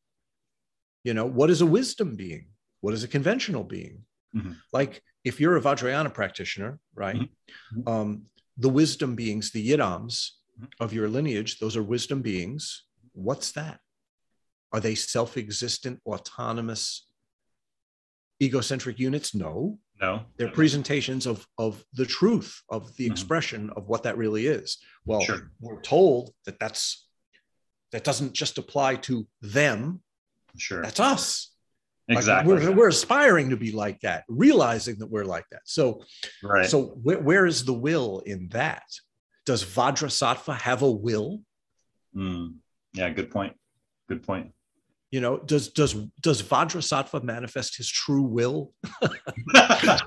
Speaker 2: You know, what is a wisdom being? What is a conventional being? Mm-hmm. Like if you're a Vajrayana practitioner, right? Mm-hmm. Um, the wisdom beings, the yidams mm-hmm. of your lineage, those are wisdom beings. What's that? Are they self existent, autonomous, egocentric units? No.
Speaker 1: No.
Speaker 2: They're presentations of, of the truth, of the mm-hmm. expression of what that really is. Well, sure. we're told that that's that doesn't just apply to them.
Speaker 1: Sure.
Speaker 2: That's us.
Speaker 1: Exactly.
Speaker 2: Like we're, we're aspiring to be like that, realizing that we're like that. So,
Speaker 1: right.
Speaker 2: So where, where is the will in that? Does Vajrasattva have a will?
Speaker 1: Mm. Yeah, good point. Good point.
Speaker 2: You know, does does does Vajrasattva manifest his true will?
Speaker 1: yeah,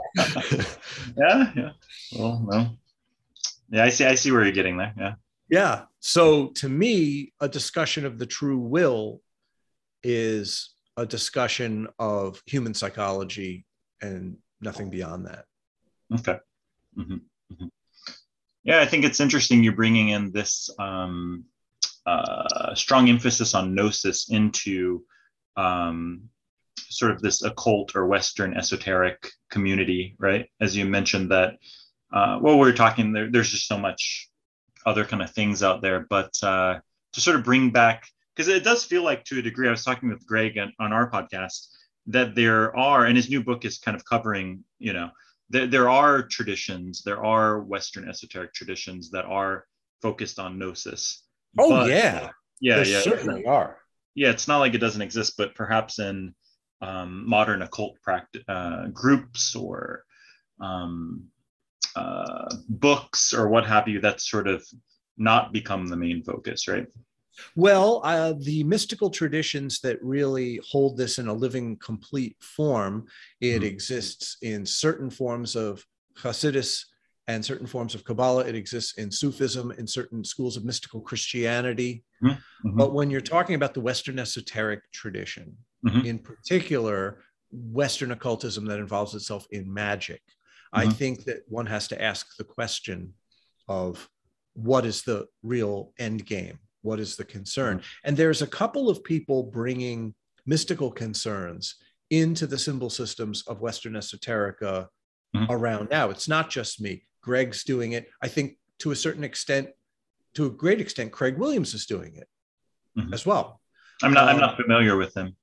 Speaker 1: yeah. Well, no. Yeah, I see. I see where you're getting there. Yeah.
Speaker 2: Yeah. So to me, a discussion of the true will is a discussion of human psychology and nothing beyond that.
Speaker 1: Okay. Mm-hmm. Mm-hmm. Yeah, I think it's interesting you're bringing in this um, uh, strong emphasis on gnosis into um, sort of this occult or Western esoteric community, right? As you mentioned that, uh, well, we are talking there, there's just so much other kind of things out there, but uh, to sort of bring back because it does feel like to a degree i was talking with greg on, on our podcast that there are and his new book is kind of covering you know there, there are traditions there are western esoteric traditions that are focused on gnosis.
Speaker 2: Oh but, yeah.
Speaker 1: yeah
Speaker 2: there
Speaker 1: yeah.
Speaker 2: certainly are.
Speaker 1: Yeah it's not like it doesn't exist but perhaps in um, modern occult practice uh, groups or um, uh, books or what have you that's sort of not become the main focus, right?
Speaker 2: Well, uh, the mystical traditions that really hold this in a living, complete form, it mm-hmm. exists in certain forms of Hasidus and certain forms of Kabbalah. It exists in Sufism, in certain schools of mystical Christianity. Mm-hmm. But when you're talking about the Western esoteric tradition, mm-hmm. in particular, Western occultism that involves itself in magic, I mm-hmm. think that one has to ask the question of what is the real end game? What is the concern? And there's a couple of people bringing mystical concerns into the symbol systems of Western esoterica mm-hmm. around now. It's not just me. Greg's doing it. I think to a certain extent, to a great extent, Craig Williams is doing it mm-hmm. as well.
Speaker 1: I'm not. Um, I'm not familiar with him.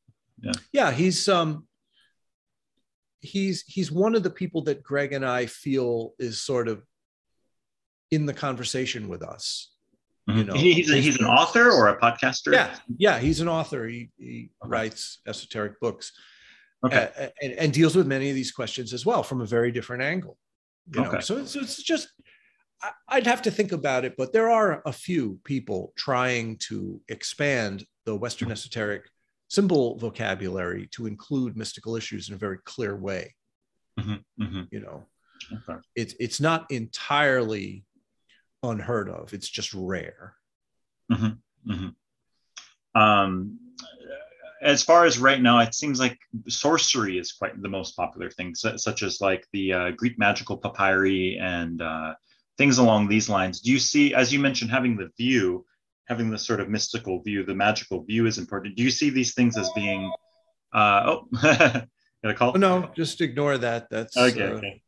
Speaker 2: Yeah. Yeah, he's um. He's he's one of the people that Greg and I feel is sort of in the conversation with us.
Speaker 1: Mm-hmm. You know, he's a, he's an author or a podcaster.
Speaker 2: Yeah, yeah, he's an author. He, he okay. writes esoteric books, okay, uh, and, and, deals with many of these questions as well from a very different angle. You know, okay. so, so it's just I'd have to think about it, but there are a few people trying to expand the Western esoteric symbol vocabulary to include mystical issues in a very clear way. Mm-hmm, mm-hmm. You know, okay. it's it's not entirely unheard of. It's just rare.
Speaker 1: Mm-hmm. Mm-hmm. Um, as far as right now, it seems like sorcery is quite the most popular thing, such as like the uh, Greek magical papyri and uh, things along these lines. Do you see, as you mentioned, having the view, having the sort of mystical view, the magical view is important. Do you see these things as being? Uh, oh, got a call?
Speaker 2: Oh, no, just ignore that. That's
Speaker 1: okay. Uh, okay.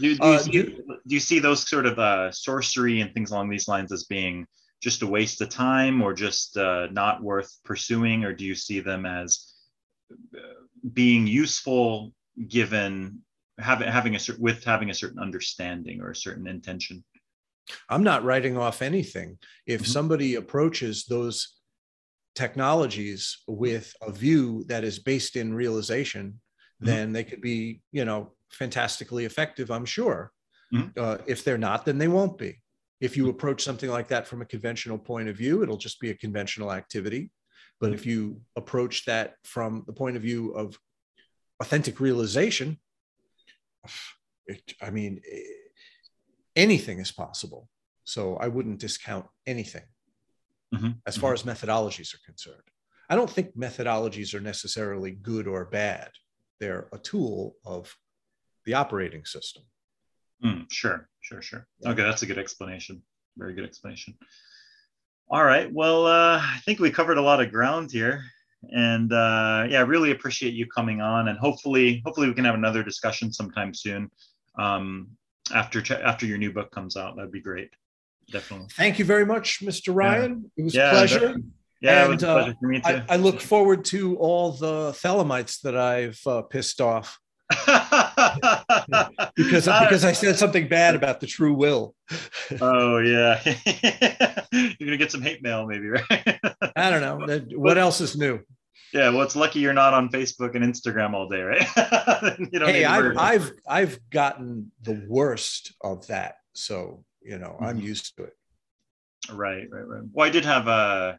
Speaker 1: Do, do, you uh, see, do, do, you see, those sort of uh, sorcery and things along these lines as being just a waste of time or just uh, not worth pursuing, or do you see them as uh, being useful given having having a with having a certain understanding or a certain intention?
Speaker 2: I'm not writing off anything. If mm-hmm. somebody approaches those technologies with a view that is based in realization, mm-hmm. then they could be, you know, fantastically effective, I'm sure. Mm-hmm. Uh, if they're not, then they won't be. If you mm-hmm. approach something like that from a conventional point of view, it'll just be a conventional activity. But if you approach that from the point of view of authentic realization, it, I mean, eh, anything is possible. So I wouldn't discount anything mm-hmm. as far mm-hmm. as methodologies are concerned. I don't think methodologies are necessarily good or bad. They're a tool of the operating system.
Speaker 1: Mm, sure, sure, sure. Yeah. Okay, that's a good explanation. Very good explanation. All right. Well, uh, I think we covered a lot of ground here, and uh, yeah, I really appreciate you coming on. And hopefully, hopefully, we can have another discussion sometime soon um, after after your new book comes out. That'd be great. Definitely.
Speaker 2: Thank you very much, Mr. Ryan. Yeah. It was yeah, a pleasure. Definitely.
Speaker 1: Yeah, and, it was a pleasure uh, for me too.
Speaker 2: I, I, look forward to all the Thelemites that I've uh, pissed off. because because I said something bad about the true will.
Speaker 1: oh yeah, you're gonna get some hate mail, maybe, right?
Speaker 2: I don't know. What else is new?
Speaker 1: Yeah, well, it's lucky you're not on Facebook and Instagram all day, right?
Speaker 2: hey, I've, I've I've gotten the worst of that, so you know mm-hmm. I'm used to it.
Speaker 1: Right, right, right. Well, I did have a uh,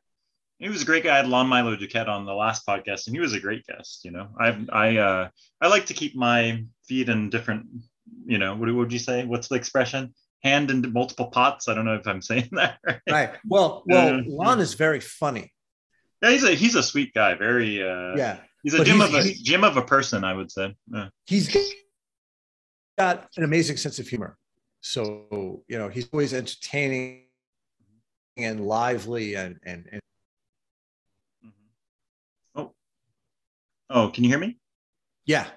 Speaker 1: he was a great guy. I had Lon Milo DuQuette on the last podcast, and he was a great guest. You know, I I uh, I like to keep my feet in different. You know, what would you say? What's the expression? Hand in multiple pots. I don't know if I'm saying that
Speaker 2: right. right. Well, well, Lon is very funny.
Speaker 1: Yeah, he's a he's a sweet guy. Very. Uh,
Speaker 2: yeah.
Speaker 1: He's a gem of a gem of a person, I would say. Yeah.
Speaker 2: He's got an amazing sense of humor. So you know, he's always entertaining and lively and and, and
Speaker 1: Oh, can you hear me?
Speaker 2: Yeah.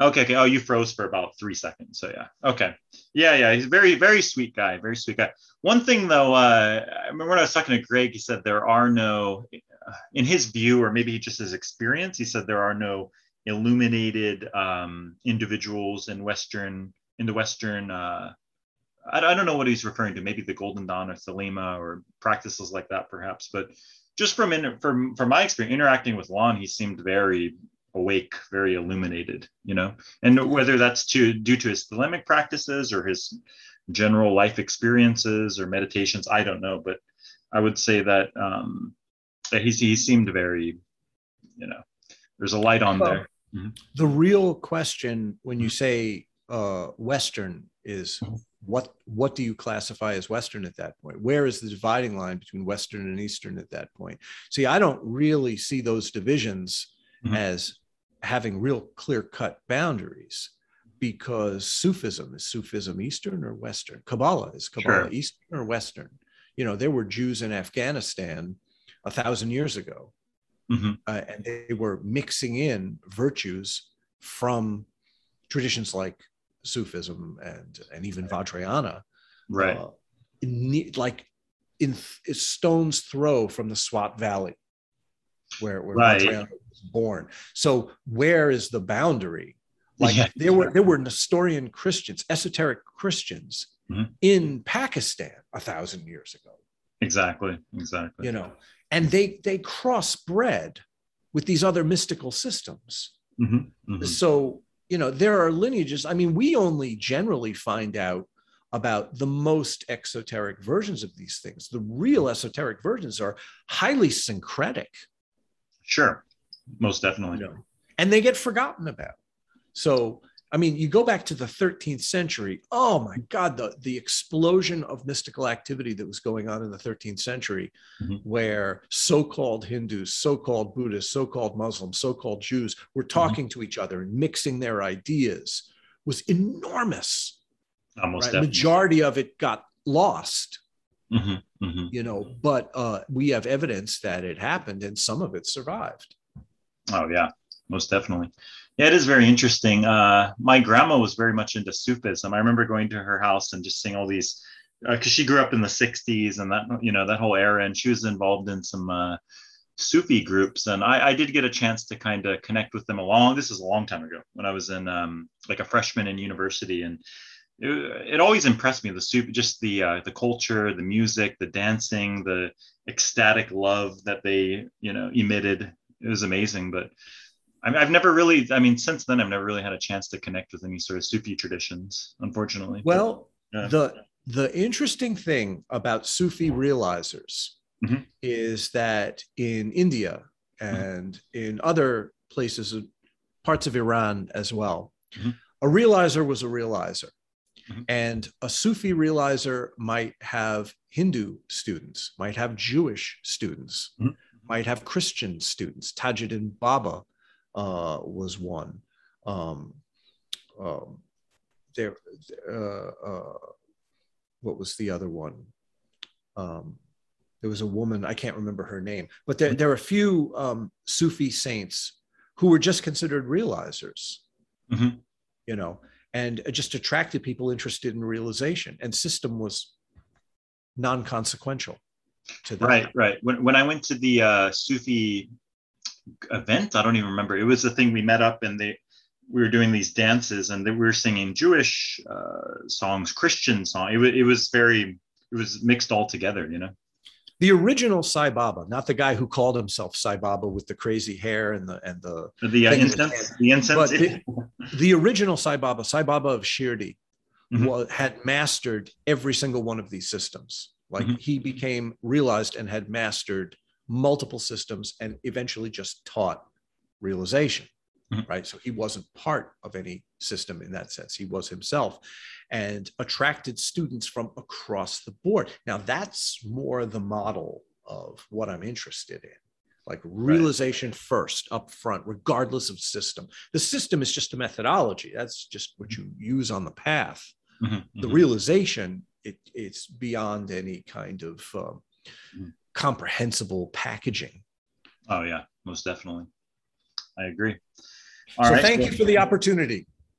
Speaker 1: Okay. Okay. Oh, you froze for about three seconds. So yeah. Okay. Yeah. Yeah. He's very, very sweet guy. Very sweet guy. One thing though, uh, I remember when I was talking to Greg, he said there are no, uh, in his view, or maybe just his experience, he said there are no illuminated um, individuals in Western, in the Western, uh, I, I don't know what he's referring to, maybe the Golden Dawn or Thelema or practices like that, perhaps. But just from in, from from my experience interacting with Lon, he seemed very awake, very illuminated, you know. And whether that's to due to his thelemic practices or his general life experiences or meditations, I don't know. But I would say that um, that he he seemed very, you know, there's a light on well, there.
Speaker 2: Mm-hmm. The real question when you say uh, Western is mm-hmm. what what do you classify as Western at that point? Where is the dividing line between Western and Eastern at that point? See, I don't really see those divisions mm-hmm. as having real clear cut boundaries because Sufism is Sufism Eastern or Western? Kabbalah is Kabbalah sure. Eastern or Western? You know, there were Jews in Afghanistan a thousand years ago, mm-hmm. uh, and they were mixing in virtues from traditions like Sufism and and even Vajrayana,
Speaker 1: right? Uh,
Speaker 2: in, like in stone's throw from the Swat Valley, where where right. Vajrayana born. So where is the boundary? Like yeah. there were there were Nestorian Christians, esoteric Christians mm-hmm. in Pakistan a thousand years ago.
Speaker 1: Exactly, exactly.
Speaker 2: You know, and they they crossbred with these other mystical systems. Mm-hmm. Mm-hmm. So you know, there are lineages. I mean, we only generally find out about the most exoteric versions of these things. The real esoteric versions are highly syncretic.
Speaker 1: Sure, most definitely.
Speaker 2: You know, and they get forgotten about. So I mean, you go back to the 13th century. Oh my God, the, the explosion of mystical activity that was going on in the 13th century, mm-hmm. where so called Hindus, so called Buddhists, so called Muslims, so called Jews were mm-hmm. talking mm-hmm. to each other and mixing their ideas, was enormous.
Speaker 1: Almost
Speaker 2: right? Majority of it got lost. Mm-hmm. mm-hmm. You know, but uh, we have evidence that it happened and some of it survived.
Speaker 1: Oh, yeah, most definitely. Yeah, it is very interesting. Uh, my grandma was very much into Sufism. I remember going to her house and just seeing all these, because uh, she grew up in the '60s and that you know that whole era, and she was involved in some uh, Sufi groups, and I, I, did get a chance to kind of connect with them along. This is a long time ago when I was in um, like a freshman in university, and it, it always impressed me the Sufi, just the uh, the culture, the music, the dancing, the ecstatic love that they you know emitted. It was amazing, but I've never really, I mean, since then, I've never really had a chance to connect with any sort of Sufi traditions, unfortunately.
Speaker 2: Well, but, yeah. the the interesting thing about Sufi realizers mm-hmm. is that in India mm-hmm. and mm-hmm. in other places, parts of Iran as well, mm-hmm. a realizer was a realizer. Mm-hmm. And a Sufi realizer might have Hindu students, might have Jewish students, mm-hmm. Might have Christian students. Tajuddin Baba uh, was one. Um, um, there, uh, uh, what was the other one? Um, there was a woman I can't remember her name, but there, there are a few um, Sufi saints who were just considered realizers. Mm-hmm. You know, and just attracted people interested in realization. And system was non-consequential to
Speaker 1: them. Right, right. When, when I went to the uh, Sufi event. I don't even remember. It was the thing we met up and they we were doing these dances and we were singing Jewish uh, songs, Christian song. It, w- it was very it was mixed all together, you know.
Speaker 2: The original Sai Baba, not the guy who called himself Sai Baba with the crazy hair and the and the
Speaker 1: the uh, incense, the incense.
Speaker 2: The, the, original Sai Baba, Sai Baba of Shirdi, mm-hmm. was, had mastered every single one of these systems. Like mm-hmm. he became realized and had mastered multiple systems and eventually just taught realization mm-hmm. right so he wasn't part of any system in that sense he was himself and attracted students from across the board now that's more the model of what i'm interested in like realization right. first up front regardless of system the system is just a methodology that's just what you use on the path mm-hmm. the mm-hmm. realization it, it's beyond any kind of um, mm-hmm comprehensible packaging.
Speaker 1: Oh yeah, most definitely. I agree.
Speaker 2: All so right. thank you for the opportunity.